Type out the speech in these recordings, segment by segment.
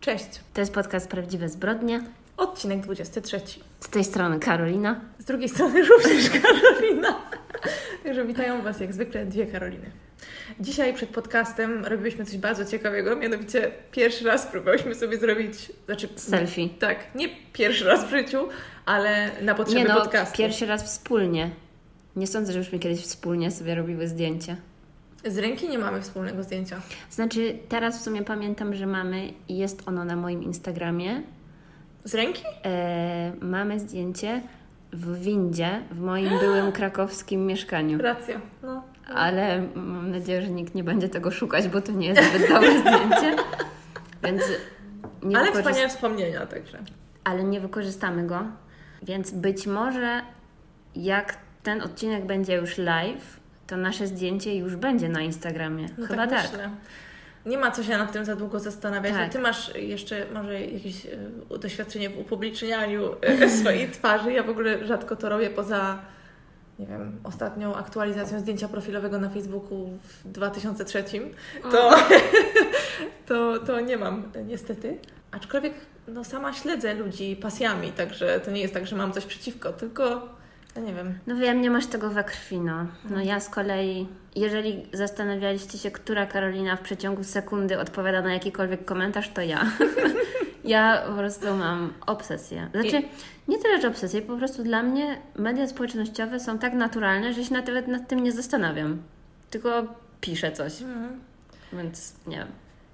Cześć, To jest podcast Prawdziwe Zbrodnie. odcinek 23. Z tej strony Karolina. Z drugiej strony również Karolina. Także witają Was jak zwykle dwie Karoliny. Dzisiaj przed podcastem robiliśmy coś bardzo ciekawego, mianowicie pierwszy raz próbowałyśmy sobie zrobić, znaczy Selfie. tak, nie pierwszy raz w życiu, ale na potrzeby Nie no, podcastu. pierwszy raz wspólnie. Nie sądzę, żebyśmy kiedyś wspólnie sobie robiły zdjęcie. Z ręki nie mamy wspólnego zdjęcia. Znaczy, teraz w sumie pamiętam, że mamy i jest ono na moim Instagramie. Z ręki? E, mamy zdjęcie w windzie w moim byłym krakowskim mieszkaniu. Racja. No. Ale mam nadzieję, że nikt nie będzie tego szukać, bo to nie jest zbyt dobre zdjęcie. Więc nie Ale wykorzyst- wspaniałe wspomnienia, także. ale nie wykorzystamy go. Więc być może jak ten odcinek będzie już live, to nasze zdjęcie już będzie na Instagramie. No Chyba tak. myślę. Nie ma co się nad tym za długo zastanawiać. Tak. A ty masz jeszcze może jakieś e, doświadczenie w upublicznianiu e, swojej twarzy. Ja w ogóle rzadko to robię poza, nie wiem, ostatnią aktualizacją zdjęcia profilowego na Facebooku w 2003. To, to, to nie mam niestety. Aczkolwiek no, sama śledzę ludzi pasjami, także to nie jest tak, że mam coś przeciwko, tylko ja nie wiem. No wiem, nie masz tego we krwi, no. No ja z kolei, jeżeli zastanawialiście się, która Karolina w przeciągu sekundy odpowiada na jakikolwiek komentarz, to ja. ja po prostu mam obsesję. Znaczy, nie tyle, że obsesję, po prostu dla mnie media społecznościowe są tak naturalne, że się nawet nad tym nie zastanawiam. Tylko piszę coś. Więc nie wiem.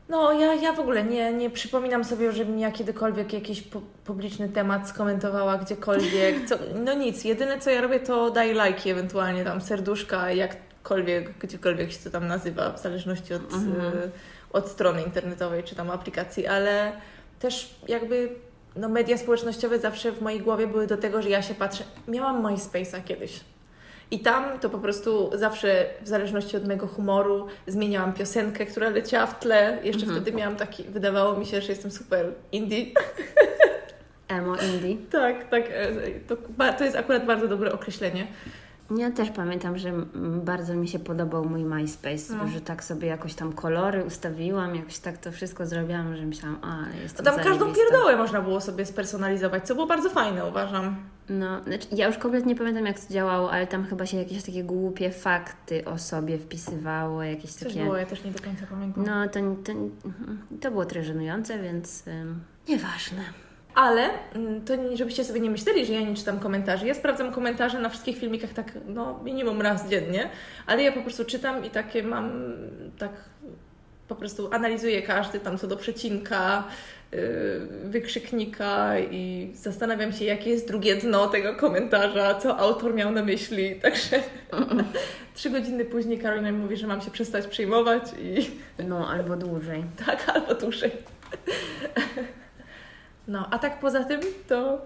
No, ja, ja w ogóle nie, nie przypominam sobie, żebym ja kiedykolwiek jakiś pu- publiczny temat skomentowała gdziekolwiek. Co, no nic, jedyne co ja robię to daję lajki, ewentualnie tam serduszka, jakkolwiek, gdziekolwiek się to tam nazywa, w zależności od, Mhm. y, od strony internetowej czy tam aplikacji, ale też jakby no, media społecznościowe zawsze w mojej głowie były do tego, że ja się patrzę. Miałam MySpace'a kiedyś. I tam to po prostu zawsze, w zależności od mojego humoru, zmieniałam piosenkę, która leciała w tle. Jeszcze Mhm. wtedy miałam taki, wydawało mi się, że jestem super indie. Emo indie. tak, tak. e, To, to jest akurat bardzo dobre określenie. Ja też pamiętam, że bardzo mi się podobał mój MySpace, No. że tak sobie jakoś tam kolory ustawiłam, jakoś tak to wszystko zrobiłam, że myślałam, a, ale To jestem tam każdą zajebista. pierdołę można było sobie spersonalizować, co było bardzo fajne, uważam. No, znaczy, ja już kompletnie pamiętam, jak to działało, ale tam chyba się jakieś takie głupie fakty o sobie wpisywało, jakieś Coś takie... było, ja też nie do końca pamiętam. No, to, to, mhm, to było trochę żenujące, więc ym, nieważne. Ale mm, to żebyście sobie nie myśleli, że ja nie czytam komentarzy. Ja sprawdzam komentarze na wszystkich filmikach tak, no, minimum raz dziennie, ale ja po prostu czytam i takie mam, tak po prostu analizuję każdy tam co do przecinka, yy, wykrzyknika i zastanawiam się, jakie jest drugie dno tego komentarza, co autor miał na myśli. Także trzy godziny później Karolina mi mówi, że mam się przestać przejmować i No, albo dłużej. tak, albo dłużej. No, a tak poza tym, to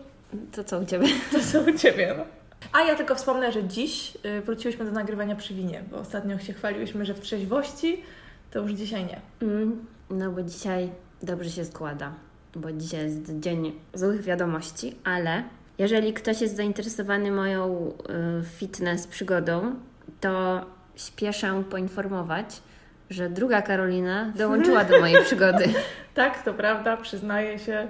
To co u Ciebie? to są u Ciebie, no. A ja tylko wspomnę, że dziś y, wróciłyśmy do nagrywania przy winie, bo ostatnio się chwaliłyśmy, że w trzeźwości, to już dzisiaj nie. Mm, no, bo dzisiaj dobrze się składa, bo dzisiaj jest dzień złych wiadomości, ale jeżeli ktoś jest zainteresowany moją y, fitness przygodą, to śpieszę poinformować, że druga Karolina dołączyła do mojej przygody. Tak, to prawda, przyznaję się.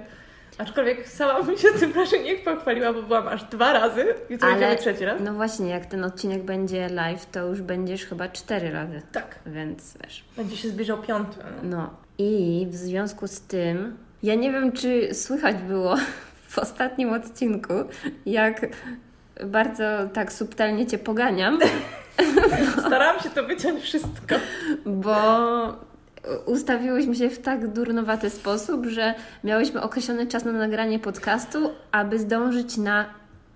Aczkolwiek sama bym się tym raczej nie pochwaliła, bo byłam aż dwa razy. Jutro Ale- będziemy trzeci raz. No właśnie, jak ten odcinek będzie live, to już będziesz chyba cztery razy, Tak, więc wiesz. będzie się zbliżał piąty. No. No i w związku z tym, ja nie wiem, czy słychać było w ostatnim odcinku, jak bardzo tak subtelnie Cię poganiam, Starałam się to wyciąć wszystko. bo ustawiłyśmy się w tak durnowaty sposób, że miałyśmy określony czas na nagranie podcastu, aby zdążyć na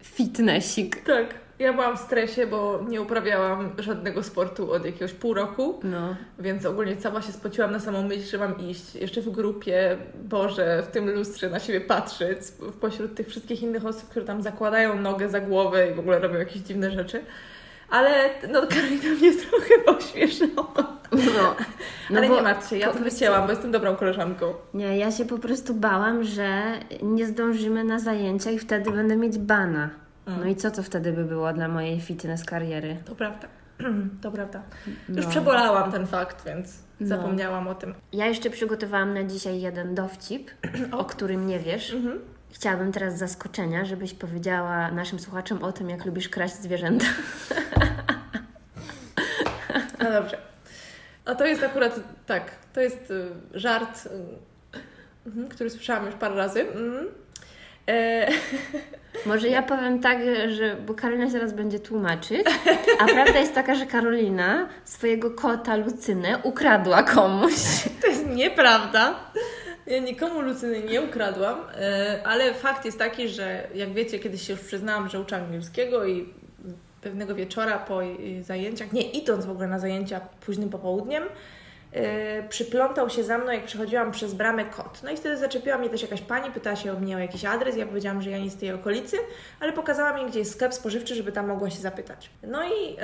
fitnessik. Tak. Ja byłam w stresie, bo nie uprawiałam żadnego sportu od jakiegoś pół roku. No, Więc ogólnie cała się spociłam na samą myśl, że mam iść jeszcze w grupie, Boże, w tym lustrze na siebie patrzeć, pośród tych wszystkich innych osób, które tam zakładają nogę za głowę i w ogóle robią jakieś dziwne rzeczy. Ale no, Karolina mnie trochę pośmieszała. no. no Ale bo nie martw się, ja to wycięłam, bo jestem dobrą koleżanką. Nie, ja się po prostu bałam, że nie zdążymy na zajęcia i wtedy będę mieć bana. Mm. No i co to wtedy by było dla mojej fitness kariery? To prawda. to prawda. Już no. przebolałam ten fakt, więc no. zapomniałam o tym. Ja jeszcze przygotowałam na dzisiaj jeden dowcip, o, o którym nie wiesz. Mhm. Chciałabym teraz zaskoczenia, żebyś powiedziała naszym słuchaczom o tym, jak lubisz kraść zwierzęta. No dobrze. A to jest akurat tak, to jest y, żart, y, mhm, który słyszałam już parę razy. Mhm. E... Może ja powiem tak, że bo Karolina zaraz będzie tłumaczyć, a prawda jest taka, że Karolina swojego kota Lucynę ukradła komuś. To jest nieprawda. Ja nikomu Lucyny nie ukradłam, e, ale fakt jest taki, że jak wiecie, kiedyś się już przyznałam, że uczę angielskiego i pewnego wieczora po zajęciach, nie idąc w ogóle na zajęcia późnym popołudniem, przyplątał się za mną, jak przechodziłam przez bramę kot. No i wtedy zaczepiła mnie też jakaś pani, pytała się o mnie o jakiś adres. Ja powiedziałam, że ja nie z tej okolicy, ale pokazała mi, gdzie jest sklep spożywczy, żeby tam mogła się zapytać. No i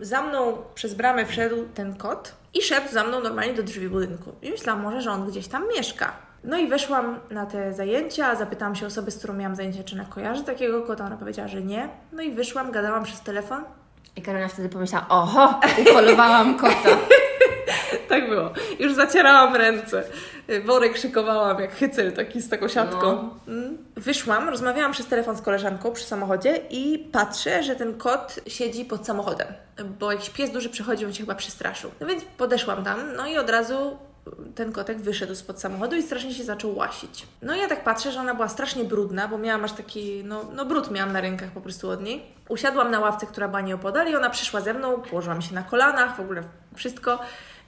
za mną przez bramę wszedł ten kot i szedł za mną normalnie do drzwi budynku. I myślałam, może, że on gdzieś tam mieszka. No i weszłam na te zajęcia, zapytałam się osoby, z którą miałam zajęcia, czy ona kojarzy takiego kota. Ona powiedziała, że nie. No i wyszłam, gadałam przez telefon. I Karolina wtedy pomyślała, oho, upolowałam kota. tak było. Już zacierałam ręce. Worek szykowałam jak hycyl, taki z taką siatką. No. Mm. Wyszłam, rozmawiałam przez telefon z koleżanką przy samochodzie i patrzę, że ten kot siedzi pod samochodem, bo jakiś pies duży przychodził, on się chyba przestraszył. No więc podeszłam tam, no i od razu ten kotek wyszedł spod samochodu i strasznie się zaczął łasić. No i ja tak patrzę, że ona była strasznie brudna, bo miałam aż taki, no, no brud miałam na rękach po prostu od niej. Usiadłam na ławce, która była nieopodal i ona przyszła ze mną, położyłam się na kolanach, w ogóle wszystko.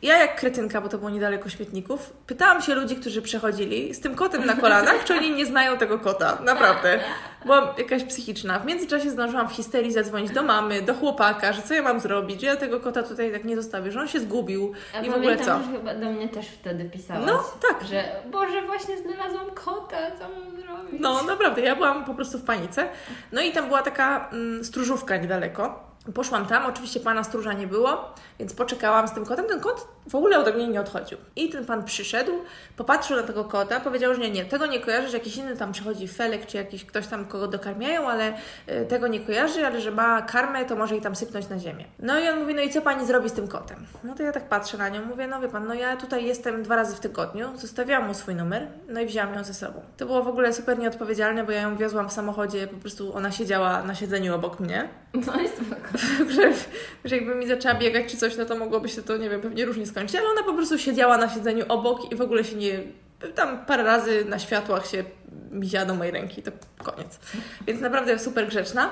Ja jak kretynka, bo to było niedaleko śmietników, pytałam się ludzi, którzy przechodzili z tym kotem na kolanach, czy oni nie znają tego kota. Naprawdę. Byłam jakaś psychiczna. W międzyczasie zdążyłam w histerii zadzwonić do mamy, do chłopaka, że co ja mam zrobić, że ja tego kota tutaj tak nie zostawię, że on się zgubił i w ogóle co. że chyba do mnie też wtedy pisałaś. No, tak. Że Boże, właśnie znalazłam kota, co mam zrobić? No, naprawdę, ja byłam po prostu w panice. No i tam była taka mm, stróżówka niedaleko. Poszłam tam, oczywiście pana stróża nie było, więc poczekałam z tym kotem. Ten kot w ogóle ode mnie nie odchodził. I ten pan przyszedł, popatrzył na tego kota, powiedział, że nie, nie, tego nie kojarzy, że jakiś inny tam przychodzi felek, czy jakiś ktoś tam, kogo dokarmiają, ale y, tego nie kojarzy, ale że ma karmę, to może jej tam sypnąć na ziemię. No i on mówi, no i co pani zrobi z tym kotem? No to ja tak patrzę na nią, mówię, no wie pan, no ja tutaj jestem dwa razy w tygodniu, zostawiłam mu swój numer, no i wzięłam ją ze sobą. To było w ogóle super nieodpowiedzialne, bo ja ją wiozłam w samochodzie, po prostu ona siedziała na siedzeniu obok mnie. No i spoko. że, że jakby mi zaczęła biegać czy coś, no to mogłoby się to, nie wiem, pewnie różnie skończyć, ale ona po prostu siedziała na siedzeniu obok i w ogóle się nie... Tam parę razy na światłach się miziała do mojej ręki, to koniec. Więc naprawdę super grzeczna.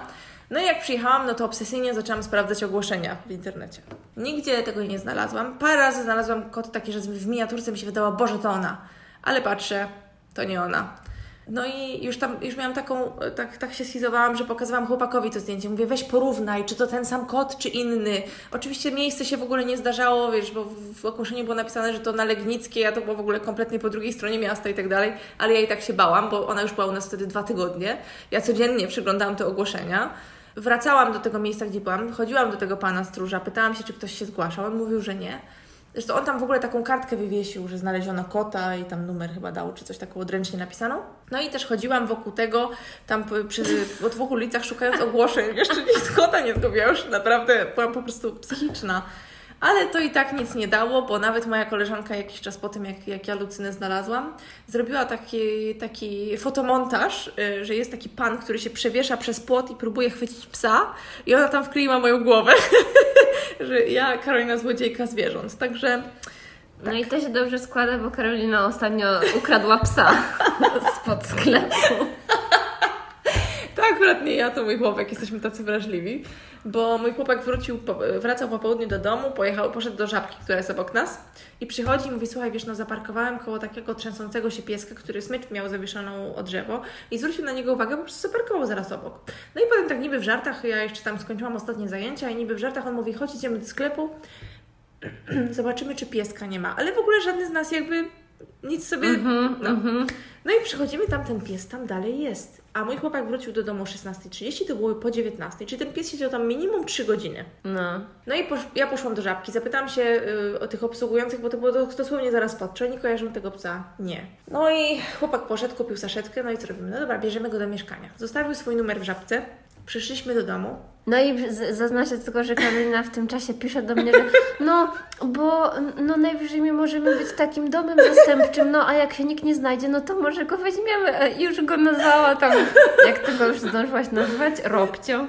No i jak przyjechałam, no to obsesyjnie zaczęłam sprawdzać ogłoszenia w internecie. Nigdzie tego nie znalazłam. Parę razy znalazłam kot taki, że w miniaturce mi się wydało, Boże, to ona. Ale patrzę, to nie ona. No i już tam, już miałam taką, tak, tak się schizowałam, że pokazywałam chłopakowi to zdjęcie. Mówię, weź porównaj, czy to ten sam kot, czy inny. Oczywiście miejsce się w ogóle nie zdarzało, wiesz, bo w ogłoszeniu było napisane, że to na Legnickie, a to było w ogóle kompletnie po drugiej stronie miasta i tak dalej, ale ja i tak się bałam, bo ona już była u nas wtedy dwa tygodnie. Ja codziennie przeglądałam te ogłoszenia. Wracałam do tego miejsca, gdzie byłam, chodziłam do tego pana stróża, pytałam się, czy ktoś się zgłaszał. On mówił, że nie. Zresztą on tam w ogóle taką kartkę wywiesił, że znaleziono kota i tam numer chyba dał, czy coś takiego odręcznie napisaną. No i też chodziłam wokół tego, tam przy, po dwóch ulicach szukając ogłoszeń. Jeszcze nic kota nie zgubiłam, już naprawdę byłam po prostu psychiczna. Ale to i tak nic nie dało, bo nawet moja koleżanka jakiś czas po tym, jak, jak ja Lucynę znalazłam, zrobiła taki, taki fotomontaż, y, że jest taki pan, który się przewiesza przez płot i próbuje chwycić psa i ona tam wkleiła moją głowę, że ja Karolina złodziejka zwierząt. Także... Tak. No i to się dobrze składa, bo Karolina ostatnio ukradła psa spod sklepu. To akurat nie ja, to mój chłopak, jesteśmy tacy wrażliwi, bo mój chłopak wrócił, wracał po południu do domu, pojechał, poszedł do żabki, która jest obok nas i przychodzi i mówi, słuchaj, wiesz, no zaparkowałem koło takiego trzęsącego się pieska, który smycz miał zawieszoną o drzewo i zwrócił na niego uwagę, po prostu zaparkował zaraz obok. No i potem tak niby w żartach, ja jeszcze tam skończyłam ostatnie zajęcia i niby w żartach on mówi, chodź idziemy do sklepu, zobaczymy, czy pieska nie ma, ale w ogóle żadny z nas jakby nic sobie... Mm -hmm, no. Mm -hmm. no i przychodzimy, tam ten pies tam dalej jest. A mój chłopak wrócił do domu o 16.30, to było po 19.00, czyli ten pies siedział tam minimum 3 godziny. No. No i posz ja poszłam do żabki, zapytałam się y, o tych obsługujących, bo to było dosłownie zaraz pod, czy oni kojarzą tego psa? Nie. No i chłopak poszedł, kupił saszetkę, no i co robimy? No dobra, bierzemy go do mieszkania. Zostawił swój numer w żabce, Przyszliśmy do domu. No i zaznaczę tylko, że Karolina w tym czasie pisze do mnie, że no, bo no najwyżej my możemy być takim domem zastępczym, no a jak się nikt nie znajdzie, no to może go weźmiemy. E, I już go nazwała tam, jak ty go już zdążyłaś nazwać? Robcio.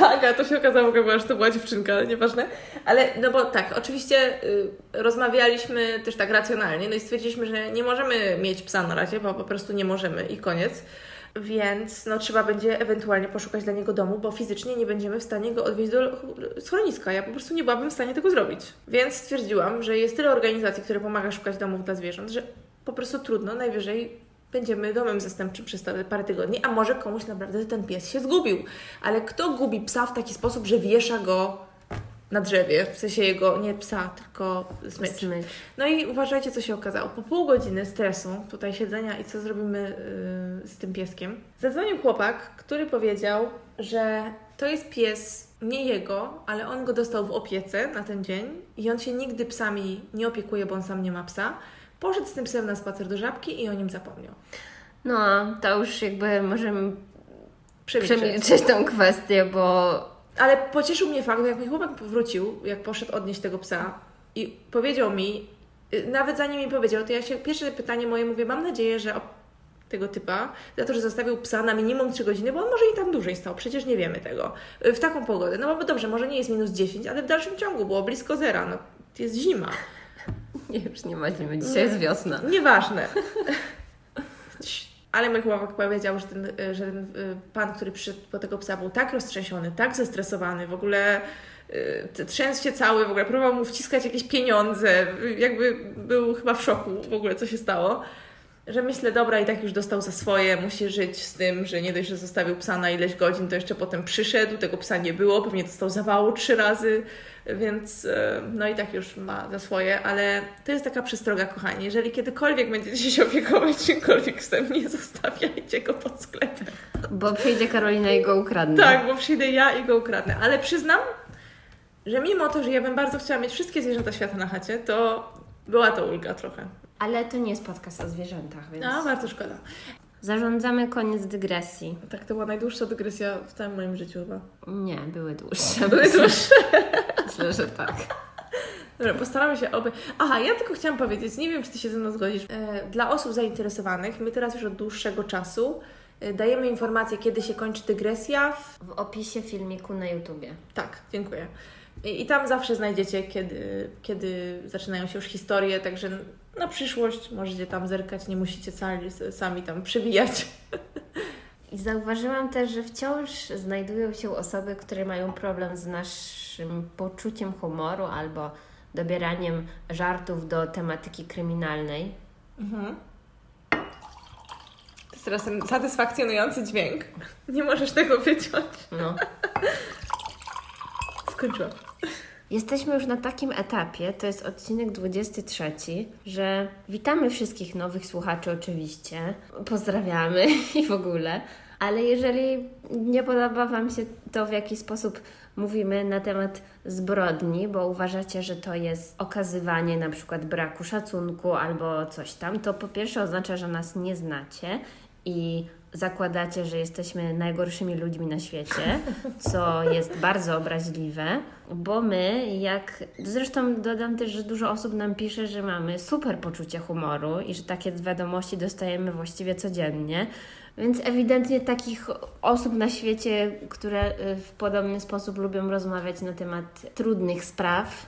Tak, a to się okazało, że to była dziewczynka, ale nieważne. Ale, no bo tak, oczywiście y, rozmawialiśmy też tak racjonalnie, no i stwierdziliśmy, że nie możemy mieć psa na razie, bo po prostu nie możemy i koniec. Więc no, trzeba będzie ewentualnie poszukać dla niego domu, bo fizycznie nie będziemy w stanie go odwieźć do schroniska. Ja po prostu nie byłabym w stanie tego zrobić. Więc stwierdziłam, że jest tyle organizacji, które pomaga szukać domów dla zwierząt, że po prostu trudno, najwyżej będziemy domem zastępczym przez parę tygodni, a może komuś naprawdę ten pies się zgubił. Ale kto gubi psa w taki sposób, że wiesza go na drzewie, w sensie jego, nie psa, tylko smycz. Smycz. No i uważajcie, co się okazało. Po pół godziny stresu, tutaj siedzenia i co zrobimy yy, z tym pieskiem, zadzwonił chłopak, który powiedział, że to jest pies nie jego, ale on go dostał w opiece na ten dzień i on się nigdy psami nie opiekuje, bo on sam nie ma psa. Poszedł z tym psem na spacer do żabki i o nim zapomniał. No, to już jakby możemy Przemilczeć. tą kwestię, bo Ale pocieszył mnie fakt, jak mi chłopak wrócił, jak poszedł odnieść tego psa i powiedział mi, y, nawet zanim mi powiedział, to ja się, pierwsze pytanie moje mówię, mam nadzieję, że tego typa, za to, że zostawił psa na minimum 3 godziny, bo on może i tam dłużej stał, przecież nie wiemy tego, y, w taką pogodę. No bo dobrze, może nie jest minus 10, ale w dalszym ciągu było blisko zera, no jest zima. nie, już nie ma zimy, dzisiaj jest wiosna. Nieważne. Ale mój chłopak powiedział, że ten, y, że ten y, pan, który przyszedł po tego psa, był tak roztrzęsiony, tak zestresowany, w ogóle y, trzęsł się cały, w ogóle próbował mu wciskać jakieś pieniądze, jakby był chyba w szoku w ogóle, co się stało. Że myślę, dobra, i tak już dostał za swoje, musi żyć z tym, że nie dość, że zostawił psa na ileś godzin, to jeszcze potem przyszedł, tego psa nie było, pewnie dostał zawału trzy razy, więc e, no i tak już ma za swoje, ale to jest taka przestroga, kochani. Jeżeli kiedykolwiek będziecie się opiekować czymkolwiek psem, nie zostawiajcie go pod sklepem. Bo przyjdzie Karolina i go ukradnie. Tak, bo przyjdę ja i go ukradnę. Ale przyznam, że mimo to, że ja bym bardzo chciała mieć wszystkie zwierzęta świata na chacie, to była to ulga trochę. Ale to nie jest podcast o zwierzętach, więc A, bardzo szkoda. zarządzamy koniec dygresji. Tak, to była najdłuższa dygresja w całym moim życiu chyba. Nie, były dłuższe. Były dłuższe. Myślę, że tak. Dobra, postaramy się oby. Aha, ja tylko chciałam powiedzieć, nie wiem, czy Ty się ze mną zgodzisz. E, Dla osób zainteresowanych, my teraz już od dłuższego czasu e, dajemy informację, kiedy się kończy dygresja. W... W opisie filmiku na YouTubie. Tak, dziękuję. I, I tam zawsze znajdziecie, kiedy, kiedy zaczynają się już historie, także na przyszłość możecie tam zerkać, nie musicie sami, sami tam przewijać. I zauważyłam też, że wciąż znajdują się osoby, które mają problem z naszym poczuciem humoru albo dobieraniem żartów do tematyki kryminalnej. Mhm. To jest teraz ten satysfakcjonujący dźwięk. Nie możesz tego wyciąć. No. Skończyłam. Jesteśmy już na takim etapie, to jest odcinek 23, że witamy wszystkich nowych słuchaczy oczywiście, pozdrawiamy i w ogóle, ale jeżeli nie podoba Wam się to, w jaki sposób mówimy na temat zbrodni, bo uważacie, że to jest okazywanie na przykład braku szacunku albo coś tam, to po pierwsze oznacza, że nas nie znacie i zakładacie, że jesteśmy najgorszymi ludźmi na świecie, co jest bardzo obraźliwe, bo my, jak. Zresztą dodam też, że dużo osób nam pisze, że mamy super poczucie humoru i że takie wiadomości dostajemy właściwie codziennie. Więc ewidentnie takich osób na świecie, które y, w podobny sposób lubią rozmawiać na temat trudnych spraw,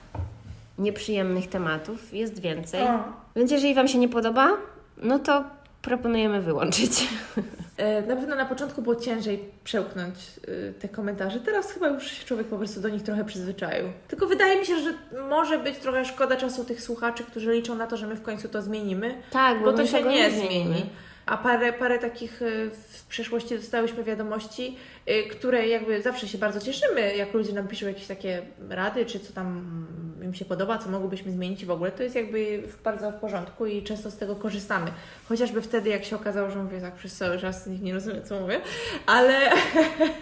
nieprzyjemnych tematów, jest więcej. Więc jeżeli Wam się nie podoba, no to proponujemy wyłączyć. E, Na pewno na początku było ciężej przełknąć y, te komentarze. Teraz chyba już się człowiek po prostu do nich trochę przyzwyczaił. Tylko wydaje mi się, że może być trochę szkoda czasu tych słuchaczy, którzy liczą na to, że my w końcu to zmienimy, Tak, bo to my się nie zmienimy. zmieni. A parę, parę takich y, w przeszłości dostałyśmy wiadomości, y, które jakby zawsze się bardzo cieszymy, jak ludzie nam piszą jakieś takie rady, czy co tam im się podoba, co mogłybyśmy zmienić w ogóle. To jest jakby bardzo w porządku i często z tego korzystamy. Chociażby wtedy, jak się okazało, że mówię tak przez cały czas, nikt nie rozumie, co mówię, ale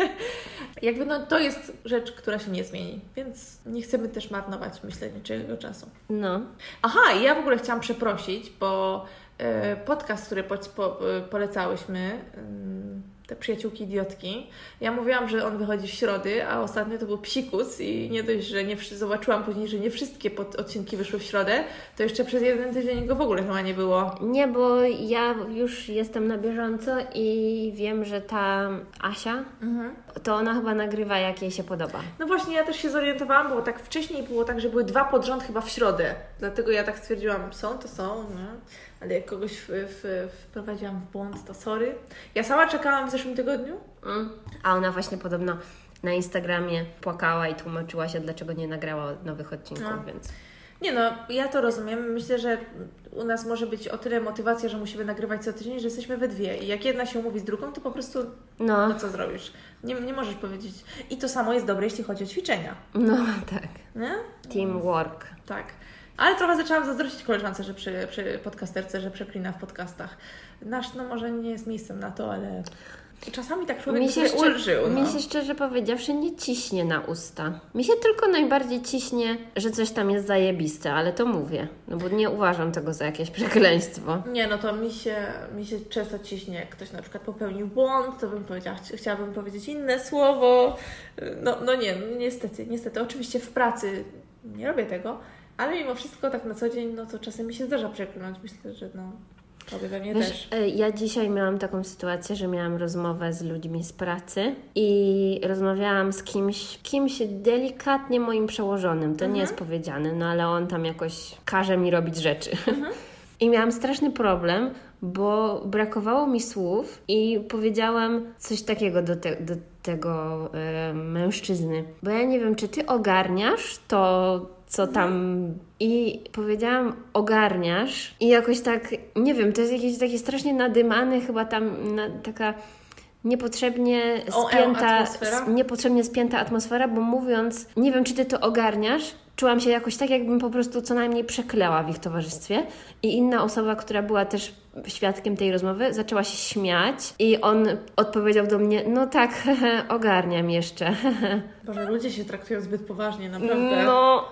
jakby no to jest rzecz, która się nie zmieni, więc nie chcemy też marnować, myślę, niczego czasu. No. Aha, i ja w ogóle chciałam przeprosić, bo podcast, który po, po, e, polecałyśmy, ym, te przyjaciółki idiotki. Ja mówiłam, że on wychodzi w środy, a ostatnio to był psikus i nie dość, że nie zobaczyłam później, że nie wszystkie odcinki wyszły w środę, to jeszcze przez jeden tydzień go w ogóle chyba nie było. Nie, bo ja już jestem na bieżąco i wiem, że ta Asia, mhm. to ona chyba nagrywa jak jej się podoba. No właśnie, ja też się zorientowałam, bo tak wcześniej było tak, że były dwa pod chyba w środę. Dlatego ja tak stwierdziłam, są to są, no ale jak kogoś w, w, wprowadziłam w błąd, to sorry. Ja sama czekałam w zeszłym tygodniu. Mm. A ona właśnie podobno na Instagramie płakała i tłumaczyła się, dlaczego nie nagrała nowych odcinków, no. więc... Nie no, ja to rozumiem. Myślę, że u nas może być o tyle motywacja, że musimy nagrywać co tydzień, że jesteśmy we dwie. I jak jedna się umówi z drugą, to po prostu no, no co zrobisz? Nie, nie możesz powiedzieć. I to samo jest dobre, jeśli chodzi o ćwiczenia. No tak. Nie? Teamwork. Tak. Ale trochę zaczęłam zazdrościć koleżance, że przy, przy podcasterce, że przeklina w podcastach. Nasz, no może nie jest miejscem na to, ale czasami tak człowiek mi się ulżył. No. Mi się szczerze powiedziawszy nie ciśnie na usta. Mi się tylko najbardziej ciśnie, że coś tam jest zajebiste, ale to mówię. No bo nie uważam tego za jakieś przekleństwo. Nie, no to mi się, mi się często ciśnie, jak ktoś na przykład popełnił błąd, to bym powiedziała, chciałabym powiedzieć inne słowo. No, no nie, niestety, niestety. Oczywiście w pracy nie robię tego, ale mimo wszystko tak na co dzień, no to czasem mi się zdarza przekląć. Myślę, że no, Wiesz, też. E, ja dzisiaj miałam taką sytuację, że miałam rozmowę z ludźmi z pracy i rozmawiałam z kimś, kimś delikatnie moim przełożonym. To mhm. nie jest powiedziane, no ale on tam jakoś każe mi robić rzeczy. Mhm. I miałam straszny problem, bo brakowało mi słów i powiedziałam coś takiego do, te, do tego e, mężczyzny. Bo ja nie wiem, czy ty ogarniasz to, co tam. I powiedziałam, ogarniasz. I jakoś tak, nie wiem, to jest jakieś takie strasznie nadymane, chyba tam na, taka niepotrzebnie spięta, o, niepotrzebnie spięta atmosfera, bo mówiąc, nie wiem, czy ty to ogarniasz, czułam się jakoś tak, jakbym po prostu co najmniej przekleła w ich towarzystwie. I inna osoba, która była też świadkiem tej rozmowy, zaczęła się śmiać i on odpowiedział do mnie, no tak, ogarniam jeszcze. Boże, ludzie się traktują zbyt poważnie, naprawdę. No,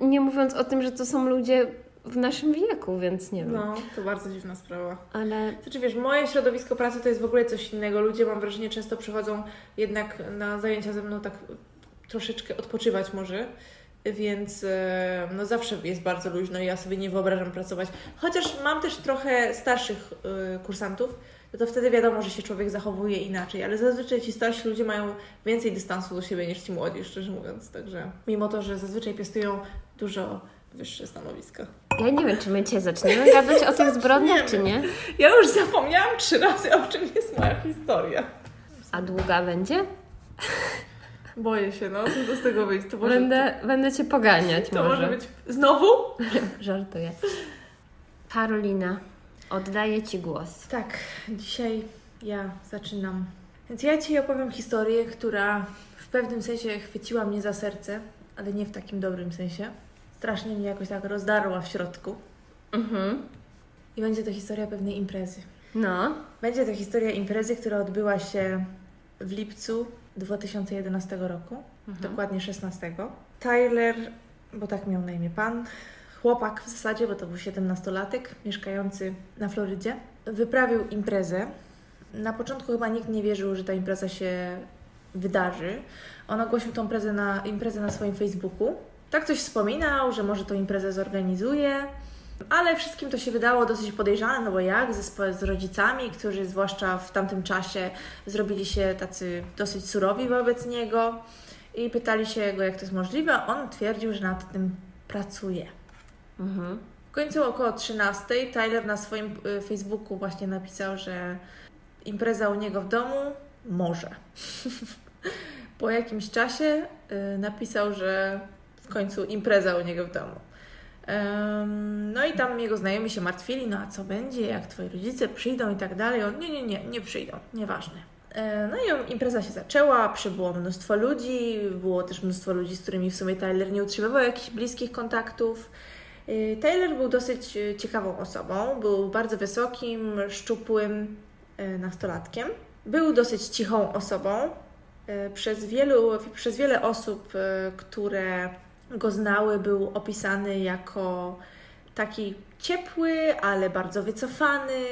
nie mówiąc o tym, że to są ludzie w naszym wieku, więc nie wiem. No, to bardzo dziwna sprawa. Ale... Znaczy wiesz, moje środowisko pracy to jest w ogóle coś innego. Ludzie, mam wrażenie, często przychodzą jednak na zajęcia ze mną tak troszeczkę odpoczywać może więc e, no zawsze jest bardzo luźno i ja sobie nie wyobrażam pracować. Chociaż mam też trochę starszych e, kursantów, no to wtedy wiadomo, że się człowiek zachowuje inaczej, ale zazwyczaj ci starsi ludzie mają więcej dystansu do siebie niż ci młodzi, szczerze mówiąc, także mimo to, że zazwyczaj piastują dużo wyższe stanowiska. Ja nie wiem, czy my Cię zaczniemy gadać o tych zbrodniach, czy nie? Ja już zapomniałam trzy razy, o czym jest moja historia. A długa będzie? Boję się, no, co z tego wyjść. To może, będę, będę Cię poganiać to może. może być... Znowu? Żartuję. Karolina, oddaję Ci głos. Tak, dzisiaj ja zaczynam. Więc ja Ci opowiem historię, która w pewnym sensie chwyciła mnie za serce, ale nie w takim dobrym sensie. Strasznie mnie jakoś tak rozdarła w środku. Mhm. I będzie to historia pewnej imprezy. No. Będzie to historia imprezy, która odbyła się w lipcu 2011 roku, mhm. dokładnie 16. Tyler, bo tak miał na imię pan, chłopak w zasadzie, bo to był 17-latek, mieszkający na Florydzie, wyprawił imprezę. Na początku chyba nikt nie wierzył, że ta impreza się wydarzy. On ogłosił tą imprezę na, imprezę na swoim Facebooku. Tak coś wspominał, że może tą imprezę zorganizuje. Ale wszystkim to się wydało dosyć podejrzane, no bo jak ze, z rodzicami, którzy zwłaszcza w tamtym czasie zrobili się tacy dosyć surowi wobec niego i pytali się go, jak to jest możliwe, on twierdził, że nad tym pracuje. Mhm. W końcu około 13 Tyler na swoim y, Facebooku właśnie napisał, że impreza u niego w domu może. po jakimś czasie y, napisał, że w końcu impreza u niego w domu. No i tam jego znajomi się martwili, no a co będzie, jak twoi rodzice przyjdą i tak dalej. On, nie, nie, nie, nie przyjdą, nieważne. No i impreza się zaczęła, przybyło mnóstwo ludzi, było też mnóstwo ludzi, z którymi w sumie Tyler nie utrzymywał jakichś bliskich kontaktów. Y, Taylor był dosyć y, ciekawą osobą, był bardzo wysokim, szczupłym nastolatkiem. Był dosyć cichą osobą. Przez, wielu, przez wiele osób, które go znały, był opisany jako taki ciepły, ale bardzo wycofany.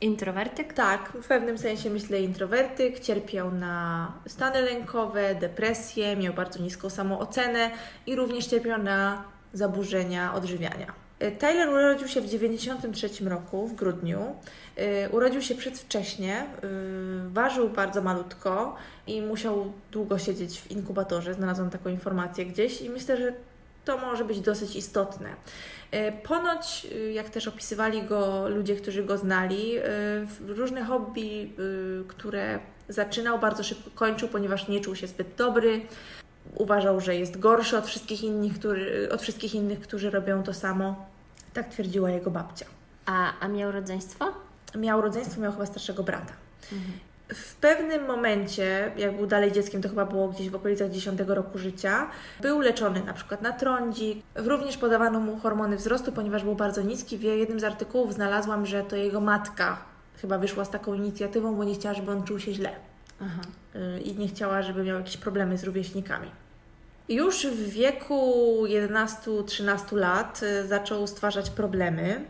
Introwertyk? Tak, w pewnym sensie myślę introwertyk, cierpiał na stany lękowe, depresję, miał bardzo niską samoocenę i również cierpiał na zaburzenia odżywiania. E, Tyler urodził się w 1993 roku, w grudniu. E, Urodził się przedwcześnie, e, ważył bardzo malutko i musiał długo siedzieć w inkubatorze. Znalazłam taką informację gdzieś i myślę, że to może być dosyć istotne. Ponoć, jak też opisywali go ludzie, którzy go znali, różne hobby, które zaczynał, bardzo szybko kończył, ponieważ nie czuł się zbyt dobry. Uważał, że jest gorszy od wszystkich innych, który, od wszystkich innych, którzy robią to samo. Tak twierdziła jego babcia. A, a miał rodzeństwo? Miał rodzeństwo, miał chyba starszego brata. W pewnym momencie, jak był dalej dzieckiem, to chyba było gdzieś w okolicach 10 roku życia, był leczony na przykład na trądzik. Również podawano mu hormony wzrostu, ponieważ był bardzo niski. W jednym z artykułów znalazłam, że to jego matka chyba wyszła z taką inicjatywą, bo nie chciała, żeby on czuł się źle Aha. y, i nie chciała, żeby miał jakieś problemy z rówieśnikami. Już w wieku 11-13 lat y, zaczął stwarzać problemy.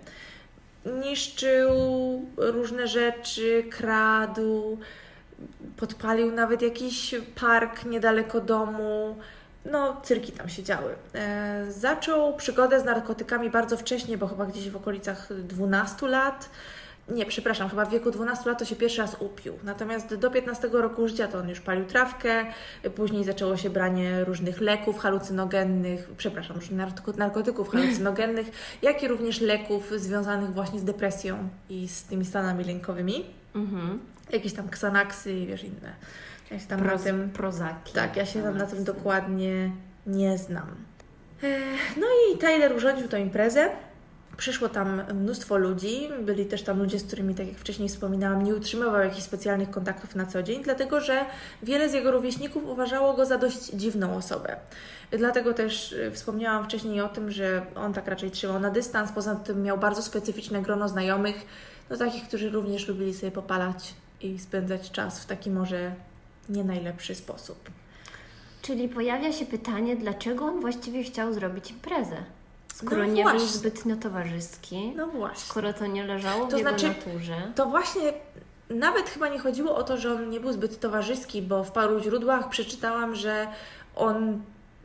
Niszczył różne rzeczy, kradł, podpalił nawet jakiś park niedaleko domu. No, cyrki tam się działy. E, zaczął przygodę z narkotykami bardzo wcześnie, bo chyba gdzieś w okolicach 12 lat. Nie, przepraszam, chyba w wieku 12 lat to się pierwszy raz upił. Natomiast do 15 roku życia to on już palił trawkę, później zaczęło się branie różnych leków halucynogennych, przepraszam, narkotyków halucynogennych, jak i również leków związanych właśnie z depresją i z tymi stanami lękowymi. Mhm. Jakieś tam ksanaksy i wiesz inne. Ja się tam na Proz, tym, prozaki. tak, ja się tam na tym dokładnie nie znam. E, No i Tyler urządził tę imprezę. Przyszło tam mnóstwo ludzi, byli też tam ludzie, z którymi, tak jak wcześniej wspominałam, nie utrzymywał jakichś specjalnych kontaktów na co dzień, dlatego że wiele z jego rówieśników uważało go za dość dziwną osobę. Dlatego też y, wspomniałam wcześniej o tym, że on tak raczej trzymał na dystans, poza tym miał bardzo specyficzne grono znajomych, no takich, którzy również lubili sobie popalać i spędzać czas w taki może nie najlepszy sposób. Czyli pojawia się pytanie, dlaczego on właściwie chciał zrobić imprezę? Skoro No nie był zbytnio towarzyski, No właśnie. skoro to nie leżało w To jego znaczy- naturze. To właśnie nawet chyba nie chodziło o to, że on nie był zbyt towarzyski, bo w paru źródłach przeczytałam, że on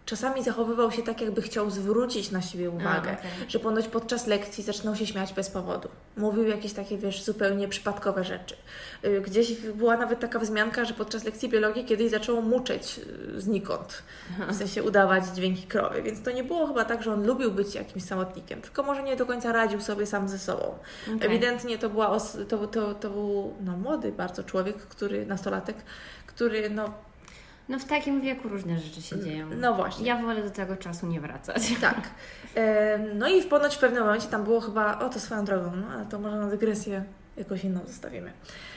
czasami zachowywał się tak, jakby chciał zwrócić na siebie uwagę. okej. Że ponoć podczas lekcji zaczynał się śmiać bez powodu. Mówił jakieś takie, wiesz, zupełnie przypadkowe rzeczy. Y, Gdzieś była nawet taka wzmianka, że podczas lekcji biologii kiedyś zaczął muczeć y, znikąd. W sensie udawać dźwięki krowy. Więc to nie było chyba tak, że on lubił być jakimś samotnikiem, tylko może nie do końca radził sobie sam ze sobą. Okej. Ewidentnie to, była os- to, to, to był no, młody bardzo człowiek, który, nastolatek, który, no, No w takim wieku różne rzeczy się dzieją. no właśnie. Ja wolę do tego czasu nie wracać. Tak. No i w ponoć w pewnym momencie tam było chyba, o to swoją drogą, no ale to może na dygresję jakoś inną zostawimy.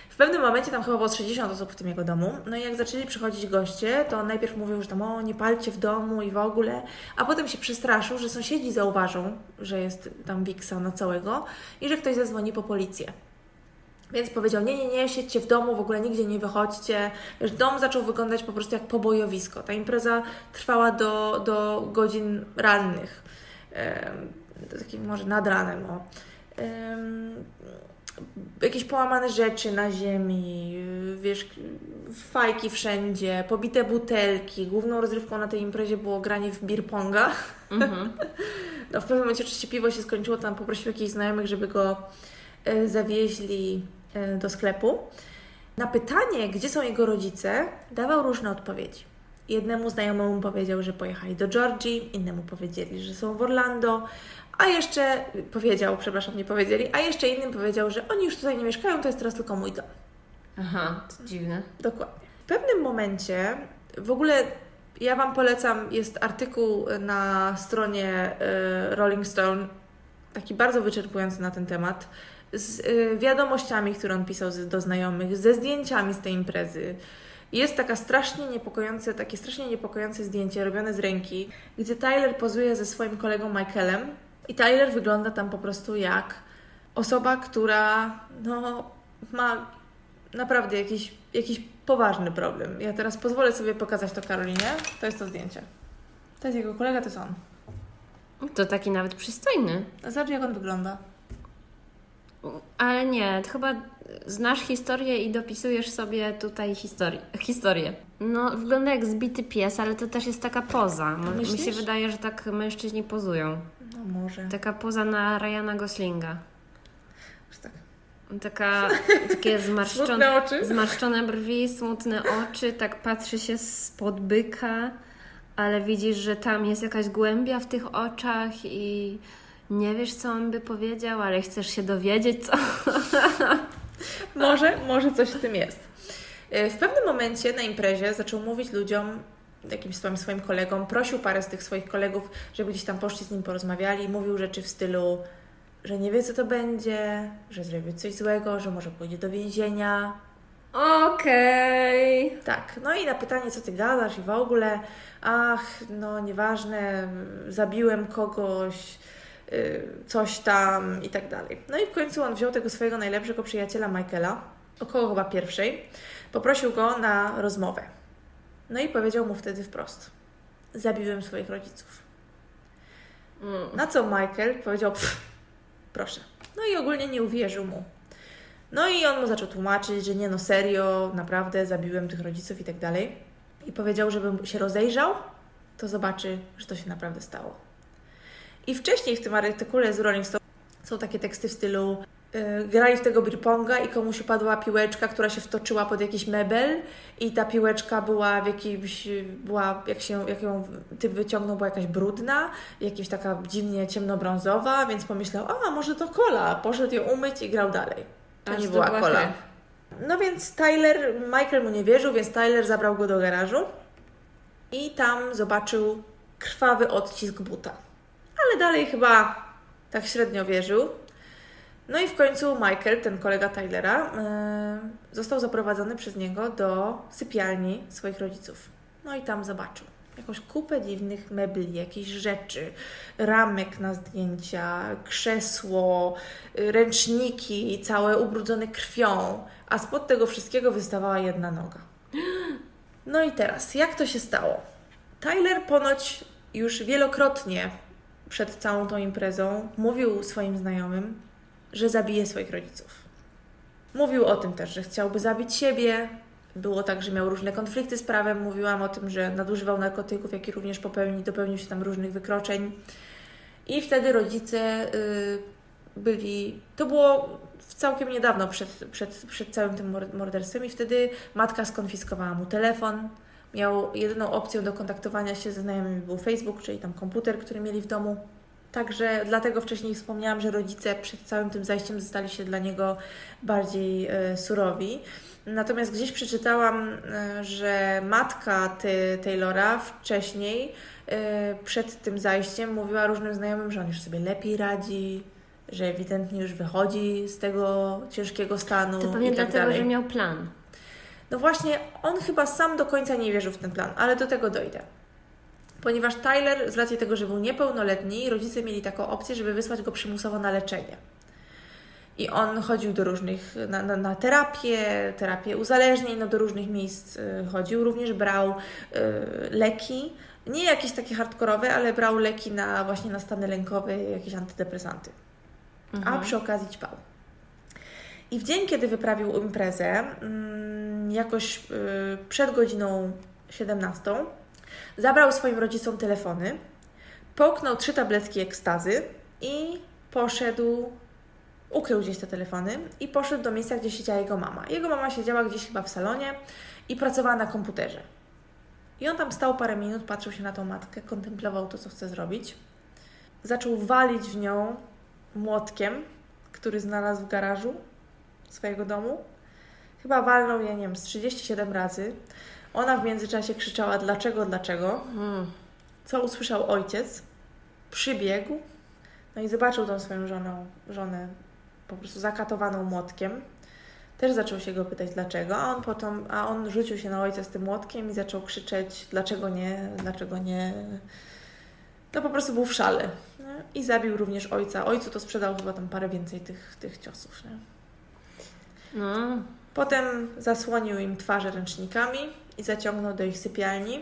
W pewnym momencie tam chyba było z 60 osób w tym jego domu. No i jak zaczęli przychodzić goście, to najpierw mówił, że tam o, nie palcie w domu i w ogóle, a potem się przestraszył, że sąsiedzi zauważą, że jest tam wiksa na całego i że ktoś zadzwoni po policję. Więc powiedział, nie, nie, nie, siedźcie w domu, w ogóle nigdzie nie wychodźcie. Wiesz, dom zaczął wyglądać po prostu jak pobojowisko. Ta impreza trwała do, do godzin rannych. Em, takim może nad ranem, o. Jakieś połamane rzeczy na ziemi, wiesz, fajki wszędzie, pobite butelki. Główną rozrywką na tej imprezie było granie w beer ponga. Mhm. No, w pewnym momencie oczywiście piwo się skończyło, tam poprosił jakichś znajomych, żeby go e, zawieźli do sklepu. Na pytanie, gdzie są jego rodzice, dawał różne odpowiedzi. Jednemu znajomemu powiedział, że pojechali do Georgii, innemu powiedzieli, że są w Orlando, a jeszcze powiedział, przepraszam, nie powiedzieli, a jeszcze innym powiedział, że oni już tutaj nie mieszkają, to jest teraz tylko mój dom. Aha, to dziwne. Dokładnie. W pewnym momencie, w ogóle ja Wam polecam, jest artykuł na stronie e, Rolling Stone, taki bardzo wyczerpujący na ten temat, z e, wiadomościami, które on pisał do znajomych, ze zdjęciami z tej imprezy. Jest taka strasznie niepokojące, takie strasznie niepokojące zdjęcie robione z ręki, gdzie Tyler pozuje ze swoim kolegą Michaelem i Tyler wygląda tam po prostu jak osoba, która no, ma naprawdę jakiś, jakiś poważny problem. Ja teraz pozwolę sobie pokazać to Karolinie. To jest to zdjęcie. To jest jego kolega, to jest on. To taki nawet przystojny. Zobacz, jak on wygląda. Ale nie, chyba znasz historię i dopisujesz sobie tutaj historię. historię. No, wygląda jak zbity pies, ale to też jest taka poza. Mi się wydaje, że tak mężczyźni pozują. No może. Taka poza na Ryana Goslinga. tak. Taka, takie zmarszczone, zmarszczone brwi, smutne oczy, tak patrzy się spod byka, ale widzisz, że tam jest jakaś głębia w tych oczach i nie wiesz, co on by powiedział, ale chcesz się dowiedzieć, co. może, może coś w tym jest. E, w pewnym momencie na imprezie zaczął mówić ludziom, jakimś swoim, swoim kolegom, prosił parę z tych swoich kolegów, żeby gdzieś tam poszli z nim porozmawiali. Mówił rzeczy w stylu, że nie wie, co to będzie, że zrobi coś złego, że może pójdzie do więzienia. Okej. Okay. Tak, no i na pytanie, co ty gadasz i w ogóle, ach, no nieważne, zabiłem kogoś, coś tam i tak dalej. No i w końcu on wziął tego swojego najlepszego przyjaciela Michaela, około chyba pierwszej, poprosił go na rozmowę. No i powiedział mu wtedy wprost: Zabiłem swoich rodziców. Mm. Na co Michael powiedział: Proszę. No i ogólnie nie uwierzył mu. No i on mu zaczął tłumaczyć, że nie no serio, naprawdę zabiłem tych rodziców i tak dalej. I powiedział, żebym się rozejrzał, to zobaczy, że to się naprawdę stało. I wcześniej w tym artykule z Rolling Stone są takie teksty w stylu yy, grali w tego birponga i komuś upadła piłeczka, która się wtoczyła pod jakiś mebel i ta piłeczka była w jakimś, była, jak, się, jak ją typ wyciągnął, była jakaś brudna, jakaś taka dziwnie ciemnobrązowa, więc pomyślał, a może to kola, poszedł ją umyć i grał dalej. To nie była kola. No więc Tyler, Michael mu nie wierzył, więc Tyler zabrał go do garażu i tam zobaczył krwawy odcisk buta ale dalej chyba tak średnio wierzył. No i w końcu Michael, ten kolega Tylera, yy, został zaprowadzony przez niego do sypialni swoich rodziców. No i tam zobaczył jakąś kupę dziwnych mebli, jakieś rzeczy, ramek na zdjęcia, krzesło, y, ręczniki, całe ubrudzone krwią, a spod tego wszystkiego wystawała jedna noga. No i teraz, jak to się stało? Tyler ponoć już wielokrotnie przed całą tą imprezą mówił swoim znajomym, że zabije swoich rodziców. Mówił o tym też, że chciałby zabić siebie. Było tak, że miał różne konflikty z prawem. Mówiłam o tym, że nadużywał narkotyków, jak i również popełnił, dopełnił się tam różnych wykroczeń. I wtedy rodzice y, byli. To było całkiem niedawno przed, przed, przed całym tym morderstwem, i wtedy matka skonfiskowała mu telefon, miał jedyną opcją do kontaktowania się ze znajomymi był Facebook, czyli tam komputer, który mieli w domu. Także dlatego wcześniej wspomniałam, że rodzice przed całym tym zajściem zostali się dla niego bardziej e, surowi. Natomiast gdzieś przeczytałam, e, że matka ty, Taylora wcześniej, e, przed tym zajściem, mówiła różnym znajomym, że on już sobie lepiej radzi, że ewidentnie już wychodzi z tego ciężkiego stanu. To pewnie tak dlatego, że miał plan. No właśnie, on chyba sam do końca nie wierzył w ten plan, ale do tego dojdę. Ponieważ Tyler, z racji tego, że był niepełnoletni, rodzice mieli taką opcję, żeby wysłać go przymusowo na leczenie. I on chodził do różnych, na, na, na terapię, terapię uzależnień, no do różnych miejsc y, chodził. Również brał y, leki, nie jakieś takie hardkorowe, ale brał leki na właśnie na stany lękowe, jakieś antydepresanty. Mhm. A przy okazji ćpał. I w dzień, kiedy wyprawił imprezę, mm, jakoś y, przed godziną 17, zabrał swoim rodzicom telefony, połknął trzy tabletki ekstazy i poszedł, ukrył gdzieś te telefony i poszedł do miejsca, gdzie siedziała jego mama. Jego mama siedziała gdzieś chyba w salonie i pracowała na komputerze. I on tam stał parę minut, patrzył się na tą matkę, kontemplował to, co chce zrobić. Zaczął walić w nią młotkiem, który znalazł w garażu swojego domu. Chyba walnął je, nie wiem, z 37 razy. Ona w międzyczasie krzyczała dlaczego, dlaczego. Hmm. Co usłyszał ojciec? Przybiegł. No i zobaczył tą swoją żonę, żonę po prostu zakatowaną młotkiem. Też zaczął się go pytać dlaczego, a on potem, a on rzucił się na ojca z tym młotkiem i zaczął krzyczeć dlaczego nie, dlaczego nie. No po prostu był w szale. Nie? I zabił również ojca. Ojcu to sprzedał chyba tam parę więcej tych, tych ciosów. Nie? No. Potem zasłonił im twarze ręcznikami i zaciągnął do ich sypialni.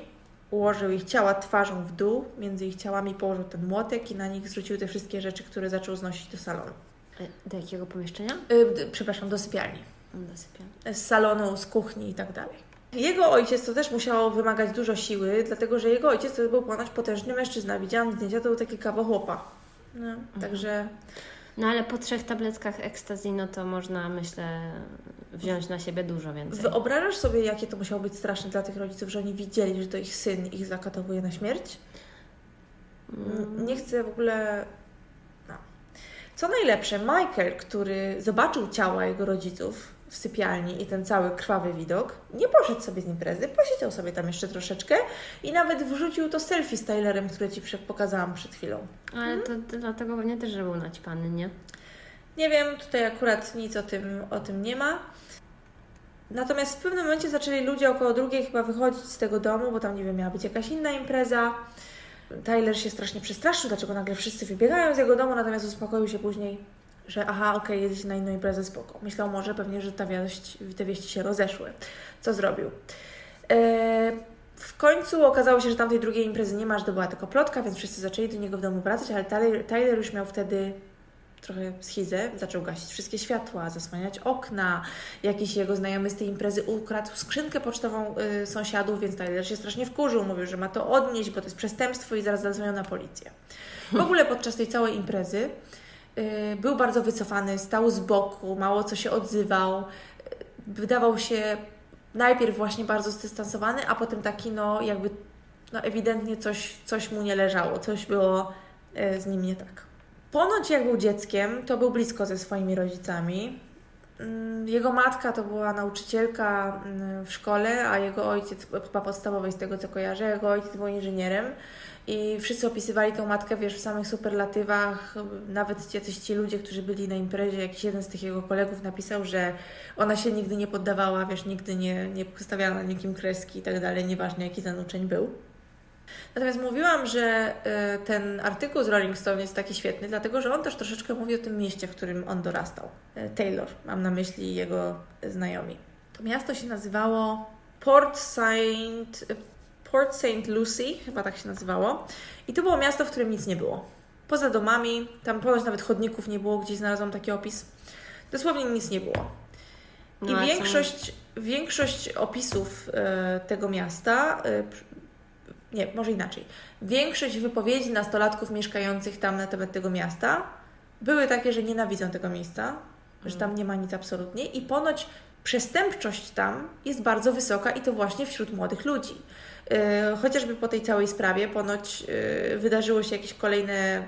Ułożył ich ciała twarzą w dół, między ich ciałami położył ten młotek i na nich zrzucił te wszystkie rzeczy, które zaczął znosić do salonu. Do jakiego pomieszczenia? Y, przepraszam, do sypialni. Do sypialni. Z salonu, z kuchni i tak dalej. Jego ojciec to też musiało wymagać dużo siły, dlatego że jego ojciec to był ponoć potężny mężczyzna. Widziałam zdjęcia, to był taki kawał chłopa. No, mhm. Także... No ale po trzech tabletkach ekstazji, no to można, myślę, wziąć na siebie dużo więcej. Wyobrażasz sobie, jakie to musiało być straszne dla tych rodziców, że oni widzieli, że to ich syn ich zakatowuje na śmierć? Mm. Nie chcę w ogóle... No. Co najlepsze, Michael, który zobaczył ciała jego rodziców, w sypialni i ten cały krwawy widok, nie poszedł sobie z imprezy, posiedział sobie tam jeszcze troszeczkę i nawet wrzucił to selfie z Tylerem, które Ci pokazałam przed chwilą. Ale to, to dlatego pewnie też, że był naćpany, nie? Nie wiem, tutaj akurat nic o tym, o tym nie ma. Natomiast w pewnym momencie zaczęli ludzie około drugiej chyba wychodzić z tego domu, bo tam, nie wiem, miała być jakaś inna impreza. Tyler się strasznie przestraszył, dlaczego nagle wszyscy wybiegają z jego domu, natomiast uspokoił się później że aha, okej, okay, jedziecie na inną imprezę, spoko. Myślał może pewnie, że ta wieść, te wieści się rozeszły. Co zrobił? E, w końcu okazało się, że tamtej drugiej imprezy nie ma, że to była tylko plotka, więc wszyscy zaczęli do niego w domu wracać, ale Tyler, Tyler już miał wtedy trochę schizę, zaczął gasić wszystkie światła, zasłaniać okna. Jakiś jego znajomy z tej imprezy ukradł skrzynkę pocztową y, sąsiadów, więc Tyler się strasznie wkurzył, mówił, że ma to odnieść, bo to jest przestępstwo i zaraz zadzwonią na policję. W ogóle podczas tej całej imprezy był bardzo wycofany, stał z boku, mało co się odzywał. Wydawał się najpierw właśnie bardzo zdystansowany, a potem taki, no jakby no ewidentnie coś, coś mu nie leżało, coś było y, z nim nie tak. Ponoć jak był dzieckiem, to był blisko ze swoimi rodzicami. Mm, jego matka to była nauczycielka mm, w szkole, a jego ojciec, chyba podstawowej z tego co kojarzę, jego ojciec był inżynierem i wszyscy opisywali tą matkę, wiesz, w samych superlatywach. Nawet jacyś ci ludzie, którzy byli na imprezie, jakiś jeden z tych jego kolegów napisał, że ona się nigdy nie poddawała, wiesz, nigdy nie, nie stawiała na nikim kreski i tak dalej, nieważne jaki ten uczeń był. Natomiast mówiłam, że y, ten artykuł z Rolling Stone jest taki świetny, dlatego że on też troszeczkę mówi o tym mieście, w którym on dorastał. Y, Taylor, mam na myśli jego znajomi. To miasto się nazywało Port Saint Port St. Lucie, chyba tak się nazywało. I to było miasto, w którym nic nie było. Poza domami, tam ponoć nawet chodników nie było, gdzieś znalazłam taki opis. Dosłownie nic nie było. I no, większość, większość opisów e, tego miasta, e, nie, może inaczej, większość wypowiedzi nastolatków mieszkających tam na temat tego miasta były takie, że nienawidzą tego miejsca, mm. że tam nie ma nic absolutnie i ponoć przestępczość tam jest bardzo wysoka i to właśnie wśród młodych ludzi. E, chociażby po tej całej sprawie ponoć e, wydarzyło się jakieś kolejne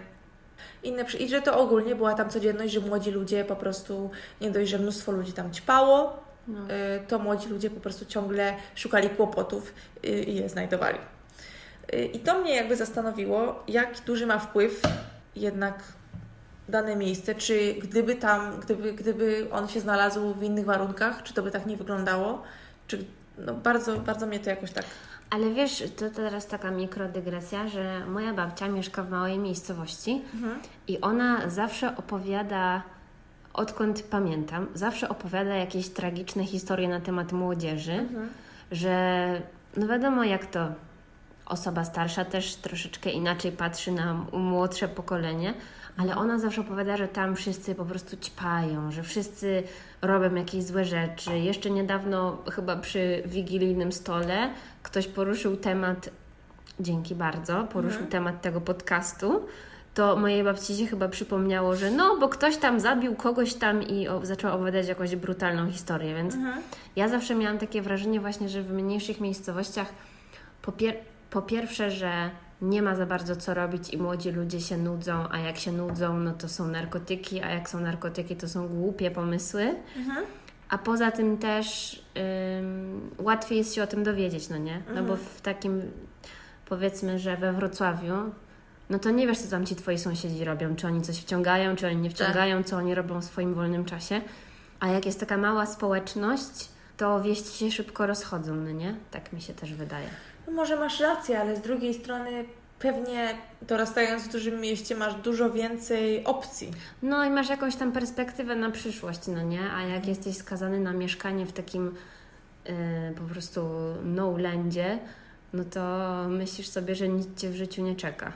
inne, i że to ogólnie była tam codzienność, że młodzi ludzie po prostu, nie dość, że mnóstwo ludzi tam ćpało, no. E, to młodzi ludzie po prostu ciągle szukali kłopotów i je znajdowali. I to mnie jakby zastanowiło, jak duży ma wpływ jednak dane miejsce, czy gdyby tam, gdyby, gdyby on się znalazł w innych warunkach, czy to by tak nie wyglądało, czy no bardzo, bardzo mnie to jakoś tak ale wiesz, to teraz taka mikrodygresja, że moja babcia mieszka w małej miejscowości mhm. i ona zawsze opowiada, odkąd pamiętam, zawsze opowiada jakieś tragiczne historie na temat młodzieży, mhm. że no wiadomo jak to osoba starsza też troszeczkę inaczej patrzy na młodsze pokolenie, ale ona zawsze opowiada, że tam wszyscy po prostu ćpają, że wszyscy robią jakieś złe rzeczy. Jeszcze niedawno, chyba przy wigilijnym stole, ktoś poruszył temat, dzięki bardzo, poruszył mhm. temat tego podcastu. To mojej babci się chyba przypomniało, że no, bo ktoś tam zabił kogoś tam i o, zaczął opowiadać jakąś brutalną historię, więc mhm. ja zawsze miałam takie wrażenie właśnie, że w mniejszych miejscowościach po, pier po pierwsze, że nie ma za bardzo co robić i młodzi ludzie się nudzą, a jak się nudzą, no to są narkotyki, a jak są narkotyki, to są głupie pomysły. Mhm. A poza tym też ym, łatwiej jest się o tym dowiedzieć, no nie? No bo mhm. w takim, powiedzmy, że we Wrocławiu, no to nie wiesz, co tam ci twoi sąsiedzi robią, czy oni coś wciągają, czy oni nie wciągają, tak. co oni robią w swoim wolnym czasie. A jak jest taka mała społeczność, to wieści się szybko rozchodzą, no nie? Tak mi się też wydaje. No może masz rację, ale z drugiej strony pewnie dorastając w dużym mieście masz dużo więcej opcji. No i masz jakąś tam perspektywę na przyszłość, no nie? A jak jesteś skazany na mieszkanie w takim yy, po prostu no-landzie, no to myślisz sobie, że nic Cię w życiu nie czeka.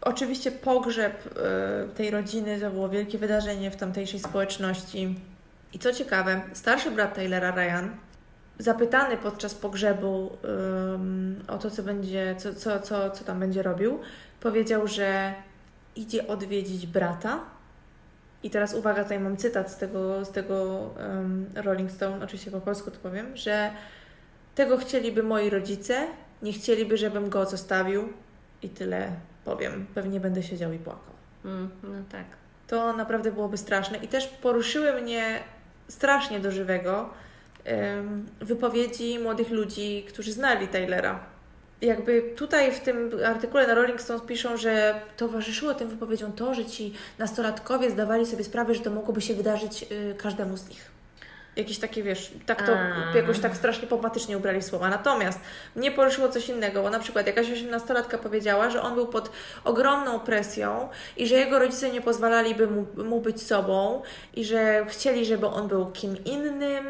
oczywiście pogrzeb y, tej rodziny to było wielkie wydarzenie w tamtejszej społeczności. I co ciekawe, starszy brat Taylora, Ryan, zapytany podczas pogrzebu ym, o to, co będzie, co, co, co, co tam będzie robił, powiedział, że idzie odwiedzić brata. I teraz uwaga, tutaj mam cytat z tego, z tego um, Rolling Stone, oczywiście po polsku to powiem, że tego chcieliby moi rodzice, nie chcieliby, żebym go zostawił i tyle powiem. Pewnie będę siedział i płakał. Mm, no tak. To naprawdę byłoby straszne. I też poruszyły mnie strasznie do żywego um, wypowiedzi młodych ludzi, którzy znali Taylora. Jakby tutaj w tym artykule na Rolling Stones piszą, że towarzyszyło tym wypowiedziom to, że ci nastolatkowie zdawali sobie sprawę, że to mogłoby się wydarzyć y, każdemu z nich jakieś takie, wiesz, tak to A. jakoś tak strasznie pompatycznie ubrali słowa. Natomiast mnie poruszyło coś innego, bo na przykład jakaś osiemnastolatka powiedziała, że on był pod ogromną presją i że jego rodzice nie pozwalaliby mu, mu być sobą i że chcieli, żeby on był kim innym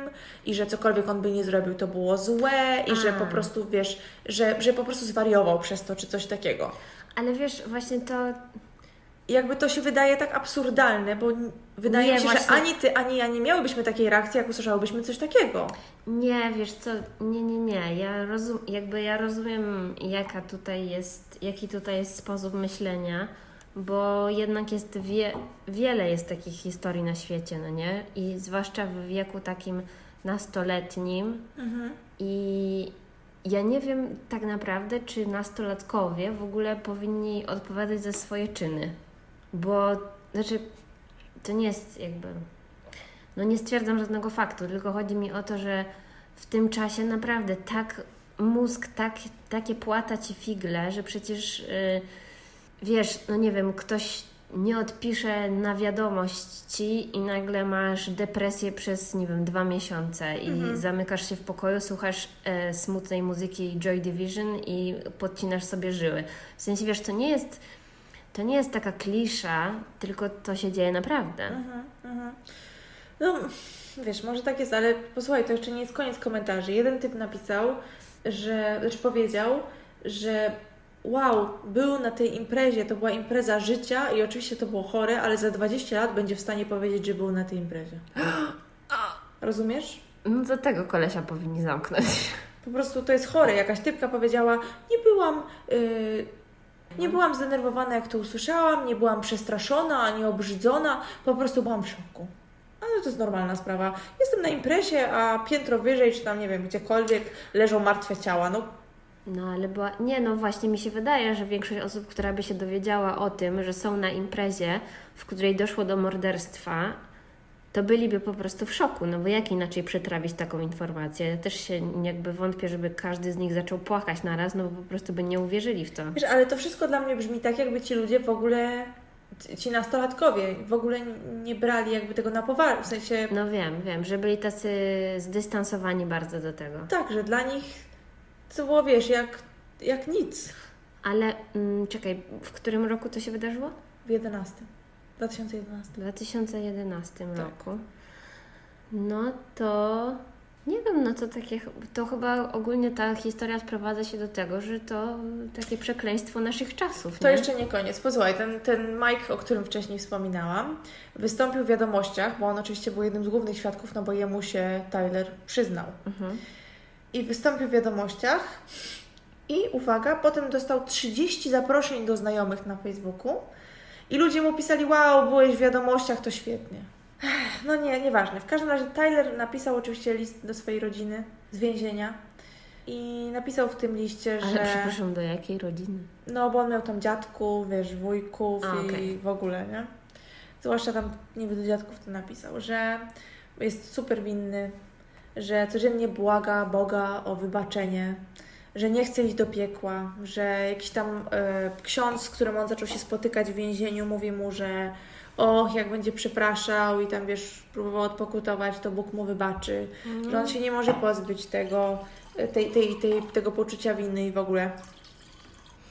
i że cokolwiek on by nie zrobił, to było złe i A. że po prostu, wiesz, że, że po prostu zwariował przez to, czy coś takiego. Ale wiesz, właśnie to jakby to się wydaje tak absurdalne, bo wydaje Nie, mi się, że właśnie- ani ty, ani ja nie miałybyśmy takiej reakcji, jak usłyszałybyśmy coś takiego. Nie, wiesz co, nie, nie, nie. Ja rozum, jakby ja rozumiem, jaka tutaj jest, jaki tutaj jest sposób myślenia, bo jednak jest wie, wiele jest takich historii na świecie, no nie? I zwłaszcza w wieku takim nastoletnim. I ja nie wiem tak naprawdę, czy nastolatkowie w ogóle powinni odpowiadać za swoje czyny, bo znaczy to nie jest jakby. No nie stwierdzam żadnego faktu, tylko chodzi mi o to, że w tym czasie naprawdę tak mózg, tak, takie płata ci figle, że przecież y, wiesz, no nie wiem, ktoś nie odpisze na wiadomość ci i nagle masz depresję przez, nie wiem, dwa miesiące i zamykasz się w pokoju, słuchasz e, smutnej muzyki Joy Division i podcinasz sobie żyły. W sensie, wiesz, to nie jest, to nie jest taka klisza, tylko to się dzieje naprawdę. Mhm, mhm. No, wiesz, może tak jest, ale posłuchaj, to jeszcze nie jest koniec komentarzy. Jeden typ napisał, że, znaczy powiedział, że wow, był na tej imprezie, to była impreza życia i oczywiście to było chore, ale za 20 lat będzie w stanie powiedzieć, że był na tej imprezie. Rozumiesz? No to tego kolesia powinni zamknąć. Po prostu to jest chore. Jakaś typka powiedziała, nie byłam, yy, nie byłam zdenerwowana, jak to usłyszałam, nie byłam przestraszona ani obrzydzona, po prostu byłam w szoku. Ale to jest normalna sprawa. Jestem na imprezie, a piętro wyżej, czy tam nie wiem, gdziekolwiek leżą martwe ciała. No, No ale była. Nie, no właśnie mi się wydaje, że większość osób, która by się dowiedziała o tym, że są na imprezie, w której doszło do morderstwa, to byliby po prostu w szoku. No bo jak inaczej przetrawić taką informację? Ja też się jakby wątpię, żeby każdy z nich zaczął płakać naraz, no bo po prostu by nie uwierzyli w to. wiesz, ale to wszystko dla mnie brzmi tak, jakby ci ludzie w ogóle, ci- nastolatkowie w ogóle nie brali jakby tego na poważnie. W sensie, No wiem, wiem, że byli tacy zdystansowani bardzo do tego. tak, że dla nich to było, wiesz, jak, jak nic Ale mm, czekaj, w którym roku to się wydarzyło? w 11. 2011. W 2011 Tak. roku. No to nie wiem, no to takie, to chyba ogólnie ta historia sprowadza się do tego, że to takie przekleństwo naszych czasów. To nie? jeszcze nie koniec. Posłuchaj, ten, ten Mike, o którym wcześniej wspominałam, wystąpił w wiadomościach, bo on oczywiście był jednym z głównych świadków, no bo jemu się Tyler przyznał. Mhm. I wystąpił w wiadomościach i uwaga, potem dostał 30 zaproszeń do znajomych na Facebooku i ludzie mu pisali, wow, byłeś w wiadomościach, to świetnie. No nie, nieważne. W każdym razie Tyler napisał oczywiście list do swojej rodziny z więzienia i napisał w tym liście, Ale że... przepraszam, do jakiej rodziny? No, bo on miał tam dziadków, wiesz, wujków A, i okej. w ogóle, nie? Zwłaszcza tam, nie wiem, do dziadków to napisał, że jest super winny, że codziennie błaga Boga o wybaczenie, że nie chce iść do piekła, że jakiś tam e, ksiądz, z którym on zaczął się spotykać w więzieniu, mówi mu, że och, jak będzie przepraszał i tam, wiesz, próbował odpokutować, to Bóg mu wybaczy, że on się nie może pozbyć tego, e, tej, tej, tej, tego poczucia winy i w ogóle.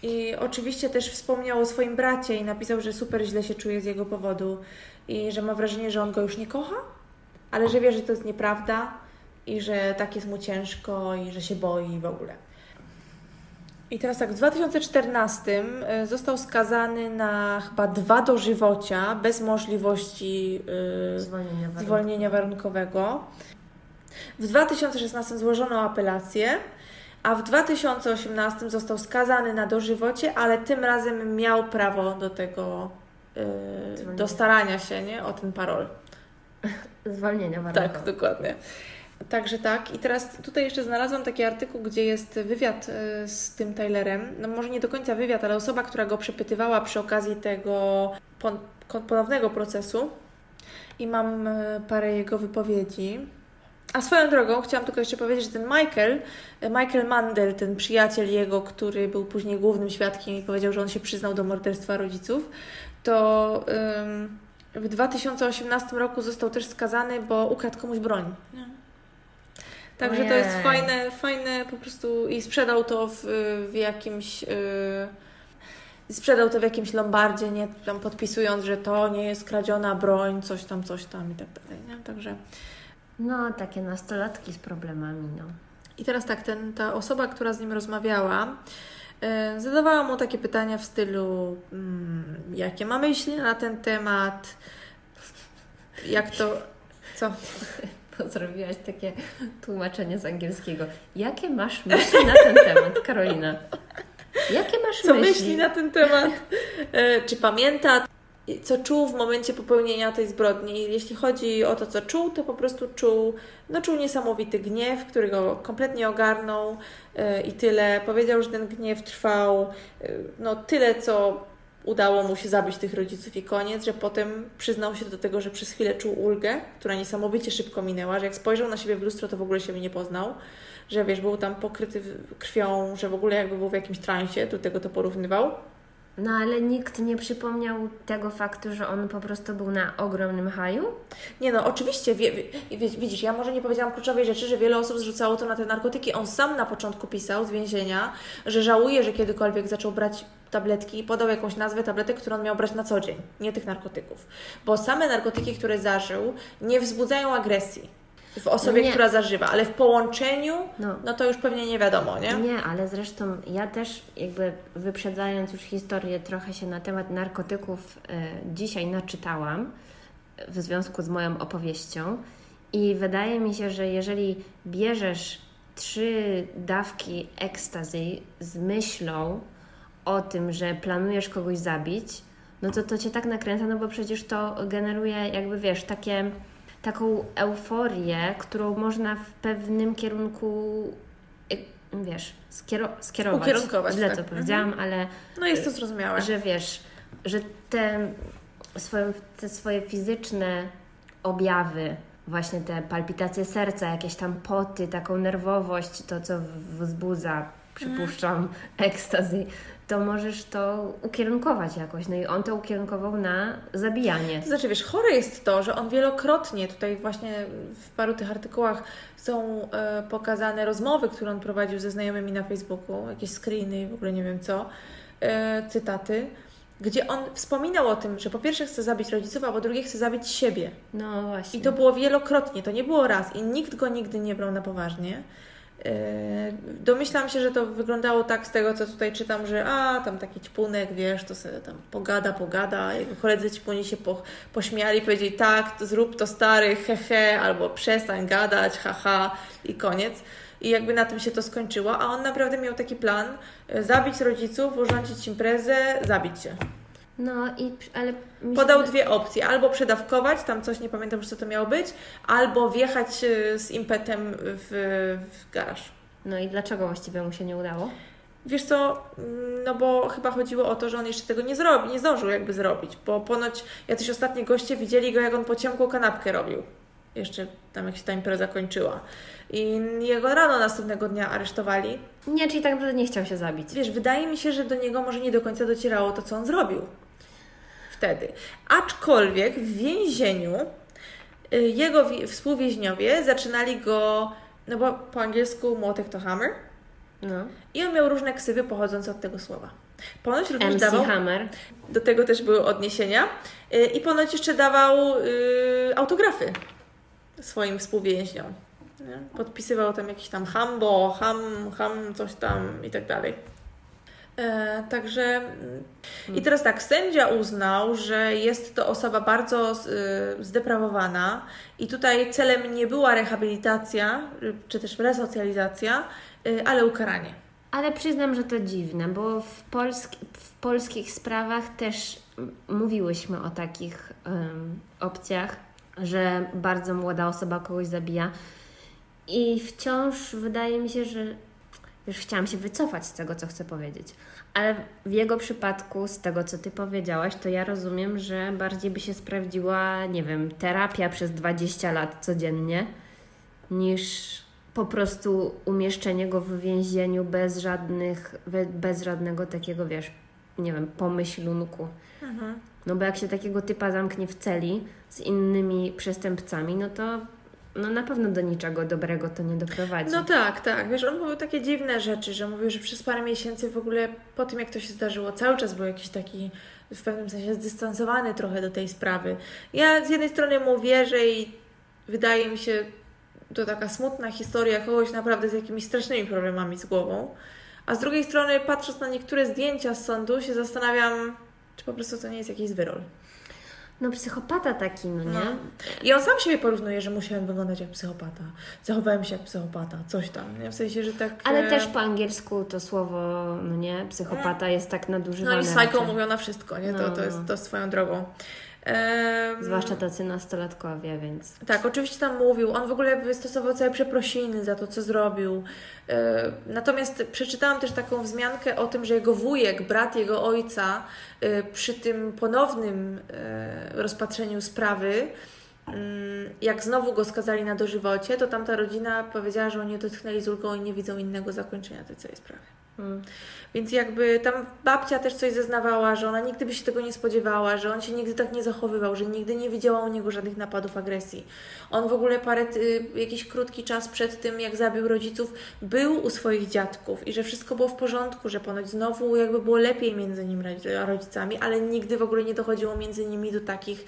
I oczywiście też wspomniał o swoim bracie i napisał, że super źle się czuje z jego powodu i że ma wrażenie, że on go już nie kocha, ale że wie, że to jest nieprawda i że tak jest mu ciężko i że się boi w ogóle. I teraz tak, w 2014 y, został skazany na chyba dwa dożywocia bez możliwości yy, Zwolnienia, zwolnienia warunkowego. W 2016 złożono apelację, a w 2018 został skazany na dożywocie, ale tym razem miał prawo do tego, yy, do starania się nie? o ten parol. Zwolnienia warunkowego. Tak, dokładnie. Także tak. I teraz tutaj jeszcze znalazłam taki artykuł, gdzie jest wywiad y, z tym Tylerem. No może nie do końca wywiad, ale osoba, która go przepytywała przy okazji tego ponownego procesu. I mam y, parę jego wypowiedzi. A swoją drogą chciałam tylko jeszcze powiedzieć, że ten Michael, y, Michael Mandel, ten przyjaciel jego, który był później głównym świadkiem i powiedział, że on się przyznał do morderstwa rodziców, to w 2018 roku został też skazany, bo ukradł komuś broń. Także to jest Ojej. fajne, fajne po prostu i sprzedał to w, w jakimś. Yy, sprzedał to w jakimś lombardzie, nie tam podpisując, że to nie jest kradziona broń, coś tam, coś tam i tak dalej. Nie? Także. No, takie nastolatki z problemami, no. I teraz tak, ten, ta osoba, która z nim rozmawiała, yy, zadawała mu takie pytania w stylu, mm, jakie ma myśli na ten temat, jak to. Co? Bo zrobiłaś takie tłumaczenie z angielskiego. Jakie masz myśli na ten temat, Karolina? Jakie masz co myśli? myśli na ten temat, e, czy pamięta, co czuł w momencie popełnienia tej zbrodni. Jeśli chodzi o to, co czuł, to po prostu czuł, no, czuł niesamowity gniew, który go kompletnie ogarnął e, i tyle. Powiedział, że ten gniew trwał e, no, tyle, co udało mu się zabić tych rodziców i koniec, że potem przyznał się do tego, że przez chwilę czuł ulgę, która niesamowicie szybko minęła, że jak spojrzał na siebie w lustro, to w ogóle siebie nie poznał, że wiesz, był tam pokryty krwią, że w ogóle jakby był w jakimś transie, do tego to porównywał. No ale nikt nie przypomniał tego faktu, że on po prostu był na ogromnym haju? Nie no, oczywiście, wie, wie- widzisz, ja może nie powiedziałam kluczowej rzeczy, że wiele osób zrzucało to na te narkotyki. On sam na początku pisał z więzienia, że żałuje, że kiedykolwiek zaczął brać tabletki i podał jakąś nazwę tabletek, które on miał brać na co dzień, nie tych narkotyków. Bo same narkotyki, które zażył, nie wzbudzają agresji w osobie, która zażywa, ale w połączeniu, No. no to już pewnie nie wiadomo, nie? Nie, ale zresztą ja też jakby wyprzedzając już historię trochę się na temat narkotyków e, dzisiaj naczytałam w związku z moją opowieścią i wydaje mi się, że jeżeli bierzesz trzy dawki ekstazy z myślą o tym, że planujesz kogoś zabić, no to to Cię tak nakręca, no bo przecież to generuje jakby, wiesz, takie, taką euforię, którą można w pewnym kierunku wiesz, skiero- skierować. Ukierunkować, Źle tak. to powiedziałam, ale No jest to zrozumiałe. że wiesz, że te swoje, te swoje fizyczne objawy, właśnie te palpitacje serca, jakieś tam poty, taką nerwowość, to co wzbudza, przypuszczam, ekstazy, to możesz to ukierunkować jakoś. No i on to ukierunkował na zabijanie. To znaczy, wiesz, chore jest to, że on wielokrotnie, tutaj właśnie w paru tych artykułach są e, pokazane rozmowy, które on prowadził ze znajomymi na Facebooku, jakieś screeny, w ogóle nie wiem co, e, cytaty, gdzie on wspominał o tym, że po pierwsze chce zabić rodziców, a po drugie chce zabić siebie. No właśnie. I to było wielokrotnie, to nie było raz i nikt go nigdy nie brał na poważnie. Yy, Domyślam się, że to wyglądało tak z tego, co tutaj czytam, że a, tam taki ćpunek, wiesz, to sobie tam pogada, pogada. Jego koledzy ćpuni się po, pośmiali, powiedzieli tak, to zrób to stary, hehe, albo przestań gadać, haha i koniec. I jakby na tym się to skończyło, a on naprawdę miał taki plan, yy, zabić rodziców, urządzić imprezę, zabić się. No i, ale się Podał dwie opcje. Albo przedawkować, tam coś nie pamiętam już co to miało być, albo wjechać y, z impetem w, w garaż. No i dlaczego właściwie mu się nie udało? Wiesz co, mm, no bo chyba chodziło o to, że on jeszcze tego nie zrobi, nie zdążył jakby zrobić, bo ponoć jacyś ostatni goście widzieli go, jak on po ciemku kanapkę robił. Jeszcze tam jak się ta impreza kończyła. I jego rano następnego dnia aresztowali. Nie, czyli tak naprawdę nie chciał się zabić. Wiesz, wydaje mi się, że do niego może nie do końca docierało to, co on zrobił wtedy. Aczkolwiek w więzieniu y, jego wi- współwięźniowie zaczynali go, no bo po angielsku młotek to hammer, No. i on miał różne ksywy pochodzące od tego słowa. Ponoć również MC dawał, Hammer. do tego też były odniesienia, y, i ponoć jeszcze dawał y, autografy swoim współwięźniom. Podpisywał tam jakiś tam hambo, ham, ham, coś tam i tak dalej. E, także mm, i teraz tak, sędzia uznał, że jest to osoba bardzo y, zdeprawowana i tutaj celem nie była rehabilitacja y, czy też resocjalizacja, y, ale ukaranie. Ale przyznam, że to dziwne, bo w, polsk w polskich sprawach też mówiłyśmy o takich um, opcjach, że bardzo młoda osoba kogoś zabija. I wciąż wydaje mi się, że już chciałam się wycofać z tego, co chcę powiedzieć. Ale w jego przypadku, z tego, co Ty powiedziałaś, to ja rozumiem, że bardziej by się sprawdziła, nie wiem, terapia przez 20 lat codziennie, niż po prostu umieszczenie go w więzieniu bez żadnych, bez żadnego takiego, wiesz, nie wiem, pomyślunku. Mhm. No bo jak się takiego typa zamknie w celi z innymi przestępcami, no to no na pewno do niczego dobrego to nie doprowadzi. No tak, tak. Wiesz, on mówił takie dziwne rzeczy, że mówił, że przez parę miesięcy w ogóle po tym, jak to się zdarzyło, cały czas był jakiś taki w pewnym sensie zdystansowany trochę do tej sprawy. Ja z jednej strony mu wierzę i wydaje mi się to taka smutna historia kogoś naprawdę z jakimiś strasznymi problemami z głową. A z drugiej strony, patrząc na niektóre zdjęcia z sądu, się zastanawiam, czy po prostu to nie jest jakiś wyrol. No psychopata taki, no nie? No. I on sam siebie porównuje, że musiałem wyglądać jak psychopata. Zachowałem się jak psychopata, coś tam, nie? W sensie, że tak... Ale e... też po angielsku to słowo, no nie? Psychopata jest tak nadużywane. No i psycho mówią na wszystko, nie? No, to, to jest to swoją drogą. Zwłaszcza tacy nastolatkowie, więc. Tak, oczywiście tam mówił. On w ogóle wystosował całe przeprosiny za to, co zrobił. Natomiast przeczytałam też taką wzmiankę o tym, że jego wujek, brat jego ojca, e, przy tym ponownym e, rozpatrzeniu sprawy, mm, jak znowu go skazali na dożywocie, to tamta rodzina powiedziała, że oni dotknęli z ulgą i nie widzą innego zakończenia tej całej sprawy. Hmm. Więc jakby tam babcia też coś zeznawała, że ona nigdy by się tego nie spodziewała, że on się nigdy tak nie zachowywał, że nigdy nie widziała u niego żadnych napadów agresji. On w ogóle parę, jakiś krótki czas przed tym, jak zabił rodziców, był u swoich dziadków i że wszystko było w porządku, że ponoć znowu jakby było lepiej między nim a rodzicami, ale nigdy w ogóle nie dochodziło między nimi do takich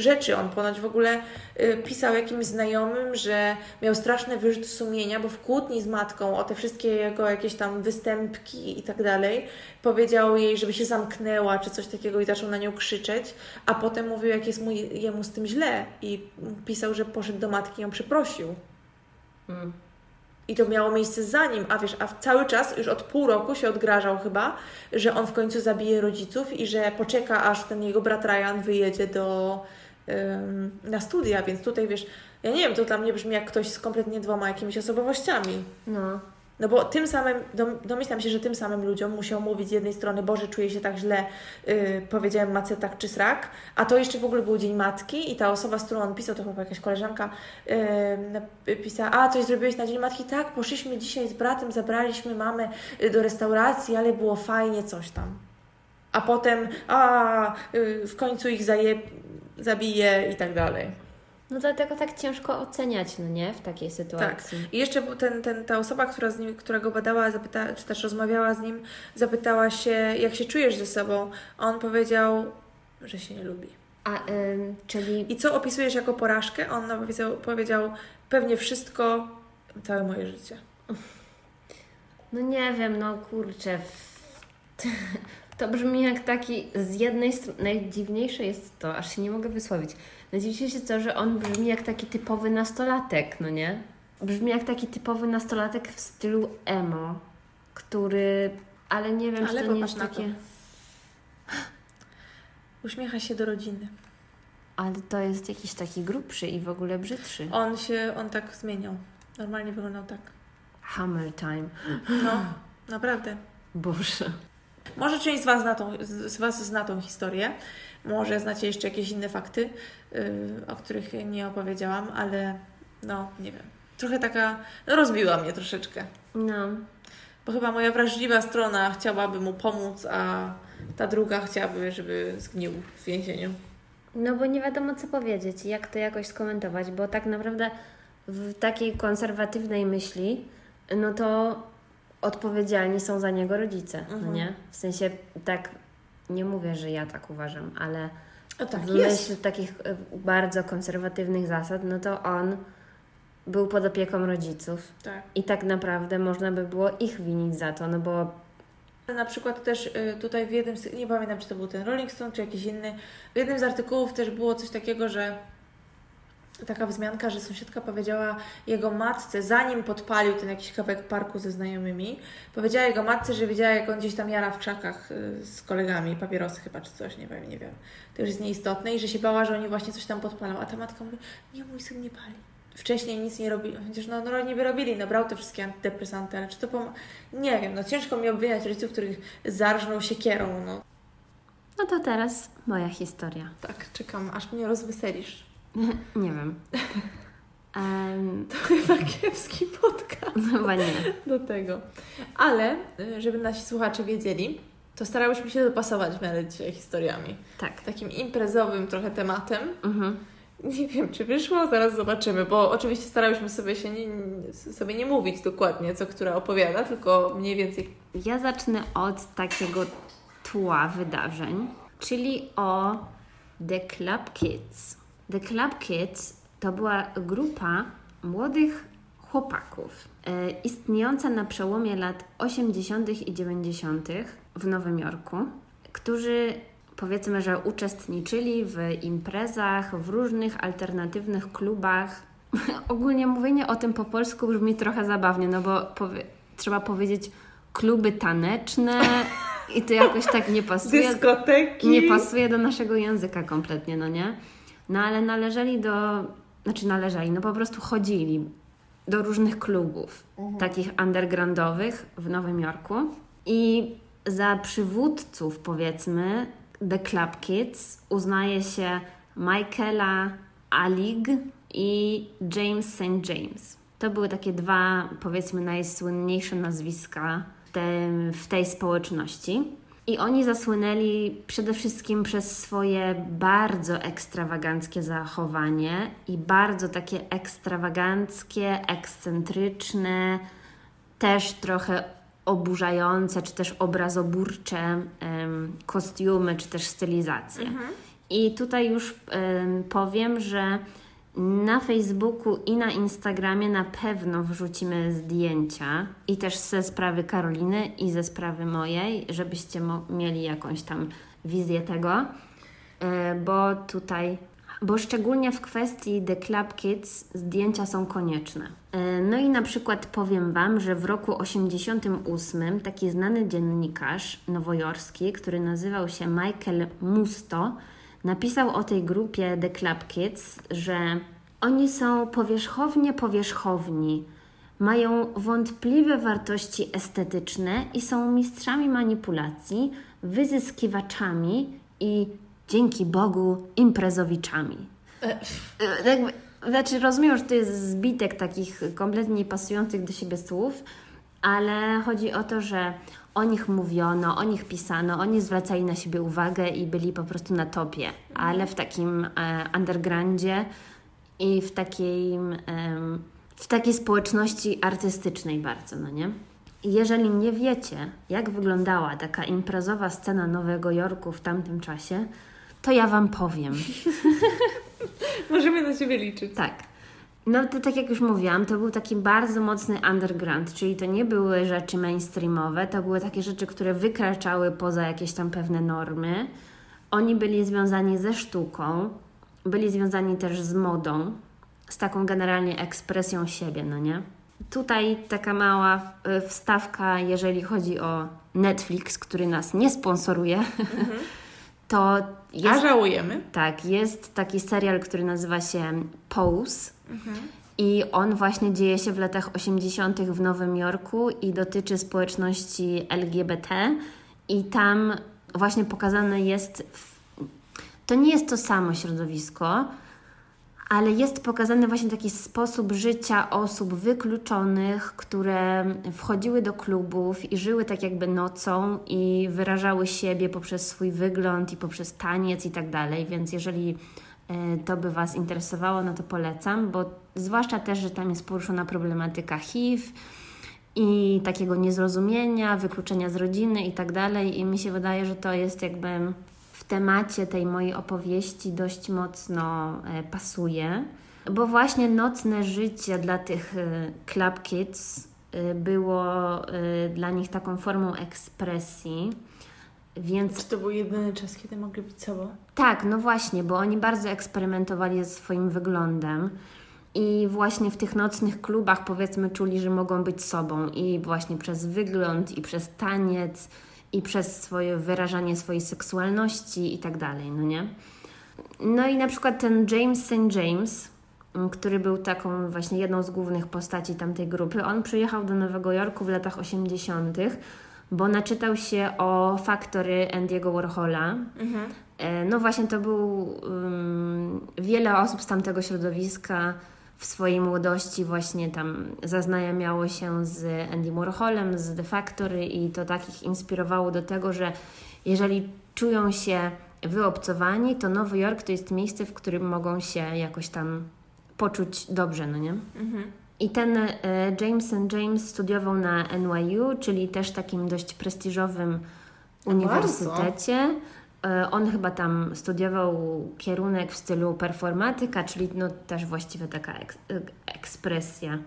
rzeczy. On ponoć w ogóle y, pisał jakimś znajomym, że miał straszne wyrzut sumienia, bo w kłótni z matką o te wszystkie jego jakieś tam występki i tak dalej, powiedział jej, żeby się zamknęła czy coś takiego i zaczął na nią krzyczeć, a potem mówił, jak jest mu, jemu z tym źle i pisał, że poszedł do matki i ją przeprosił. Hmm. I to miało miejsce za nim, a wiesz, a cały czas, już od pół roku się odgrażał chyba, że on w końcu zabije rodziców i że poczeka, aż ten jego brat Ryan wyjedzie do, na studia, więc tutaj wiesz, ja nie wiem, to dla mnie brzmi jak ktoś z kompletnie dwoma jakimiś osobowościami. No. No bo tym samym, domyślam się, że tym samym ludziom musiał mówić z jednej strony, Boże, czuję się tak źle, yy, powiedziałem matce tak czy srak, a to jeszcze w ogóle był Dzień Matki i ta osoba, z którą on pisał, to chyba jakaś koleżanka, yy, pisała, a coś zrobiłeś na Dzień Matki? Tak, poszliśmy dzisiaj z bratem, zabraliśmy mamę y, do restauracji, ale było fajnie, coś tam. A potem, a yy, w końcu ich zaje, zabije i tak dalej. No dlatego tak ciężko oceniać, no nie, w takiej sytuacji. Tak. I jeszcze ten, ten, ta osoba, która, z nim, która go badała, zapyta, czy też rozmawiała z nim, zapytała się, jak się czujesz ze sobą. A on powiedział, że się nie lubi. A, ym, czyli... I co opisujesz jako porażkę? On powiedział, powiedział pewnie wszystko, całe moje życie. No nie wiem, no kurczę. To brzmi jak taki, z jednej strony, najdziwniejsze jest to, aż się nie mogę wysłowić. Najdziwniejsze jest to, że on brzmi jak taki typowy nastolatek, no nie? Brzmi jak taki typowy nastolatek w stylu emo, który, ale nie wiem, ale czy to nie jest takie... Uśmiecha się do rodziny. Ale to jest jakiś taki grubszy i w ogóle brzydszy. On się, on tak zmieniał. Normalnie wyglądał tak. Hammer time. No, naprawdę. Boże. Może część z Was zna tą, z was zna tą historię, może znacie jeszcze jakieś inne fakty, yy, o których nie opowiedziałam, ale no, nie wiem. Trochę taka, no, rozbiła mnie troszeczkę. No. Bo chyba moja wrażliwa strona chciałaby mu pomóc, a ta druga chciałaby, żeby zgnił w więzieniu. No bo nie wiadomo co powiedzieć, jak to jakoś skomentować, bo tak naprawdę w takiej konserwatywnej myśli, no to odpowiedzialni są za niego rodzice, no mhm. nie? W sensie tak, nie mówię, że ja tak uważam, ale o, tak, w myśl takich e, bardzo konserwatywnych zasad, no to on był pod opieką rodziców tak. i tak naprawdę można by było ich winić za to, no bo Na przykład też y, tutaj w jednym, z, nie pamiętam czy to był ten Rolling Stone czy jakiś inny, w jednym z artykułów też było coś takiego, że taka wzmianka, że sąsiadka powiedziała jego matce, zanim podpalił ten jakiś kawałek parku ze znajomymi, powiedziała jego matce, że widziała, jak on gdzieś tam jara w krzakach y, z kolegami, papierosy chyba czy coś, nie wiem, nie wiem. To już jest nieistotne i że się bała, że oni właśnie coś tam podpalą. A ta matka mówi, nie, mój syn nie pali. Wcześniej nic nie robili, chociaż no, no niby robili, no brał te wszystkie antydepresanty, ale czy to pom... Nie wiem, no ciężko mi obwiniać rodziców, których zarżnął siekierą, no. No to teraz moja historia. Tak, czekam, aż mnie rozweselisz. nie wiem. Um, to chyba kiepski podcast. Chyba nie. Do tego. Ale, y, żeby nasi słuchacze wiedzieli, to starałyśmy się dopasować w miarę dzisiaj historiami. Tak. Takim imprezowym trochę tematem. Mhm. Nie wiem, czy wyszło, zaraz zobaczymy, bo oczywiście starałyśmy sobie się nie, sobie nie mówić dokładnie, co która opowiada, tylko mniej więcej. Ja zacznę od takiego tła wydarzeń, czyli o The Club Kids. The Club Kids to była grupa młodych chłopaków e, istniejąca na przełomie lat 80. i 90. w Nowym Jorku, którzy powiedzmy, że uczestniczyli w imprezach, w różnych alternatywnych klubach. Ogólnie mówienie o tym po polsku brzmi trochę zabawnie, no bo powie trzeba powiedzieć kluby taneczne i to jakoś tak nie pasuje. Dyskoteki. Nie pasuje do naszego języka kompletnie, no nie? No ale należeli do, znaczy należeli, no po prostu chodzili do różnych klubów, mhm. takich undergroundowych w Nowym Jorku i za przywódców powiedzmy The Club Kids uznaje się Michaela Alig i James St. James. To były takie dwa, powiedzmy, najsłynniejsze nazwiska w tej społeczności. I oni zasłynęli przede wszystkim przez swoje bardzo ekstrawaganckie zachowanie i bardzo takie ekstrawaganckie, ekscentryczne, też trochę oburzające, czy też obrazoburcze um, kostiumy, czy też stylizacje. Mhm. I tutaj już powiem, że na Facebooku i na Instagramie na pewno wrzucimy zdjęcia i też ze sprawy Karoliny i ze sprawy mojej, żebyście mieli jakąś tam wizję tego, e, bo tutaj, bo szczególnie w kwestii The Club Kids zdjęcia są konieczne. E, no i na przykład powiem Wam, że w roku 88 taki znany dziennikarz nowojorski, który nazywał się Michael Musto, napisał o tej grupie The Club Kids, że oni są powierzchownie powierzchowni, mają wątpliwe wartości estetyczne i są mistrzami manipulacji, wyzyskiwaczami i dzięki Bogu imprezowiczami. E. Jakby, znaczy, rozumiem, że to jest zbitek takich kompletnie niepasujących do siebie słów, ale chodzi o to, że o nich mówiono, o nich pisano, oni zwracali na siebie uwagę i byli po prostu na topie, ale w takim e, undergroundzie i w takiej, w takiej społeczności artystycznej bardzo, no nie? Jeżeli nie wiecie, jak wyglądała taka imprezowa scena Nowego Jorku w tamtym czasie, to ja Wam powiem. Możemy na Ciebie liczyć. Tak. No to tak jak już mówiłam, to był taki bardzo mocny underground, czyli to nie były rzeczy mainstreamowe, to były takie rzeczy, które wykraczały poza jakieś tam pewne normy. Oni byli związani ze sztuką, byli związani też z modą, z taką generalnie ekspresją siebie, no nie? Tutaj taka mała y, wstawka, jeżeli chodzi o Netflix, który nas nie sponsoruje. Mhm. To jest, A żałujemy? Tak, jest taki serial, który nazywa się Pose. I on właśnie dzieje się w latach 80. w Nowym Jorku i dotyczy społeczności LGBT. I tam właśnie pokazane jest. To nie jest to samo środowisko, ale jest pokazany właśnie taki sposób życia osób wykluczonych, które wchodziły do klubów i żyły tak jakby nocą i wyrażały siebie poprzez swój wygląd i poprzez taniec i tak dalej. Więc jeżeli to by Was interesowało, no to polecam, bo zwłaszcza też, że tam jest poruszona problematyka HIV i takiego niezrozumienia, wykluczenia z rodziny i tak dalej. I mi się wydaje, że to jest jakby temacie tej mojej opowieści dość mocno e, pasuje, bo właśnie nocne życie dla tych e, club kids było dla nich taką formą ekspresji. Więc Czy to był jedyny czas, kiedy mogli być sobą? tak, no właśnie, bo oni bardzo eksperymentowali ze swoim wyglądem i właśnie w tych nocnych klubach powiedzmy czuli, że mogą być sobą i właśnie przez wygląd i przez taniec i przez swoje wyrażanie swojej seksualności i tak dalej, no nie? No i na przykład ten James St. James, który był taką właśnie jedną z głównych postaci tamtej grupy, on przyjechał do Nowego Jorku w latach 80., bo naczytał się o Factory Andiego Warhola. E, No właśnie to był um, wiele osób z tamtego środowiska w swojej młodości właśnie tam zaznajamiało się z Andy Warholem, z The Factory i to tak ich inspirowało do tego, że jeżeli czują się wyobcowani, to Nowy Jork to jest miejsce, w którym mogą się jakoś tam poczuć dobrze, no nie? I ten e, James. James studiował na NYU, czyli też takim dość prestiżowym uniwersytecie. E, On chyba tam studiował kierunek w stylu performatyka, czyli no też właściwie taka eks- e, ekspresja.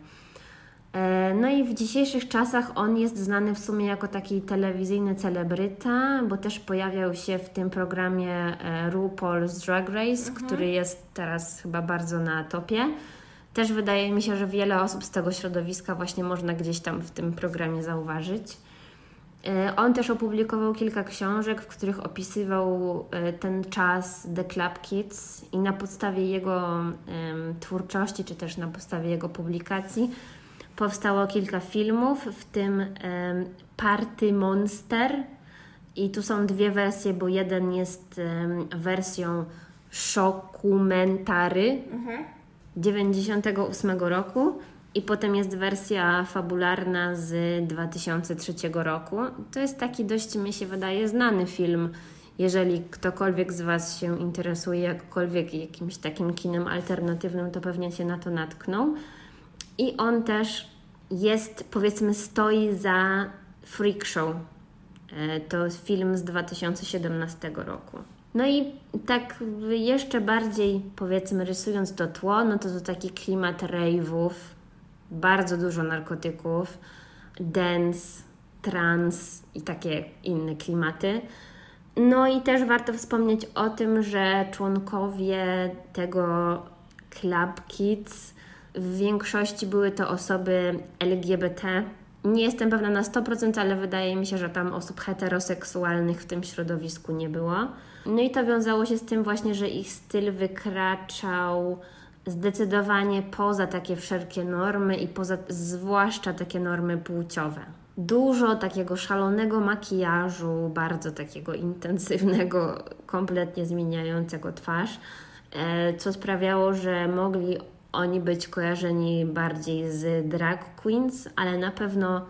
No i w dzisiejszych czasach on jest znany w sumie jako taki telewizyjny celebryta, bo też pojawiał się w tym programie RuPaul's Drag Race, który jest teraz chyba bardzo na topie. Też wydaje mi się, że wiele osób z tego środowiska właśnie można gdzieś tam w tym programie zauważyć. E, On też opublikował kilka książek, w których opisywał e, ten czas The Club Kids i na podstawie jego twórczości, czy też na podstawie jego publikacji powstało kilka filmów, w tym Party Monster. I tu są dwie wersje, bo jeden jest wersją szokumentary 98 roku i potem jest wersja fabularna z 2003 roku. To jest taki dość, mi się wydaje, znany film. Jeżeli ktokolwiek z Was się interesuje jakkolwiek jakimś takim kinem alternatywnym, to pewnie się na to natknął. I on też jest, powiedzmy, stoi za Freak Show. E, To film z 2017 roku. No i tak jeszcze bardziej, powiedzmy, rysując to tło, no to to taki klimat rave'ów, bardzo dużo narkotyków, dance, trance i takie inne klimaty. No i też warto wspomnieć o tym, że członkowie tego Club Kids w większości były to osoby LGBT. Nie jestem pewna na 100%, ale wydaje mi się, że tam osób heteroseksualnych w tym środowisku nie było. No i to wiązało się z tym właśnie, że ich styl wykraczał zdecydowanie poza takie wszelkie normy i poza zwłaszcza takie normy płciowe. Dużo takiego szalonego makijażu, bardzo takiego intensywnego, kompletnie zmieniającego twarz, e, co sprawiało, że mogli oni być kojarzeni bardziej z drag queens, ale na pewno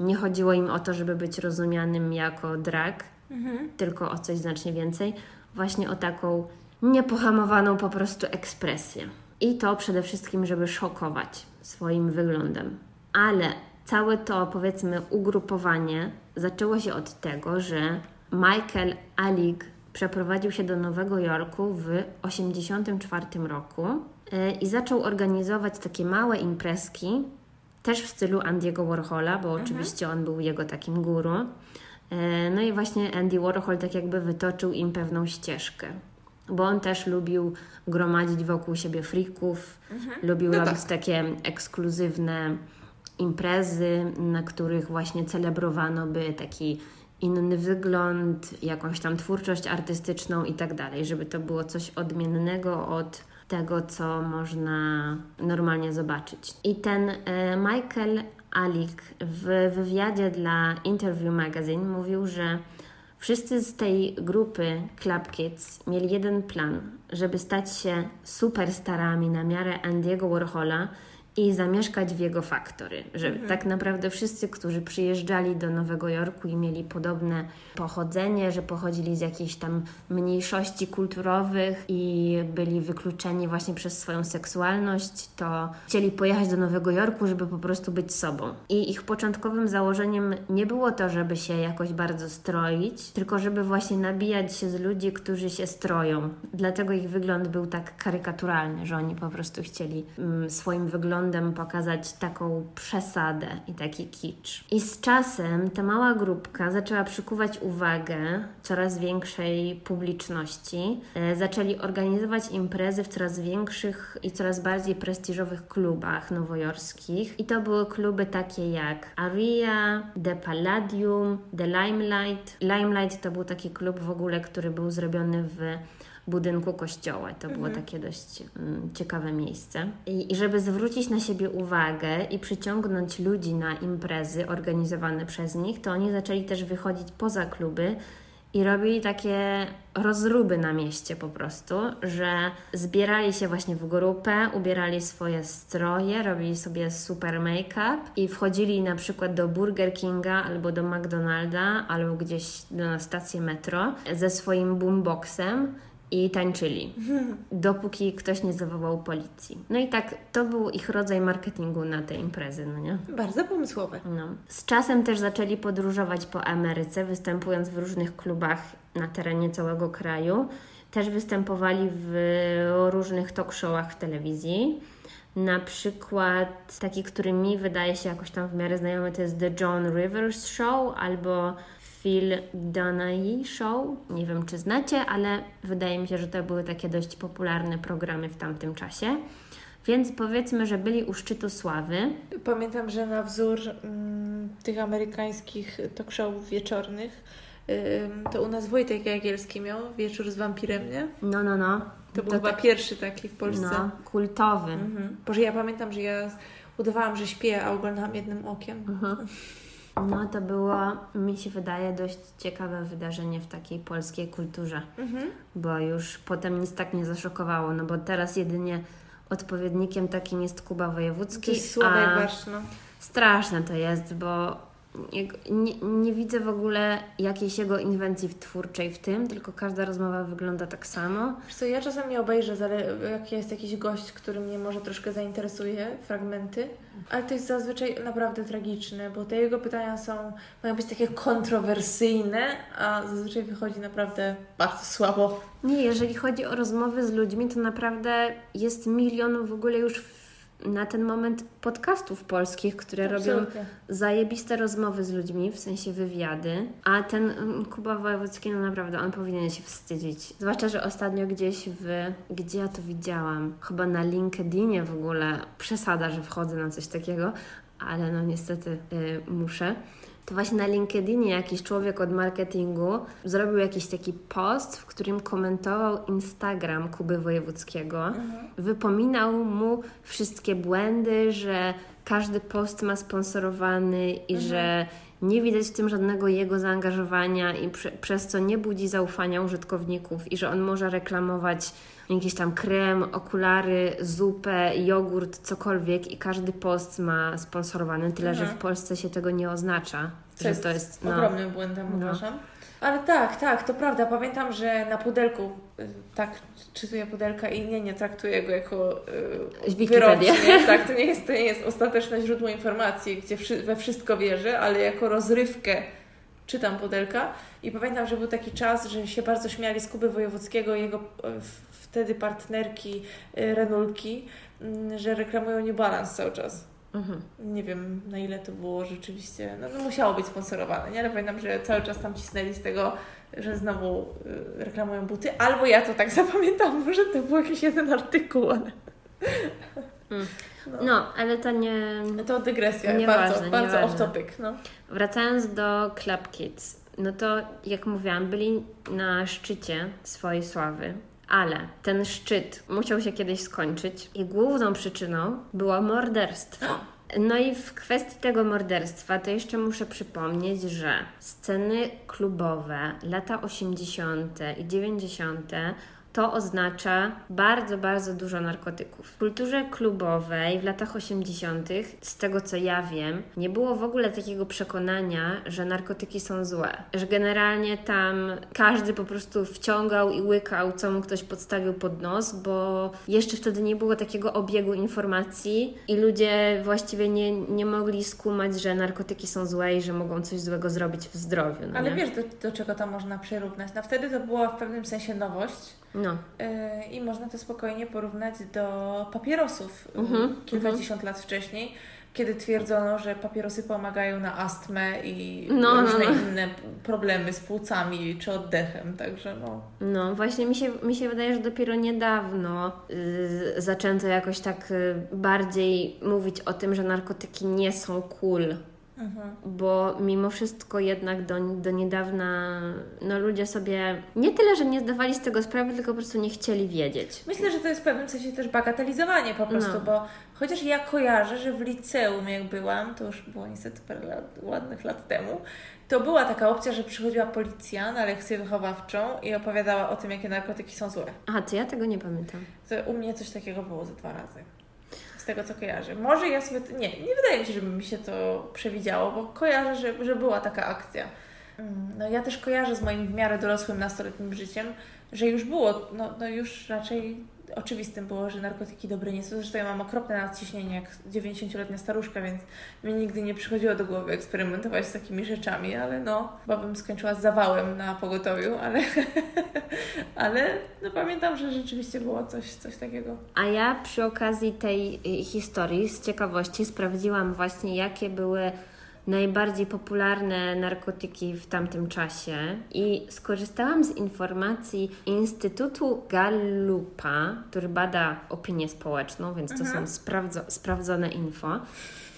nie chodziło im o to, żeby być rozumianym jako drag, tylko o coś znacznie więcej, właśnie o taką niepohamowaną po prostu ekspresję. I to przede wszystkim, żeby szokować swoim wyglądem. Ale całe to, powiedzmy, ugrupowanie zaczęło się od tego, że Michael Alig przeprowadził się do Nowego Jorku w 1984 roku e, i zaczął organizować takie małe imprezki, też w stylu Andiego Warhola, bo oczywiście on był jego takim guru. E, No i właśnie Andy Warhol tak jakby wytoczył im pewną ścieżkę, bo on też lubił gromadzić wokół siebie frików, lubił No robić tak. takie ekskluzywne imprezy, na których właśnie celebrowano by taki inny wygląd, jakąś tam twórczość artystyczną i tak dalej, żeby to było coś odmiennego od tego, co można normalnie zobaczyć. I ten e, Michael Alik w wywiadzie dla Interview Magazine mówił, że wszyscy z tej grupy Club Kids mieli jeden plan, żeby stać się superstarami na miarę Andiego Warhola i zamieszkać w jego faktory. Że tak naprawdę wszyscy, którzy przyjeżdżali do Nowego Jorku i mieli podobne pochodzenie, że pochodzili z jakichś tam mniejszości kulturowych i byli wykluczeni właśnie przez swoją seksualność, to chcieli pojechać do Nowego Jorku, żeby po prostu być sobą. I ich początkowym założeniem nie było to, żeby się jakoś bardzo stroić, tylko żeby właśnie nabijać się z ludzi, którzy się stroją. Dlatego ich wygląd był tak karykaturalny, że oni po prostu chcieli mm, swoim wyglądem pokazać taką przesadę i taki kicz. I z czasem ta mała grupka zaczęła przykuwać uwagę coraz większej publiczności. E, zaczęli organizować imprezy w coraz większych i coraz bardziej prestiżowych klubach nowojorskich. I to były kluby takie jak Aria, The Palladium, The Limelight. Limelight to był taki klub w ogóle, który był zrobiony w budynku kościoła. To było takie dość mm, ciekawe miejsce. I, I żeby zwrócić na siebie uwagę i przyciągnąć ludzi na imprezy organizowane przez nich, to oni zaczęli też wychodzić poza kluby i robili takie rozruby na mieście po prostu, że zbierali się właśnie w grupę, ubierali swoje stroje, robili sobie super make-up i wchodzili na przykład do Burger Kinga albo do McDonalda albo gdzieś na stację metro ze swoim boomboxem i tańczyli, dopóki ktoś nie zawołał policji. No i tak, to był ich rodzaj marketingu na te imprezy, no nie? Bardzo pomysłowe. No. Z czasem też zaczęli podróżować po Ameryce, występując w różnych klubach na terenie całego kraju. Też występowali w różnych talk showach w telewizji. Na przykład taki, który mi wydaje się jakoś tam w miarę znajomy, to jest The John Rivers Show albo Phil Donaghy Show. Nie wiem, czy znacie, ale wydaje mi się, że to były takie dość popularne programy w tamtym czasie. Więc powiedzmy, że byli u szczytu sławy. Pamiętam, że na wzór mm, tych amerykańskich talk showów wieczornych ym, to u nas Wojtek Jagielski miał wieczór z wampirem, nie? No, no, no. To był chyba tak- pierwszy taki w Polsce. No, kultowy. Mhm. Boże, ja pamiętam, że ja udawałam, że śpię, a oglądałam jednym okiem. No, to było, mi się wydaje, dość ciekawe wydarzenie w takiej polskiej kulturze. Mhm. bo już potem nic tak nie zaszokowało, no bo teraz jedynie odpowiednikiem takim jest Kuba To Wojewódzki, jest Sławek a no. straszne to jest, bo nie, nie widzę w ogóle jakiejś jego inwencji twórczej w tym, tylko każda rozmowa wygląda tak samo. Wiesz co, ja czasami obejrzę, jak jest jakiś gość, który mnie może troszkę zainteresuje, fragmenty, ale to jest zazwyczaj naprawdę tragiczne, bo te jego pytania są, mają być takie kontrowersyjne, a zazwyczaj wychodzi naprawdę bardzo słabo. Nie, jeżeli chodzi o rozmowy z ludźmi, to naprawdę jest milion w ogóle już w, na ten moment podcastów polskich, które robią Absolutnie. zajebiste rozmowy z ludźmi, w sensie wywiady, a ten mm, Kuba Wojewódzki, no naprawdę, on powinien się wstydzić. Zwłaszcza, że ostatnio gdzieś w... Gdzie ja to widziałam? Chyba na LinkedInie w ogóle. Przesada, że wchodzę na coś takiego, ale no niestety y, muszę. To właśnie na LinkedInie jakiś człowiek od marketingu zrobił jakiś taki post, w którym komentował Instagram Kuby Wojewódzkiego. Wypominał mu wszystkie błędy, że każdy post ma sponsorowany i że nie widać w tym żadnego jego zaangażowania i prze, przez co nie budzi zaufania użytkowników i że on może reklamować jakiś tam krem, okulary, zupę, jogurt, cokolwiek i każdy post ma sponsorowany, tyle że w Polsce się tego nie oznacza, Co że to jest no, ogromnym błędem, No. uważam. Ale tak, tak, to prawda. Pamiętam, że na pudelku, y, tak, czytuję pudelka i nie, nie traktuję go jako y, Wikipedię. wyrocznie. Tak, to nie, jest, to nie jest ostateczne źródło informacji, gdzie wszy, we wszystko wierzę, ale jako rozrywkę czytam pudelka. I pamiętam, że był taki czas, że się bardzo śmiali z Kuby Wojewódzkiego i jego wtedy partnerki y, Renulki, y, że reklamują New Balance cały czas. Mhm. Nie wiem, na ile to było rzeczywiście. No, no musiało być sponsorowane, nie? Ale pamiętam, że cały czas tam cisnęli z tego, że znowu y, reklamują buty. Albo ja to tak zapamiętam, może to był jakiś jeden artykuł, ale. No, ale to nie... No to dygresja, Nieważne, bardzo, bardzo nieważne. off topic. No. Wracając do Club Kids, no to jak mówiłam, byli na szczycie swojej sławy, ale ten szczyt musiał się kiedyś skończyć i główną przyczyną było morderstwo. No i w kwestii tego morderstwa to jeszcze muszę przypomnieć, że sceny klubowe, lata 80. i 90. to oznacza bardzo, bardzo dużo narkotyków. W kulturze klubowej w latach 80., z tego co ja wiem, nie było w ogóle takiego przekonania, że narkotyki są złe. Że generalnie tam każdy po prostu wciągał i łykał, co mu ktoś podstawił pod nos, bo jeszcze wtedy nie było takiego obiegu informacji i ludzie właściwie nie, nie mogli skumać, że narkotyki są złe i że mogą coś złego zrobić w zdrowiu. No Ale wiesz, do, do czego to można przyrównać? No wtedy to była w pewnym sensie nowość. No. Yy, I można to spokojnie porównać do papierosów yy, Mhm, kilkadziesiąt lat wcześniej, kiedy twierdzono, że papierosy pomagają na astmę i No, no, różne no. inne problemy z płucami czy oddechem. Także no. No, właśnie mi się, mi się wydaje, że dopiero niedawno y, zaczęto jakoś tak y, bardziej mówić o tym, że narkotyki nie są cool. Mhm. Bo mimo wszystko jednak do, do niedawna no ludzie sobie nie tyle, że nie zdawali z tego sprawy, tylko po prostu nie chcieli wiedzieć. Myślę, że to jest w pewnym sensie też bagatelizowanie po prostu, No. bo chociaż ja kojarzę, że w liceum jak byłam, to już było niestety parę lat, ładnych lat temu, to była taka opcja, że przychodziła policja na lekcję wychowawczą i opowiadała o tym, jakie narkotyki są złe. Aha, to ja tego nie pamiętam. To u mnie coś takiego było ze dwa razy. Z tego co kojarzę. Może ja sobie. Nie, nie wydaje mi się, żeby mi się to przewidziało, bo kojarzę, że, że była taka akcja. Mm, No ja też kojarzę z moim w miarę dorosłym nastoletnim życiem, że już było, no, no już raczej oczywistym było, że narkotyki dobre nie są. Zresztą ja mam okropne nadciśnienie jak 90-letnia staruszka, więc mi nigdy nie przychodziło do głowy eksperymentować z takimi rzeczami, ale no, chyba bym skończyła z zawałem na pogotowiu, ale, ale no pamiętam, że rzeczywiście było coś, coś takiego. A ja przy okazji tej y, historii z ciekawości sprawdziłam właśnie, jakie były najbardziej popularne narkotyki w tamtym czasie i skorzystałam z informacji Instytutu Gallupa, który bada opinię społeczną, więc to są sprawdzo- sprawdzone info.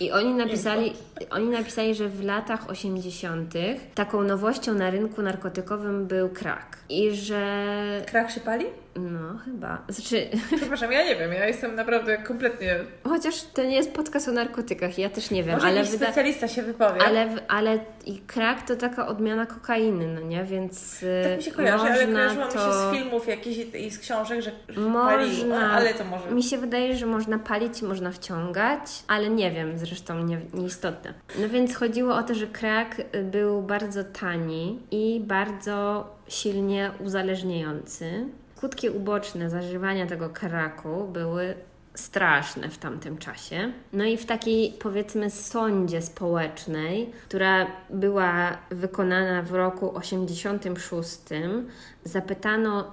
I oni napisali, oni napisali, że w latach 80. taką nowością na rynku narkotykowym był crack. I że. Krak się pali? No, chyba. Znaczy, Przepraszam, ja nie wiem, ja jestem naprawdę kompletnie... Chociaż to nie jest podcast o narkotykach, ja też nie wiem, Może ale, jakiś wyda- specjalista się wypowie. ale, ale i crack to taka odmiana kokainy, no nie? Więc y, tak mi się kojarzy, ale kojarzyło mi się to... z filmów jakichś i z książek, że, że Można, ale to może... Mi się wydaje, że można palić i można wciągać, ale nie wiem, zresztą nie, nieistotne. No więc chodziło o to, że crack y, był bardzo tani i bardzo silnie uzależniający. Skutki uboczne zażywania tego cracku były straszne w tamtym czasie. No i w takiej powiedzmy sądzie społecznej, która była wykonana w roku 86, zapytano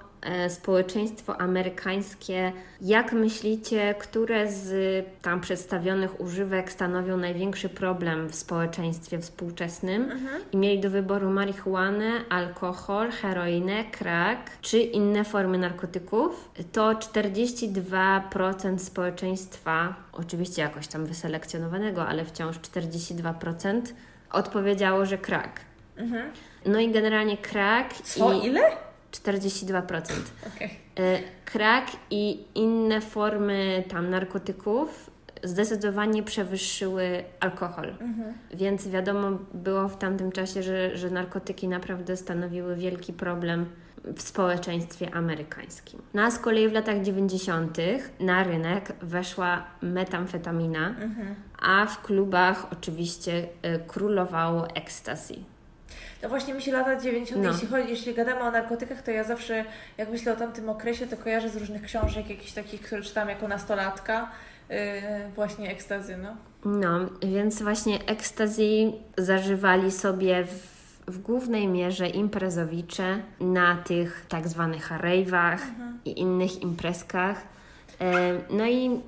społeczeństwo amerykańskie, jak myślicie, które z tam przedstawionych używek stanowią największy problem w społeczeństwie współczesnym i mieli do wyboru marihuanę, alkohol, heroinę, crack czy inne formy narkotyków, to 42% społeczeństwa, oczywiście jakoś tam wyselekcjonowanego, ale wciąż 42% odpowiedziało, że crack. No i generalnie crack Co? i Ile? 42%. Okej. E, Crack i inne formy tam narkotyków zdecydowanie przewyższyły alkohol. Więc wiadomo było w tamtym czasie, że, że narkotyki naprawdę stanowiły wielki problem w społeczeństwie amerykańskim. No a z kolei w latach 90. na rynek weszła metamfetamina, a w klubach oczywiście e, królowało ecstasy. No właśnie mi się lata 90. No. Jeśli, chodzi, jeśli gadamy o narkotykach, to ja zawsze, jak myślę o tamtym okresie, to kojarzę z różnych książek, jakichś takich, które czytałam jako nastolatka, yy, właśnie ekstazy, no. No, więc właśnie ekstazji zażywali sobie w, w głównej mierze imprezowicze na tych tak zwanych rave'ach i innych imprezkach. E, No i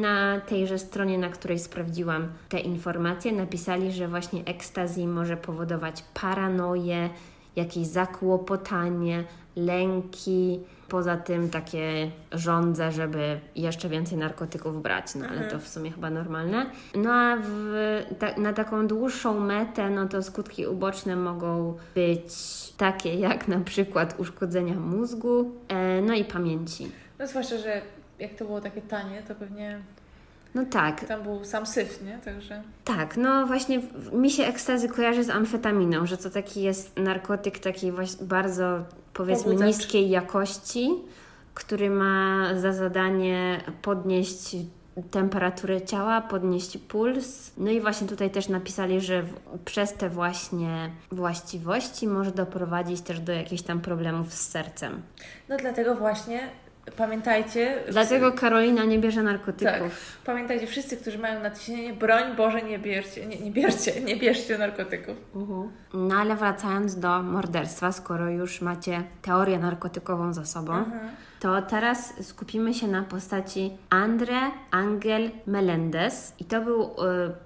na tejże stronie, na której sprawdziłam te informacje, napisali, że właśnie ekstazji może powodować paranoję, jakieś zakłopotanie, lęki. Poza tym takie żądze, żeby jeszcze więcej narkotyków brać, no ale to w sumie chyba normalne. No a w, ta, na taką dłuższą metę, no to skutki uboczne mogą być takie jak na przykład uszkodzenia mózgu, e, no i pamięci. No zwłaszcza, że jak to było takie tanie, to pewnie No tak, tam był sam syf, nie? Także... Tak, no właśnie mi się ekstazy kojarzy z amfetaminą, że to taki jest narkotyk takiej właśnie bardzo powiedzmy niskiej jakości, który ma za zadanie podnieść temperaturę ciała, podnieść puls. No i właśnie tutaj też napisali, że przez te właśnie właściwości może doprowadzić też do jakichś tam problemów z sercem. No dlatego właśnie pamiętajcie. Dlatego Karolina nie bierze narkotyków. Tak. Pamiętajcie, wszyscy, którzy mają nadciśnienie, broń Boże, nie bierzcie, nie, nie bierzcie, nie bierzcie narkotyków. No ale wracając do morderstwa, skoro już macie teorię narkotykową za sobą, to teraz skupimy się na postaci Andre Angel Melendez. I to był y,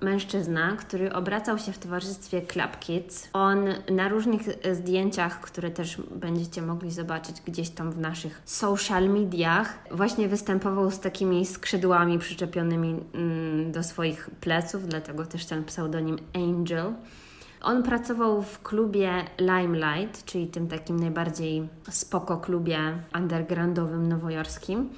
mężczyzna, który obracał się w towarzystwie Club Kids. On na różnych zdjęciach, które też będziecie mogli zobaczyć gdzieś tam w naszych social mediach, właśnie występował z takimi skrzydłami przyczepionymi mm, do swoich pleców, dlatego też ten pseudonim Angel. On pracował w klubie Limelight, czyli tym takim najbardziej spoko klubie undergroundowym nowojorskim.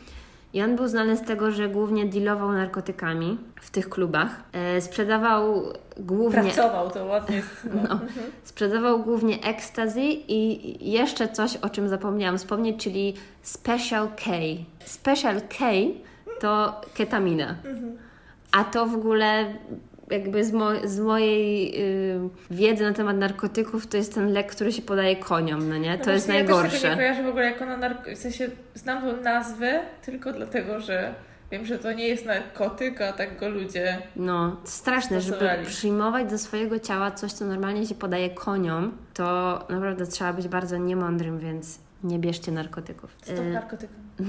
I on był znany z tego, że głównie dealował narkotykami w tych klubach. E, sprzedawał głównie. Pracował, to ładnie jest. No. No, sprzedawał głównie ecstasy i jeszcze coś, o czym zapomniałam wspomnieć, czyli Special K. Special K to ketamina. A to w ogóle jakby z, mo- z mojej y, wiedzy na temat narkotyków to jest ten lek, który się podaje koniom, no nie? To No jest właśnie, Ja też najgorsze. nie kojarzę w ogóle jako na. W sensie znam tą nazwę tylko dlatego, że wiem, że to nie jest narkotyk, a tak go ludzie... No, straszne, żeby przyjmować do swojego ciała coś, co normalnie się podaje koniom, to naprawdę trzeba być bardzo niemądrym, więc nie bierzcie narkotyków. Stop Y, narkotykom.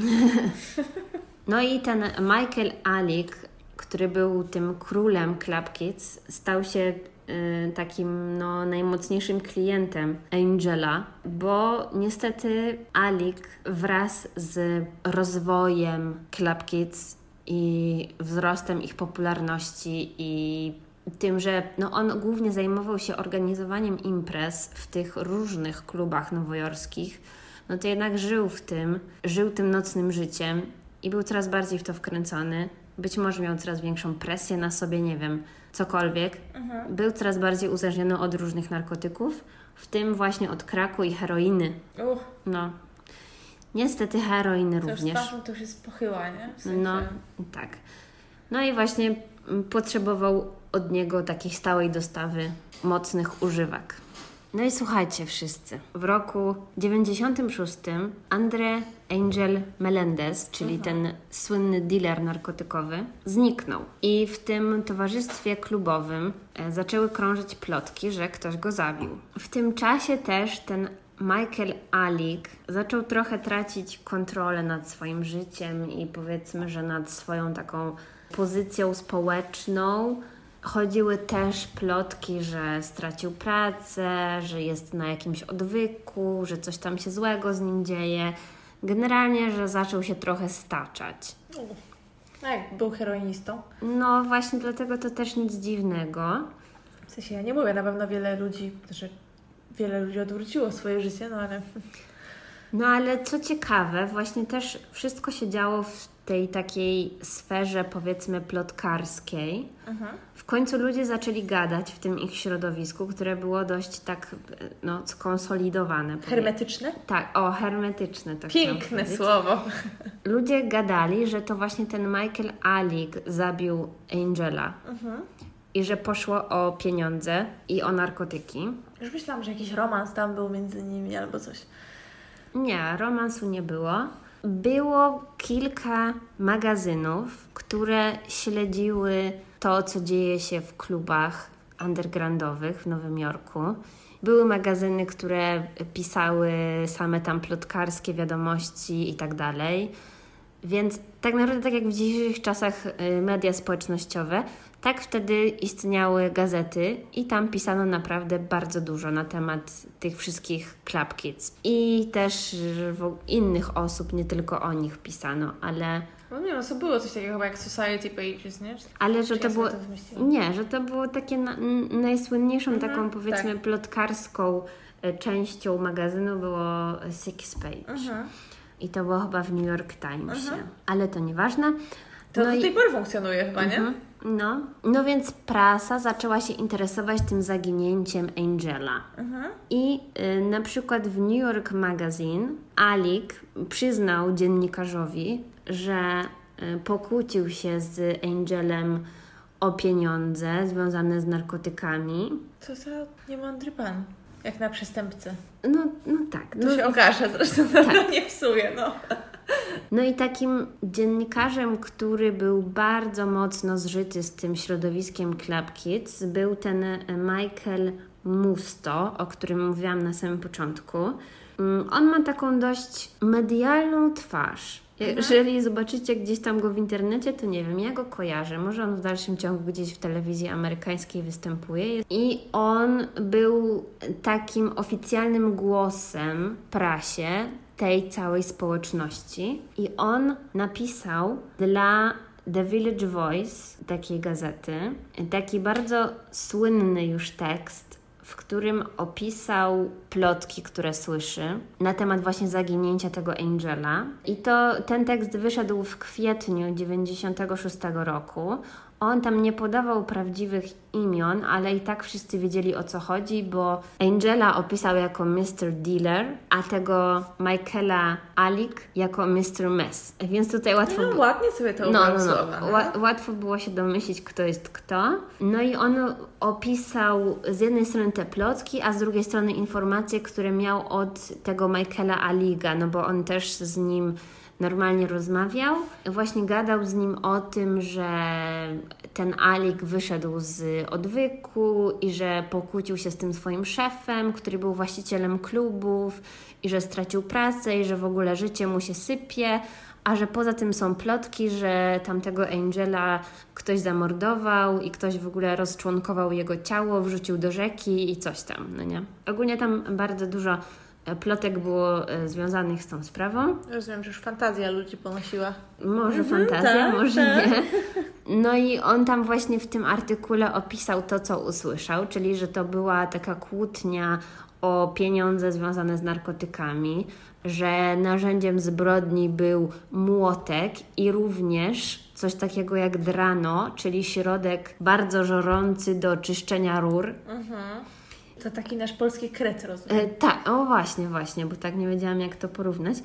No i ten Michael Alik, który był tym królem Club Kids, stał się y, takim no, najmocniejszym klientem Angela, bo niestety Alik wraz z rozwojem Club Kids i wzrostem ich popularności i tym, że no on głównie zajmował się organizowaniem imprez w tych różnych klubach nowojorskich, no to jednak żył w tym, żył tym nocnym życiem i był coraz bardziej w to wkręcony. Być może miał coraz większą presję na sobie, nie wiem, cokolwiek. Był coraz bardziej uzależniony od różnych narkotyków, w tym właśnie od kraku i heroiny. Uch, No, niestety heroiny to już również. twarzą to już jest pochyła, nie? W sensie... No, tak. No i właśnie mm, potrzebował od niego takiej stałej dostawy mocnych używek. No i słuchajcie wszyscy. W roku 96 Andre Angel Melendez, czyli ten słynny dealer narkotykowy, zniknął. I w tym towarzystwie klubowym e, zaczęły krążyć plotki, że ktoś go zabił. W tym czasie też ten Michael Alik zaczął trochę tracić kontrolę nad swoim życiem i powiedzmy, że nad swoją taką pozycją społeczną. Chodziły też plotki, że stracił pracę, że jest na jakimś odwyku, że coś tam się złego z nim dzieje. Generalnie, że zaczął się trochę staczać. No jak był heroinistą. No właśnie dlatego to też nic dziwnego. W sensie ja nie mówię, na pewno wiele ludzi, że wiele ludzi odwróciło swoje życie, no ale No ale co ciekawe, właśnie też wszystko się działo w tej takiej sferze powiedzmy plotkarskiej. W końcu ludzie zaczęli gadać w tym ich środowisku, które było dość tak no, skonsolidowane. hermetyczne. Tak, o, hermetyczne. Tak Piękne słowo. Ludzie gadali, że to właśnie ten Michael Alik zabił Angela i że poszło o pieniądze i o narkotyki. Już myślałam, że jakiś romans tam był między nimi albo coś. Nie, romansu nie było. Było kilka magazynów, które śledziły to, co dzieje się w klubach undergroundowych w Nowym Jorku. Były magazyny, które pisały same tam plotkarskie wiadomości i tak dalej. Więc tak naprawdę, tak jak w dzisiejszych czasach y, media społecznościowe, tak wtedy istniały gazety i tam pisano naprawdę bardzo dużo na temat tych wszystkich Club Kids. I też innych osób, nie tylko o nich pisano, ale, No nie no, co było coś takiego chyba jak Society Pages, nie? Czy- ale że czy to ja było... to? Nie, że to było takie na, najsłynniejszą Mhm, taką powiedzmy tak. plotkarską y, częścią magazynu było Six Page. Mhm. I to było chyba w New York Timesie. Mhm. Ale to nieważne. To No do i- tej pory funkcjonuje chyba, nie? No. no więc prasa zaczęła się interesować tym zaginięciem Angela. Mhm. I y, na przykład w New York Magazine Alik przyznał dziennikarzowi, że y, pokłócił się z Angelem o pieniądze związane z narkotykami. Co za niemądry pan. Jak na przestępcę. No, no tak. To No, się okaże zresztą, to nie psuje, no. No i takim dziennikarzem, który był bardzo mocno zżyty z tym środowiskiem Club Kids, był ten e, Michael Musto, o którym mówiłam na samym początku. Mm, on ma taką dość medialną twarz. Jeżeli zobaczycie gdzieś tam go w internecie, to nie wiem, ja go kojarzę. Może on w dalszym ciągu gdzieś w telewizji amerykańskiej występuje. I on był takim oficjalnym głosem prasie tej całej społeczności. I on napisał dla The Village Voice, takiej gazety, taki bardzo słynny już tekst, w którym opisał plotki, które słyszy na temat właśnie zaginięcia tego Angela. I to ten tekst wyszedł w kwietniu 96 roku. On tam nie podawał prawdziwych imion, ale i tak wszyscy wiedzieli o co chodzi, bo Angela opisał jako Mr. Dealer, a tego Michaela Alik jako Mr. Mess. Więc tutaj łatwo No było. ładnie sobie to No, no, no. no. Ła- łatwo było się domyślić, kto jest kto. No i on opisał z jednej strony te plotki, a z drugiej strony informacje, które miał od tego Michaela Aliga, no bo on też z nim normalnie rozmawiał. Właśnie gadał z nim o tym, że ten Alik wyszedł z odwyku i że pokłócił się z tym swoim szefem, który był właścicielem klubów i że stracił pracę i że w ogóle życie mu się sypie. A że poza tym są plotki, że tamtego Angela ktoś zamordował i ktoś w ogóle rozczłonkował jego ciało, wrzucił do rzeki i coś tam, no nie? Ogólnie tam bardzo dużo plotek było e, związanych z tą sprawą. Rozumiem, że już fantazja ludzi ponosiła. Może Mhm, fantazja, tak, może tak. nie. No i on tam właśnie w tym artykule opisał to, co usłyszał, czyli że to była taka kłótnia o pieniądze związane z narkotykami, że narzędziem zbrodni był młotek i również coś takiego jak drano, czyli środek bardzo żorący do czyszczenia rur. To taki nasz polski kret, rozumiem. E, tak, o właśnie, właśnie, bo tak nie wiedziałam, jak to porównać.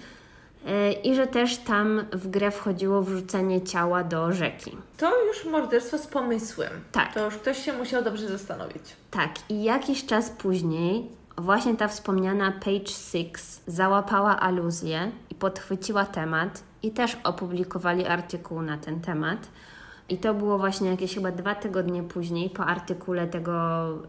E, I że też tam w grę wchodziło wrzucenie ciała do rzeki. To już morderstwo z pomysłem. Tak. To już ktoś się musiał dobrze zastanowić. Tak, i jakiś czas później właśnie ta wspomniana Page Six załapała aluzję i podchwyciła temat i też opublikowali artykuł na ten temat. I to było właśnie jakieś chyba dwa tygodnie później po artykule tego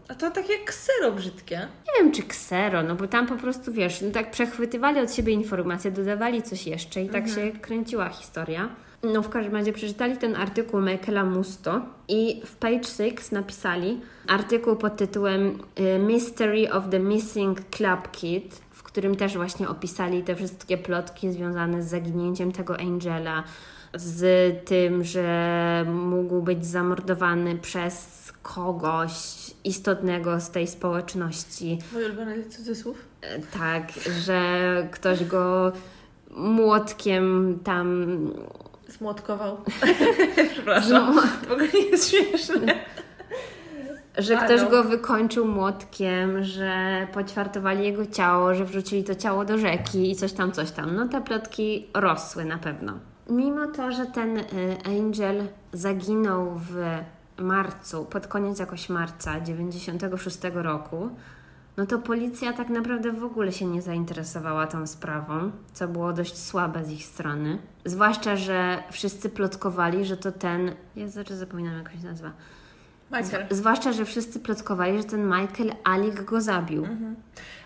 A to takie ksero brzydkie. nie wiem czy ksero, no bo tam po prostu wiesz, no tak przechwytywali od siebie informacje, dodawali coś jeszcze i tak się kręciła historia. No w każdym razie przeczytali ten artykuł Michaela Musto i w Page Six napisali artykuł pod tytułem y, Mystery of the Missing Club Kid, w którym też właśnie opisali te wszystkie plotki związane z zaginięciem tego Angela, z tym, że mógł być zamordowany przez kogoś istotnego z tej społeczności. Mój ulubiony cudzysłów. E, Tak, że ktoś go młotkiem tam. Zmłotkował. Przepraszam. W ogóle nie jest śmieszne. Że A, ktoś no. go wykończył młotkiem, że poćwartowali jego ciało, że wrzucili to ciało do rzeki i coś tam, coś tam. No te plotki rosły na pewno. Mimo to, że ten y, Angel zaginął w marcu, pod koniec jakoś marca 96 roku, no to policja tak naprawdę w ogóle się nie zainteresowała tą sprawą, co było dość słabe z ich strony. Zwłaszcza, że wszyscy plotkowali, że to ten. Ja znaczy zapominam jak on się nazywa. Michael. Zwłaszcza, że wszyscy plotkowali, że ten Michael Alik go zabił.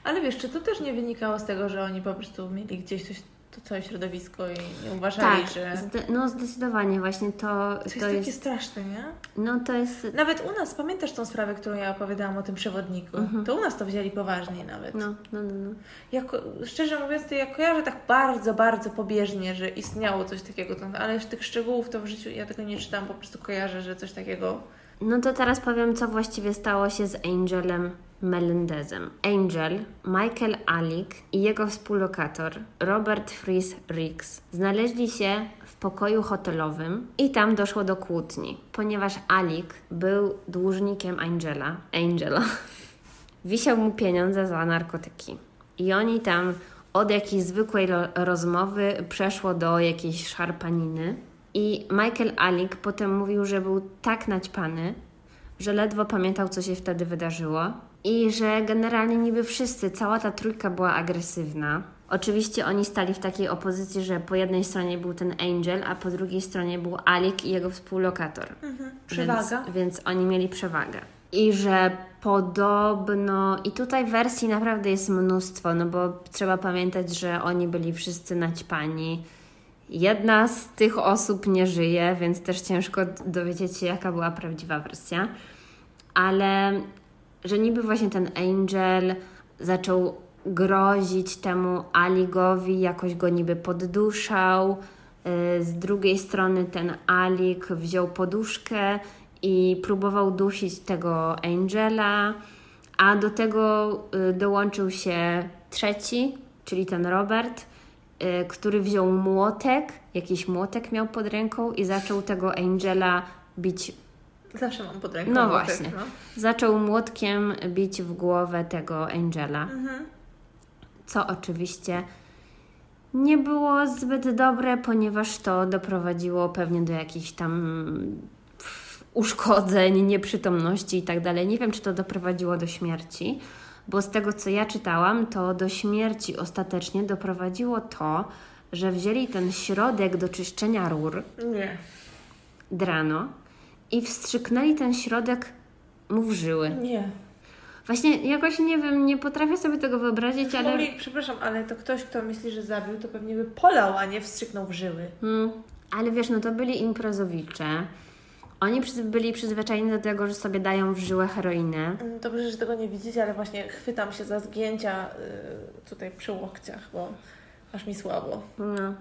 Ale wiesz, czy to też nie wynikało z tego, że oni po prostu mieli gdzieś coś, to całe środowisko i nie uważali, Tak, że... zde- no zdecydowanie właśnie to, To to jest takie jest. straszne, nie? No to jest. Nawet u nas, pamiętasz tą sprawę, którą ja opowiadałam o tym przewodniku? To u nas to wzięli poważnie nawet. No, no, no, no. Ja, ko- szczerze mówiąc, to ja kojarzę tak bardzo, bardzo pobieżnie, że istniało coś takiego, ale już tych szczegółów to w życiu ja tego nie czytam, po prostu kojarzę, że coś takiego... No to teraz powiem, co właściwie stało się z Angelem Melendezem. Angel, Michael Alik i jego współlokator Robert Fries Riggs znaleźli się w pokoju hotelowym i tam doszło do kłótni, ponieważ Alik był dłużnikiem Angela. Angela. Wisiał mu pieniądze za narkotyki. I oni tam od jakiejś zwykłej rozmowy przeszło do jakiejś szarpaniny. I Michael Alik potem mówił, że był tak naćpany, że ledwo pamiętał, co się wtedy wydarzyło. I że generalnie niby wszyscy, cała ta trójka była agresywna. Oczywiście oni stali w takiej opozycji, że po jednej stronie był ten Angel, a po drugiej stronie był Alik i jego współlokator. Przewaga. Więc, więc oni mieli przewagę. I że podobno, i tutaj wersji naprawdę jest mnóstwo, no bo trzeba pamiętać, że oni byli wszyscy naćpani. Jedna z tych osób nie żyje, więc też ciężko dowiedzieć się, jaka była prawdziwa wersja. Ale że niby właśnie ten Angel zaczął grozić temu Aligowi, jakoś go niby podduszał. Y, Z drugiej strony ten Alik wziął poduszkę i próbował dusić tego Angela, a do tego y, dołączył się trzeci, czyli ten Robert, y, który wziął młotek, jakiś młotek miał pod ręką i zaczął tego Angela bić Zawsze mam pod ręką No właśnie. No. Zaczął młotkiem bić w głowę tego Angela, Mhm. co oczywiście nie było zbyt dobre, ponieważ to doprowadziło pewnie do jakichś tam uszkodzeń, nieprzytomności i tak dalej. Nie wiem, czy to doprowadziło do śmierci, bo z tego, co ja czytałam, to do śmierci ostatecznie doprowadziło to, że wzięli ten środek do czyszczenia rur, Nie. drano, i wstrzyknęli ten środek mu w żyły. Nie. Właśnie jakoś nie wiem, nie potrafię sobie tego wyobrazić, ale. Mogli, przepraszam, ale to ktoś, kto myśli, że zabił, to pewnie by polał, a nie wstrzyknął w żyły. Mm, ale wiesz, no to byli imprezowicze. Oni byli przyzwyczajeni do tego, że sobie dają w żyłę heroinę. Mm, Dobrze, że tego nie widzicie, ale właśnie chwytam się za zgięcia y, tutaj przy łokciach, bo aż mi słabo. No.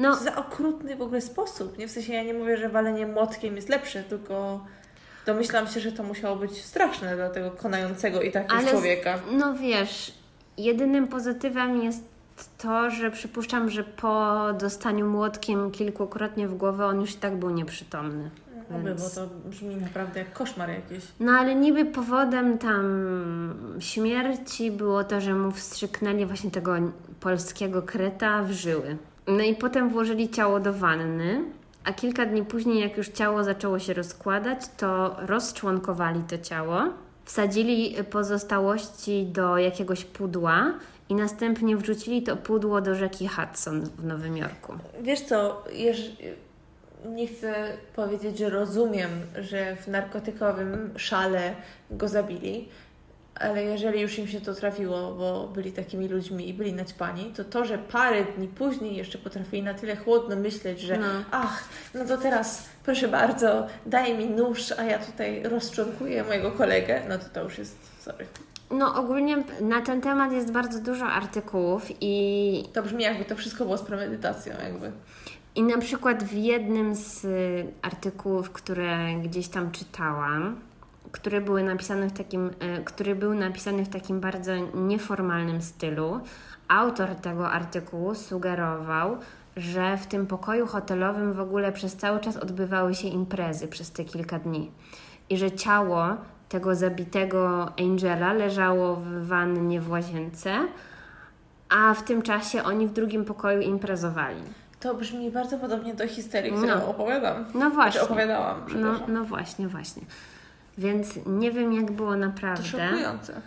No, Co za okrutny w ogóle sposób. Nie w sensie ja nie mówię, że walenie młotkiem jest lepsze, tylko domyślam się, że to musiało być straszne dla tego konającego i tak ale. z- człowieka. No wiesz, jedynym pozytywem jest to, że przypuszczam, że po dostaniu młotkiem kilkukrotnie w głowę on już i tak był nieprzytomny. Oby, Więc- bo to brzmi naprawdę jak koszmar jakiś. No ale niby powodem tam śmierci było to, że mu wstrzyknęli właśnie tego polskiego kreta w żyły. No i potem włożyli ciało do wanny, a kilka dni później, jak już ciało zaczęło się rozkładać, to rozczłonkowali to ciało, wsadzili pozostałości do jakiegoś pudła i następnie wrzucili to pudło do rzeki Hudson w Nowym Jorku. Wiesz co, jeż... nie chcę powiedzieć, że rozumiem, że w narkotykowym szale go zabili, ale jeżeli już im się to trafiło, bo byli takimi ludźmi i byli naćpani, to to, że parę dni później jeszcze potrafili na tyle chłodno myśleć, że No. ach, no to teraz proszę bardzo, daj mi nóż, a ja tutaj rozczłonkuję mojego kolegę, no to to już jest, sorry. No ogólnie na ten temat jest bardzo dużo artykułów i To brzmi jakby to wszystko było z premedytacją jakby. I na przykład w jednym z artykułów, które gdzieś tam czytałam, które były napisane w takim, y, który był napisany w takim bardzo nieformalnym stylu, autor tego artykułu sugerował, że w tym pokoju hotelowym w ogóle przez cały czas odbywały się imprezy przez te kilka dni i że ciało tego zabitego Angela leżało w wannie w łazience, a w tym czasie oni w drugim pokoju imprezowali. To brzmi bardzo podobnie do histerii, którą No. opowiadam. No właśnie. Znaczy opowiadałam, No, no właśnie, właśnie. Więc nie wiem, jak było to naprawdę, szokujące.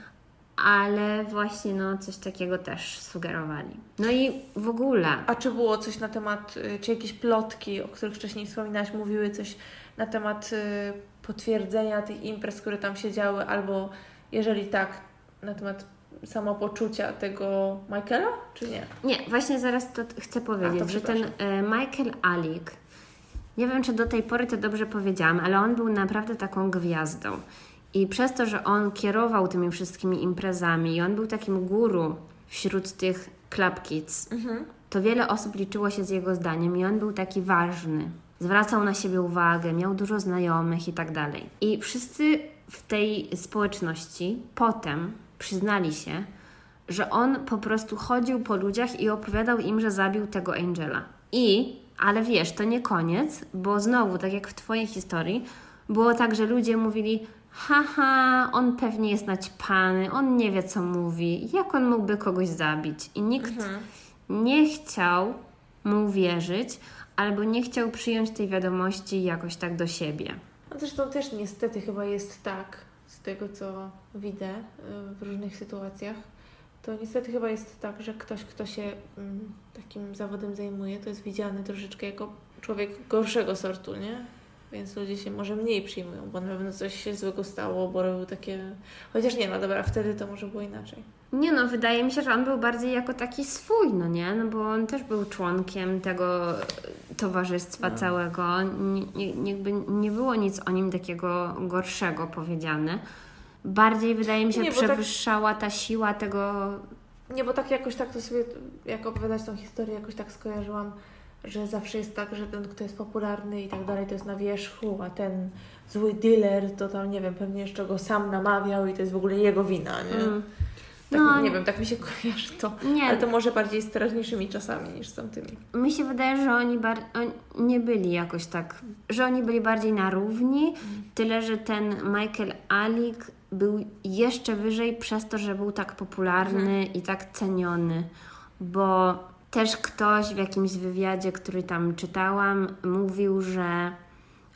ale właśnie no, coś takiego też sugerowali. No i w ogóle, A czy było coś na temat, y, czy jakieś plotki, o których wcześniej wspominałaś, mówiły coś na temat y, potwierdzenia tych imprez, które tam się działy, albo jeżeli tak, na temat samopoczucia tego Michaela, czy nie? nie, właśnie zaraz to chcę powiedzieć, A, to że ten e, Michael Alik, nie wiem, czy do tej pory to dobrze powiedziałam, ale on był naprawdę taką gwiazdą. I przez to, że on kierował tymi wszystkimi imprezami i on był takim guru wśród tych club kids, to wiele osób liczyło się z jego zdaniem i on był taki ważny. Zwracał na siebie uwagę, miał dużo znajomych i tak dalej. I wszyscy w tej społeczności potem przyznali się, że on po prostu chodził po ludziach i opowiadał im, że zabił tego Angela. I, ale wiesz, to nie koniec, bo znowu, tak jak w Twojej historii, było tak, że ludzie mówili: Haha, on pewnie jest naćpany, on nie wie, co mówi, jak on mógłby kogoś zabić? I nikt nie chciał mu wierzyć, albo nie chciał przyjąć tej wiadomości jakoś tak do siebie. No zresztą też niestety chyba jest tak, z tego co widzę y, w różnych sytuacjach, to niestety chyba jest tak, że ktoś, kto się mm, takim zawodem zajmuje, to jest widziany troszeczkę jako człowiek gorszego sortu, nie? Więc ludzie się może mniej przyjmują, bo na pewno coś się złego stało, bo robił takie... Chociaż nie, no dobra, wtedy to może było inaczej. Nie no, wydaje mi się, że on był bardziej jako taki swój, no nie? No bo on też był członkiem tego towarzystwa No. całego. Nie, nie, było nic o nim takiego gorszego powiedziane. Bardziej wydaje mi się, Nie, tak- przewyższała ta siła tego. Nie, bo tak jakoś tak to sobie, jak opowiadać tą historię, jakoś tak skojarzyłam, że zawsze jest tak, że ten, kto jest popularny i tak dalej, to jest na wierzchu, a ten zły dealer, to tam, nie wiem, pewnie jeszcze go sam namawiał i to jest w ogóle jego wina, nie? Mm, Tak, No, nie wiem, tak mi się kojarzy to. nie, Ale to może bardziej z teraźniejszymi czasami niż z tamtymi. mi się wydaje, że oni, bar- nie byli jakoś tak, że oni byli bardziej na równi, tyle że ten Michael Alik był jeszcze wyżej przez to, że był tak popularny i tak ceniony, bo też ktoś w jakimś wywiadzie, który tam czytałam, mówił, że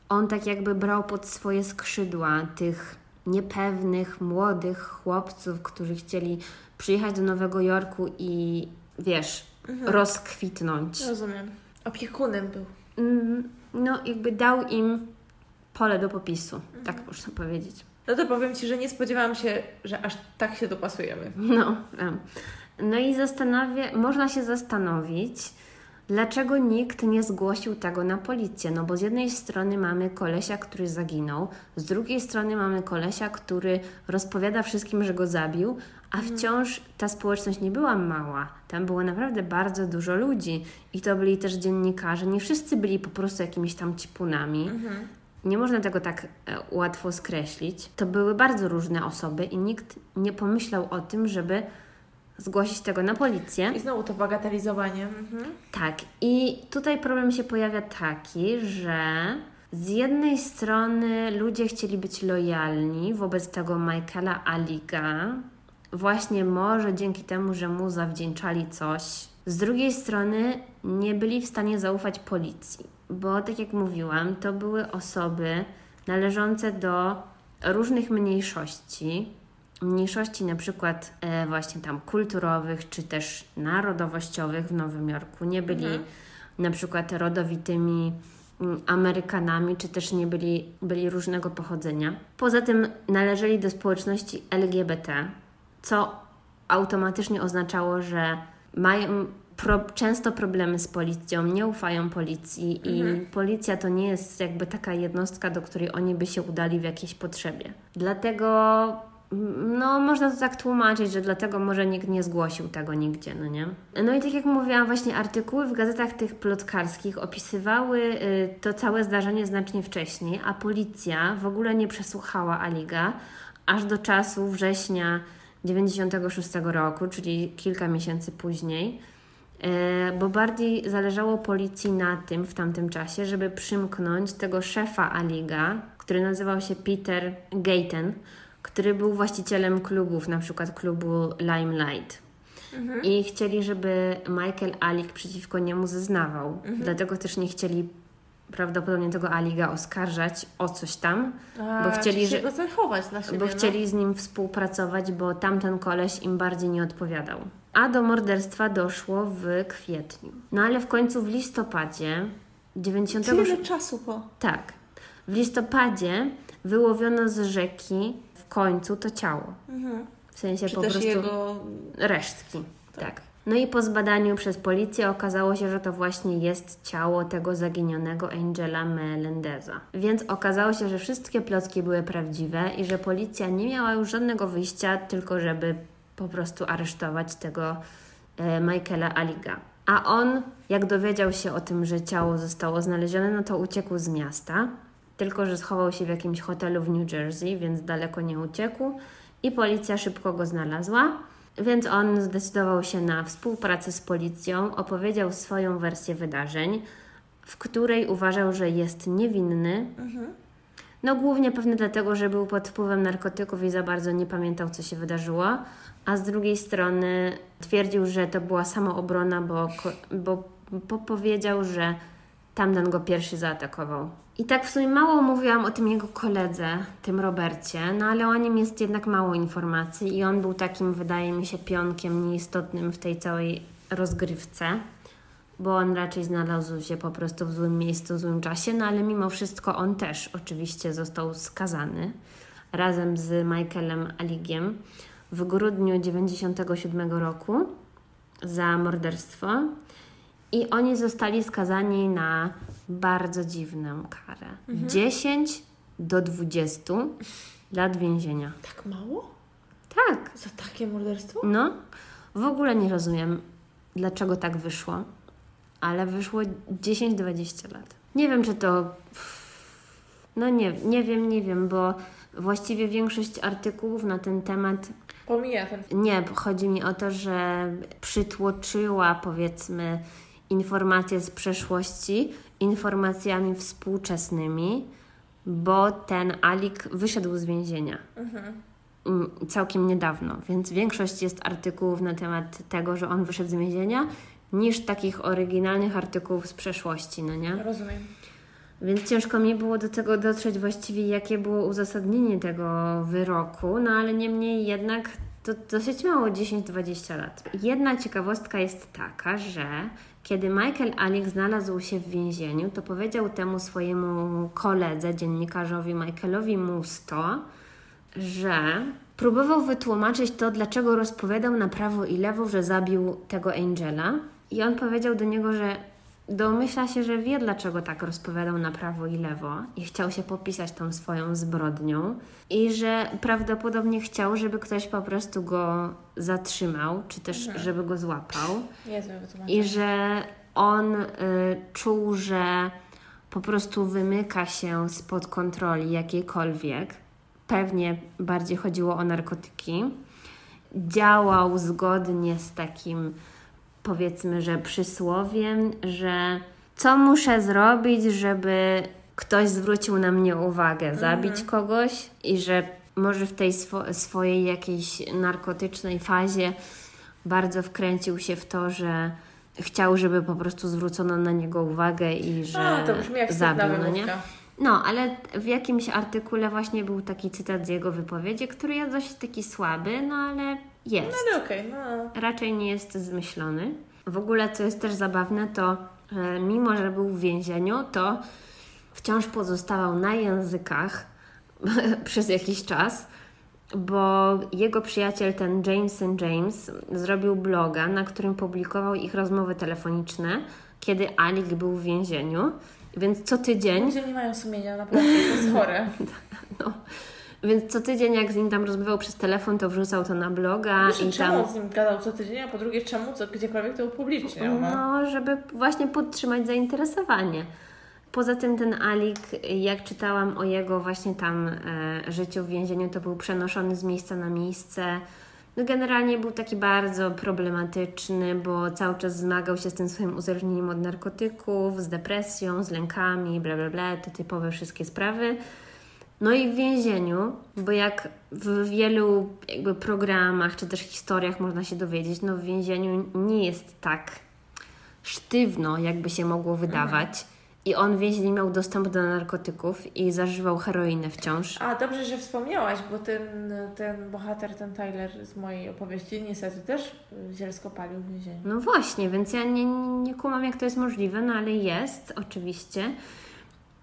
on tak jakby brał pod swoje skrzydła tych niepewnych, młodych chłopców, którzy chcieli przyjechać do Nowego Jorku i wiesz, rozkwitnąć. Rozumiem. Opiekunem był. Mm, No, jakby dał im pole do popisu, tak można powiedzieć. No to powiem Ci, że nie spodziewałam się, że aż tak się dopasujemy. No, no i zastanawia, można się zastanowić, dlaczego nikt nie zgłosił tego na policję. No bo z jednej strony mamy kolesia, który zaginął, z drugiej strony mamy kolesia, który rozpowiada wszystkim, że go zabił, a wciąż ta społeczność nie była mała. Tam było naprawdę bardzo dużo ludzi i to byli też dziennikarze. Nie wszyscy byli po prostu jakimiś tam cipunami. Nie można tego tak e, łatwo skreślić. To były bardzo różne osoby i nikt nie pomyślał o tym, żeby zgłosić tego na policję. I znowu to bagatelizowanie. Mhm. Tak, i tutaj problem się pojawia taki, że z jednej strony ludzie chcieli być lojalni wobec tego Michaela Aliga, właśnie może dzięki temu, że mu zawdzięczali coś. Z drugiej strony nie byli w stanie zaufać policji, bo tak jak mówiłam, to były osoby należące do różnych mniejszości, mniejszości na przykład e, właśnie tam kulturowych czy też narodowościowych w Nowym Jorku. Nie byli na przykład rodowitymi mm, Amerykanami, czy też nie byli, byli różnego pochodzenia. Poza tym należeli do społeczności LGBT, co automatycznie oznaczało, że mają pro, często problemy z policją, nie ufają policji i policja to nie jest jakby taka jednostka, do której oni by się udali w jakiejś potrzebie. Dlatego no, można to tak tłumaczyć, że dlatego może nikt nie zgłosił tego nigdzie, no nie? No i tak jak mówiłam, właśnie artykuły w gazetach tych plotkarskich opisywały y, to całe zdarzenie znacznie wcześniej, a policja w ogóle nie przesłuchała Aliga aż do czasu września 96 roku, czyli kilka miesięcy później, bo bardziej zależało policji na tym w tamtym czasie, żeby przymknąć tego szefa Aliga, który nazywał się Peter Gaten, który był właścicielem klubów, na przykład klubu Limelight. I chcieli, żeby Michael Alik przeciwko niemu zeznawał. Dlatego też nie chcieli prawdopodobnie tego Aliga oskarżać o coś tam, A, Bo chcieli, że- go zachować dla siebie. bo no. chcieli z nim współpracować, bo tamten koleś im bardziej nie odpowiadał. A do morderstwa doszło w kwietniu. No ale w końcu w listopadzie 96... Tyle czasu po. Tak. W listopadzie wyłowiono z rzeki w końcu to ciało. W sensie Czy po prostu jego... resztki. Tak. Tak. No i po zbadaniu przez policję okazało się, że to właśnie jest ciało tego zaginionego Angela Melendeza. Więc okazało się, że wszystkie plotki były prawdziwe i że policja nie miała już żadnego wyjścia, tylko żeby po prostu aresztować tego e, Michaela Aliga. A on, jak dowiedział się o tym, że ciało zostało znalezione, no to uciekł z miasta. Tylko, że schował się w jakimś hotelu w New Jersey, więc daleko nie uciekł. I policja szybko go znalazła. Więc on zdecydował się na współpracę z policją, opowiedział swoją wersję wydarzeń, w której uważał, że jest niewinny. No głównie pewnie dlatego, że był pod wpływem narkotyków i za bardzo nie pamiętał, co się wydarzyło, a z drugiej strony twierdził, że to była samoobrona, bo, bo, bo powiedział, że tamten go pierwszy zaatakował. I tak w sumie mało mówiłam o tym jego koledze, tym Robercie, no ale o nim jest jednak mało informacji i on był takim, wydaje mi się, pionkiem nieistotnym w tej całej rozgrywce, bo on raczej znalazł się po prostu w złym miejscu, w złym czasie, no ale mimo wszystko on też oczywiście został skazany razem z Michaelem Aligiem w grudniu 97 roku za morderstwo i oni zostali skazani na bardzo dziwną karę. 10 do 20 lat więzienia. Tak mało? Tak, Za takie morderstwo? no. W ogóle nie rozumiem, dlaczego tak wyszło, ale wyszło 10-20 lat. Nie wiem, czy to. No nie, nie wiem, nie wiem, bo właściwie większość artykułów na ten temat Pomija ten nie, chodzi mi o to, że przytłoczyła powiedzmy informacje z przeszłości informacjami współczesnymi, bo ten Alik wyszedł z więzienia Mm, całkiem niedawno, więc większość jest artykułów na temat tego, że on wyszedł z więzienia, niż takich oryginalnych artykułów z przeszłości, no nie? Rozumiem. Więc ciężko mi było do tego dotrzeć właściwie, jakie było uzasadnienie tego wyroku, no ale niemniej jednak to dosyć mało, 10-20 lat. Jedna ciekawostka jest taka, że kiedy Michael Alik znalazł się w więzieniu, to powiedział temu swojemu koledze, dziennikarzowi Michaelowi Musto, że próbował wytłumaczyć to, dlaczego rozpowiadał na prawo i lewo, że zabił tego Angela. I on powiedział do niego, że domyśla się, że wie, dlaczego tak rozpowiadał na prawo i lewo i chciał się popisać tą swoją zbrodnią i że prawdopodobnie chciał, żeby ktoś po prostu go zatrzymał, czy też żeby go złapał. Wytłumaczenie. I że on y, czuł, że po prostu wymyka się spod kontroli jakiejkolwiek. Pewnie bardziej chodziło o narkotyki. Działał zgodnie z takim, powiedzmy, że przysłowiem, że co muszę zrobić, żeby ktoś zwrócił na mnie uwagę, zabić kogoś? I że może w tej swo- swojej jakiejś narkotycznej fazie bardzo wkręcił się w to, że chciał, żeby po prostu zwrócono na niego uwagę i że A, to brzmi jak zabił, no nie? No, ale w jakimś artykule właśnie był taki cytat z jego wypowiedzi, który jest dość taki słaby, no ale jest. No ale okej, no. Raczej nie jest zmyślony. W ogóle, co jest też zabawne, to e, mimo, że był w więzieniu, to wciąż pozostawał na językach przez jakiś czas, bo jego przyjaciel, ten Jameson James, zrobił bloga, na którym publikował ich rozmowy telefoniczne, kiedy Alik był w więzieniu. Więc co tydzień Ludzie nie mają sumienia, naprawdę, to jest chore. no. Więc co tydzień, jak z nim tam rozmawiał przez telefon, to wrzucał to na bloga Wiesz, i czemu tam. z nim gadał co tydzień, a po drugie czemu co, gdziekolwiek to upubliczniał, no. No, żeby właśnie podtrzymać zainteresowanie. Poza tym ten Alik, jak czytałam o jego właśnie tam e, życiu w więzieniu, to był przenoszony z miejsca na miejsce. No generalnie był taki bardzo problematyczny, bo cały czas zmagał się z tym swoim uzależnieniem od narkotyków, z depresją, z lękami, bla bla bla, te typowe wszystkie sprawy. No i w więzieniu, bo jak w wielu jakby programach czy też historiach można się dowiedzieć, no w więzieniu nie jest tak sztywno, jakby się mogło wydawać. I on w więzieniu miał dostęp do narkotyków i zażywał heroinę wciąż. A, dobrze, że wspomniałaś, bo ten, ten bohater, ten Tyler z mojej opowieści niestety też zielsko palił w więzieniu. No właśnie, więc ja nie, nie kumam, jak to jest możliwe, no ale jest, oczywiście.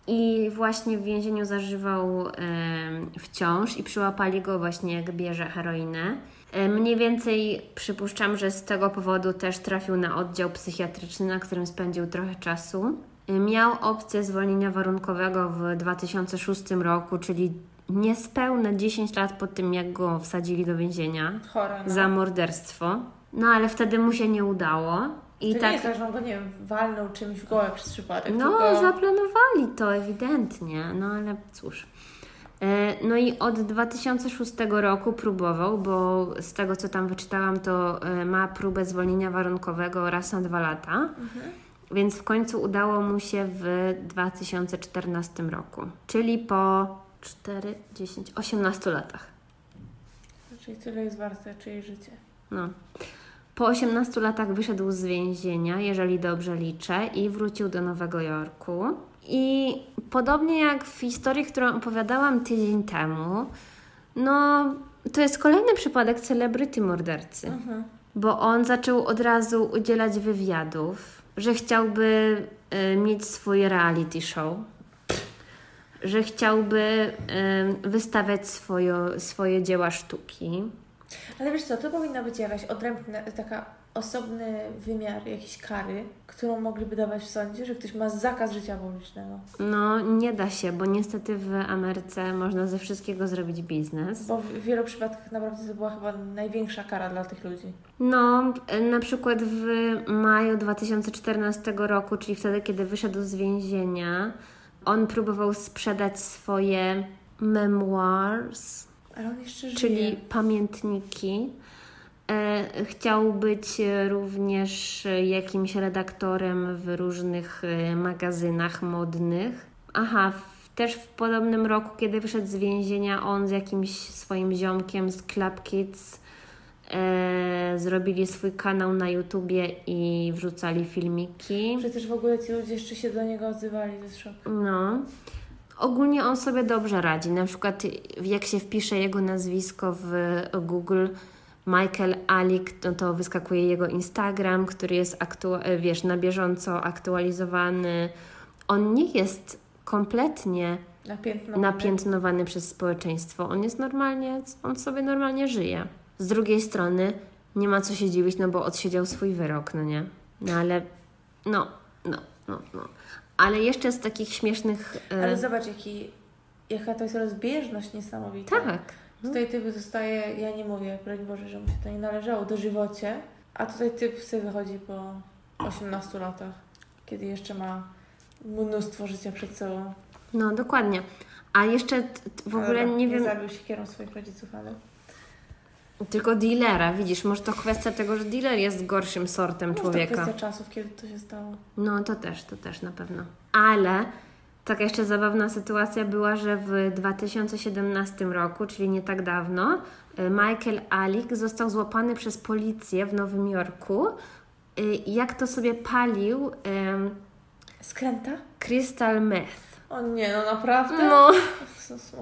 I właśnie w więzieniu zażywał wciąż i przyłapali go właśnie, jak bierze heroinę. Mniej więcej przypuszczam, że z tego powodu też trafił na oddział psychiatryczny, na którym spędził trochę czasu. Miał opcję zwolnienia warunkowego w 2006 roku, czyli niespełna 10 lat po tym, jak go wsadzili do więzienia Chore, no. za morderstwo. No ale wtedy mu się nie udało. I to tak. nie jest tak, że on go, nie wiem, walnął czymś w gołę przez przypadek, No, tylko... zaplanowali to ewidentnie, no ale cóż. E, No i od 2006 roku próbował, bo z tego co tam wyczytałam, to e, ma próbę zwolnienia warunkowego raz na dwa lata. Więc w końcu udało mu się w 2014 roku, czyli po 4, 10, 18 latach. Czyli tyle jest warte czyjeś życie. No. Po 18 latach wyszedł z więzienia, jeżeli dobrze liczę, i wrócił do Nowego Jorku. I podobnie jak w historii, którą opowiadałam tydzień temu, no to jest kolejny przypadek celebryty mordercy. Mhm. Bo on zaczął od razu udzielać wywiadów, że chciałby y, mieć swój reality show, że chciałby y, wystawiać swoje, swoje dzieła sztuki. Ale wiesz co, to powinna być jakaś odrębna, taka osobny wymiar jakiejś kary, którą mogliby dawać w sądzie, że ktoś ma zakaz życia publicznego. No, nie da się, bo niestety w Ameryce można ze wszystkiego zrobić biznes. Bo w wielu przypadkach naprawdę to była chyba największa kara dla tych ludzi. No, y, na przykład w maju 2014 roku, czyli wtedy, kiedy wyszedł z więzienia, on próbował sprzedać swoje memoirs, Ale on jeszcze żyje. czyli pamiętniki. E, chciał być również jakimś redaktorem w różnych e, magazynach modnych. Aha, też w podobnym roku, kiedy wyszedł z więzienia, on z jakimś swoim ziomkiem z Club Kids e, zrobili swój kanał na YouTubie i wrzucali filmiki. Przecież w ogóle ci ludzie jeszcze się do niego odzywali, to jest szok. No. Ogólnie on sobie dobrze radzi. Na przykład, jak się wpisze jego nazwisko w Google, Michael Alik, no to wyskakuje jego Instagram, który jest wiesz, na bieżąco aktualizowany. On nie jest kompletnie Napiętno. napiętnowany przez społeczeństwo. On jest normalnie, on sobie normalnie żyje. Z drugiej strony nie ma co się dziwić, no bo odsiedział swój wyrok, no nie? No ale, no, no, no, no. Ale jeszcze z takich śmiesznych... e, Ale zobacz, jaki, jaka to jest rozbieżność niesamowita. tak. Tutaj typ zostaje, ja nie mówię, broń Boże, że mu się to nie należało, do żywocie, a tutaj typ sobie wychodzi po 18 latach, kiedy jeszcze ma mnóstwo życia przed sobą. No, dokładnie. A jeszcze w ogóle Ale nie wiem, zabił siekierą swoich rodziców, ale... tylko dealera, widzisz, może to kwestia tego, że dealer jest gorszym sortem Może to człowieka. kwestia czasów, kiedy to się stało. No to też, to też na pewno. Ale taka jeszcze zabawna sytuacja była, że w 2017 roku, czyli nie tak dawno, y, Michael Alik został złapany przez policję w Nowym Jorku. y, Jak to sobie palił em, Skręta? crystal meth. O nie, no naprawdę? No, Jezus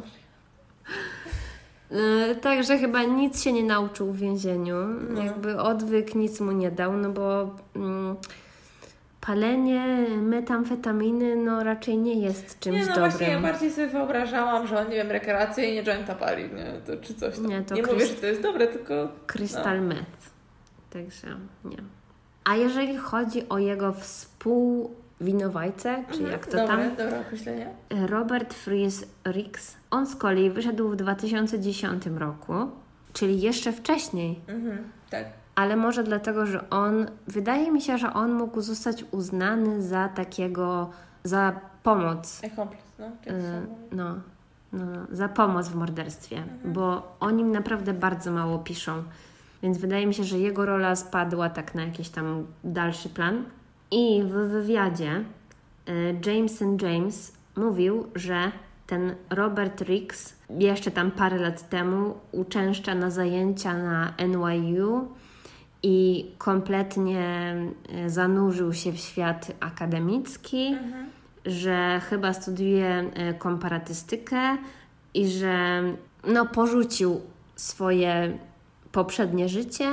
także chyba nic się nie nauczył w więzieniu. No. Jakby odwyk nic mu nie dał, no bo mm, palenie metamfetaminy no raczej nie jest czymś Nie, no dobrym. właśnie, ja bardziej sobie wyobrażałam, że on, nie wiem, rekreacyjnie jointa pali, nie? To, czy coś tam. Nie, Nie, to mówię, że to jest dobre, tylko... Crystal meth. Także nie. A jeżeli chodzi o jego współwinowajcę, czy jak to dobre, tam, dobre określenie. Robert Fries Ricks, on z kolei wyszedł w 2010 roku, czyli jeszcze wcześniej. Mhm, tak. Ale może dlatego, że on, wydaje mi się, że on mógł zostać uznany za takiego, za pomoc Accomplice, no. Y, no, no, no, za pomoc w morderstwie, bo o nim naprawdę bardzo mało piszą. Więc wydaje mi się, że jego rola spadła tak na jakiś tam dalszy plan. I w wywiadzie y, Jameson James mówił, że ten Robert Ricks jeszcze tam parę lat temu uczęszcza na zajęcia na NYU i kompletnie y, zanurzył się w świat akademicki Mhm. że chyba studiuje e, komparatystykę i że no, porzucił swoje poprzednie życie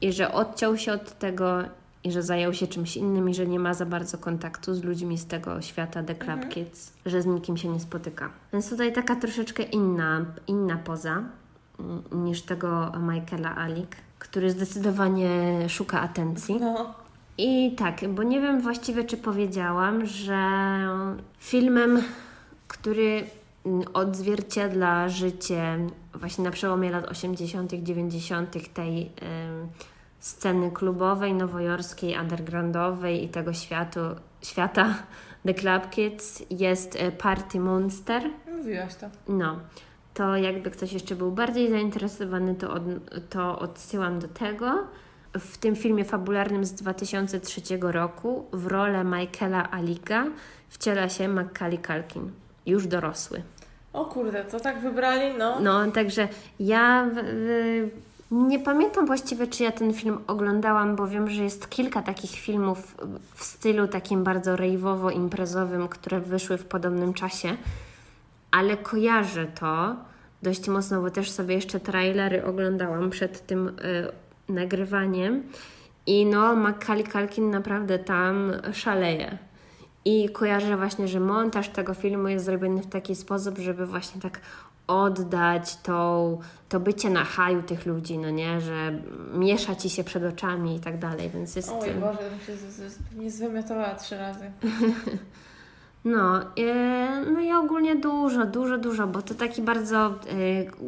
i że odciął się od tego i że zajął się czymś innym i że nie ma za bardzo kontaktu z ludźmi z tego świata The Club Kids, że z nikim się nie spotyka. Więc tutaj taka troszeczkę inna, inna poza mm, niż tego Michaela Alik, który zdecydowanie szuka atencji. No, I tak, bo nie wiem właściwie, czy powiedziałam, że filmem, który mm, odzwierciedla życie właśnie na przełomie lat 80., 90. tej em, sceny klubowej, nowojorskiej, undergroundowej i tego światu, świata The Club Kids jest e, Party Monster. mówiłaś to. No, to jakby ktoś jeszcze był bardziej zainteresowany, to, od, to odsyłam do tego. W tym filmie fabularnym z 2003 roku w rolę Michaela Alika wciela się Macaulay Culkin, już dorosły. O kurde, to tak wybrali, no. No, także ja w, Nie pamiętam właściwie, czy ja ten film oglądałam, bo wiem, że jest kilka takich filmów w stylu takim bardzo rejwowo-imprezowym, które wyszły w podobnym czasie, ale kojarzę to dość mocno, bo też sobie jeszcze trailery oglądałam przed tym y, nagrywaniem i no, Macaulay Culkin naprawdę tam szaleje. I kojarzę właśnie, że montaż tego filmu jest zrobiony w taki sposób, żeby właśnie tak oddać tą, to bycie na haju tych ludzi, no nie, że miesza ci się przed oczami i tak dalej, więc jest... Oj Boże, to się nie zwymiotowała trzy razy. No, e, no i ogólnie dużo, dużo, dużo, bo to taki bardzo e,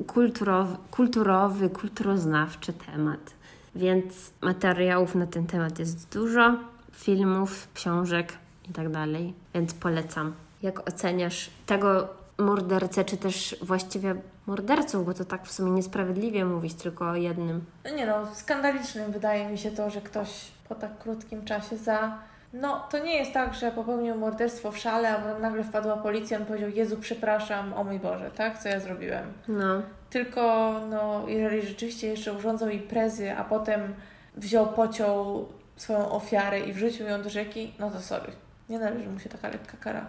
kulturowy, kulturowy, kulturoznawczy temat. Więc materiałów na ten temat jest dużo, filmów, książek i tak dalej, więc polecam. Jak oceniasz tego mordercę, czy też właściwie morderców, bo to tak w sumie niesprawiedliwie mówić tylko o jednym. No nie no, skandalicznym wydaje mi się to, że ktoś po tak krótkim czasie za... No, to nie jest tak, że popełnił morderstwo w szale, a potem nagle wpadła policja i on powiedział, Jezu, przepraszam, o mój Boże, tak? Co ja zrobiłem? No. Tylko, no, jeżeli rzeczywiście jeszcze urządzał imprezy, a potem wziął, pociął swoją ofiarę i wrzucił ją do rzeki, no to sorry. Nie należy mu się taka lekka kara.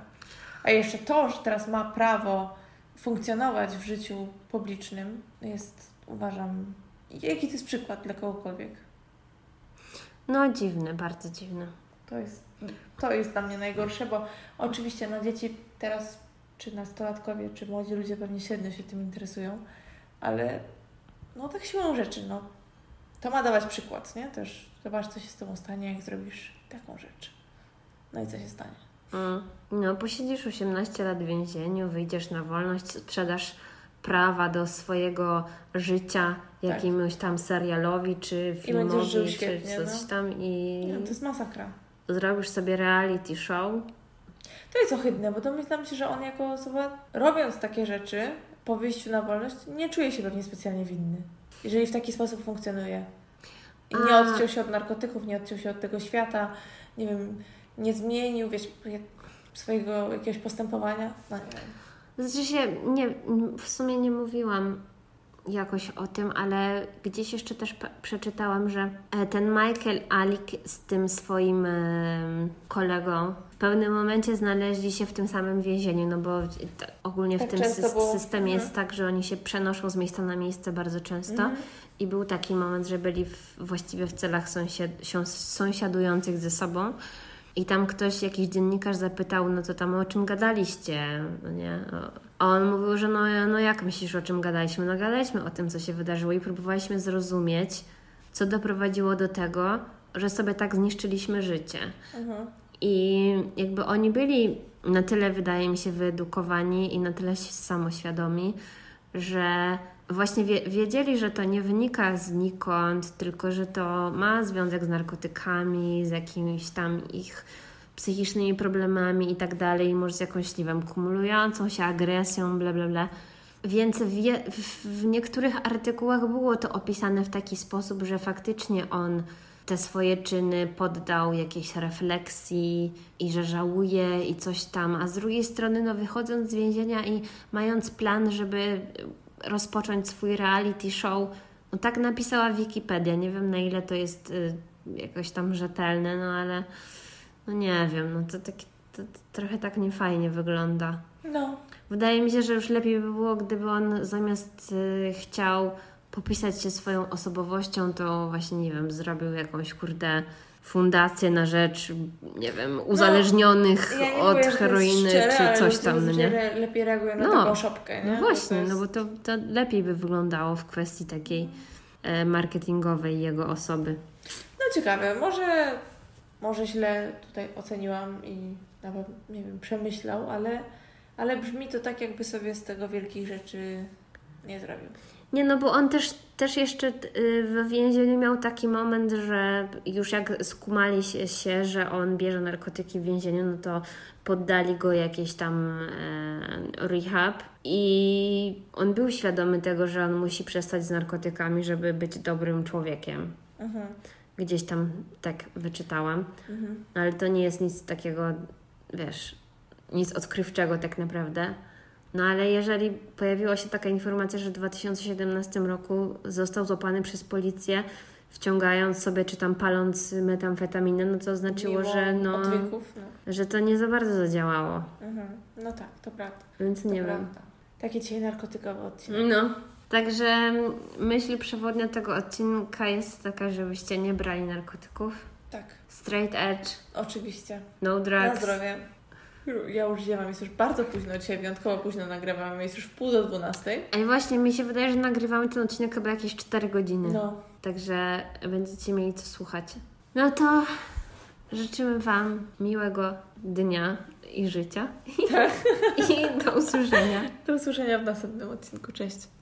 A jeszcze to, że teraz ma prawo funkcjonować w życiu publicznym, jest, uważam, jaki to jest przykład dla kogokolwiek. No, dziwne, bardzo dziwne. To jest, to jest dla mnie najgorsze, bo oczywiście no, dzieci teraz, czy nastolatkowie, czy młodzi ludzie pewnie średnio się tym interesują, ale no tak siłą rzeczy, no to ma dawać przykład, nie? Też zobacz, co się z Tobą stanie, jak zrobisz taką rzecz. No i co się stanie? Mm. No, posiedzisz 18 lat w więzieniu, wyjdziesz na wolność, sprzedasz prawa do swojego życia tak. jakiemuś tam serialowi, czy filmowi, świetnie, czy coś no. tam i... No, to jest masakra. Zrobisz sobie reality show. To jest ohydne, bo domyślam się, że on jako osoba, robiąc takie rzeczy po wyjściu na wolność, nie czuje się pewnie specjalnie winny. Jeżeli w taki sposób funkcjonuje. I nie odciął się od narkotyków, nie odciął się od tego świata, nie wiem, nie zmienił, wiesz, swojego jakiegoś postępowania? No nie wiem. Znaczy się, nie, w sumie nie mówiłam jakoś o tym, ale gdzieś jeszcze też przeczytałam, że e, ten Michael Alik z tym swoim kolegą w pewnym momencie znaleźli się w tym samym więzieniu, no bo ogólnie tak w tym sy systemie jest mhm. tak, że oni się przenoszą z miejsca na miejsce bardzo często mhm. i był taki moment, że byli w, właściwie w celach sąsiad sąsiadujących ze sobą i tam ktoś, jakiś dziennikarz zapytał, no to tam o czym gadaliście, no nie? A on mówił, że no, no jak myślisz, o czym gadaliśmy? No gadaliśmy o tym, co się wydarzyło i próbowaliśmy zrozumieć, co doprowadziło do tego, że sobie tak zniszczyliśmy życie. Mhm. I jakby oni byli na tyle, wydaje mi się, wyedukowani i na tyle samoświadomi, że właśnie wiedzieli, że to nie wynika znikąd, tylko że to ma związek z narkotykami, z jakimiś tam ich psychicznymi problemami i tak dalej, może z jakąś, nie kumulującą się agresją, bla, bla, bla. Więc w, w niektórych artykułach było to opisane w taki sposób, że faktycznie on te swoje czyny poddał jakiejś refleksji i że żałuje i coś tam, a z drugiej strony, no wychodząc z więzienia i mając plan, żeby rozpocząć swój reality show. No tak napisała Wikipedia. Nie wiem na ile to jest y, jakoś tam rzetelne, no ale no nie wiem, no to, tak, to, to trochę tak niefajnie wygląda. No. Wydaje mi się, że już lepiej by było, gdyby on zamiast y, chciał popisać się swoją osobowością, to właśnie, nie wiem, zrobił jakąś kurde fundację na rzecz, nie wiem, no, uzależnionych no, ja od heroiny szczere, czy coś tam, no nie? lepiej reagują na no, taką szopkę, nie? No właśnie, no, jest... no bo to, to lepiej by wyglądało w kwestii takiej e, marketingowej jego osoby. No ciekawe, może, może źle tutaj oceniłam i nawet, nie wiem, przemyślał, ale, ale brzmi to tak, jakby sobie z tego wielkich rzeczy nie zrobił. Nie, no bo on też, też jeszcze y, w więzieniu miał taki moment, że już jak skumali się, że on bierze narkotyki w więzieniu, no to poddali go jakieś tam e, rehab i on był świadomy tego, że on musi przestać z narkotykami, żeby być dobrym człowiekiem. Mhm. Gdzieś tam tak wyczytałam. Mhm. Ale to nie jest nic takiego, wiesz, nic odkrywczego tak naprawdę No ale jeżeli pojawiła się taka informacja, że w 2017 roku został złapany przez policję, wciągając sobie czy tam paląc metamfetaminę, no to znaczyło, Mimo że no, Odwyków, no. że to nie za bardzo zadziałało. Mhm. no tak, to prawda. Więc To nie wiem. prawda. Taki dzisiaj narkotykowy odcinek. No. Także myśl przewodnia tego odcinka jest taka, żebyście nie brali narkotyków. Tak, Straight edge, oczywiście. no Na drugs. zdrowie. Ja już ziewam, jest już bardzo późno dzisiaj, wyjątkowo późno nagrywamy, jest już w pół do dwunastej. Ej, właśnie, mi się wydaje, że nagrywamy ten odcinek chyba jakieś 4 godziny. No, Także będziecie mieli co słuchać. No to życzymy Wam miłego dnia i życia. Tak. I do usłyszenia. do usłyszenia w następnym odcinku. Cześć.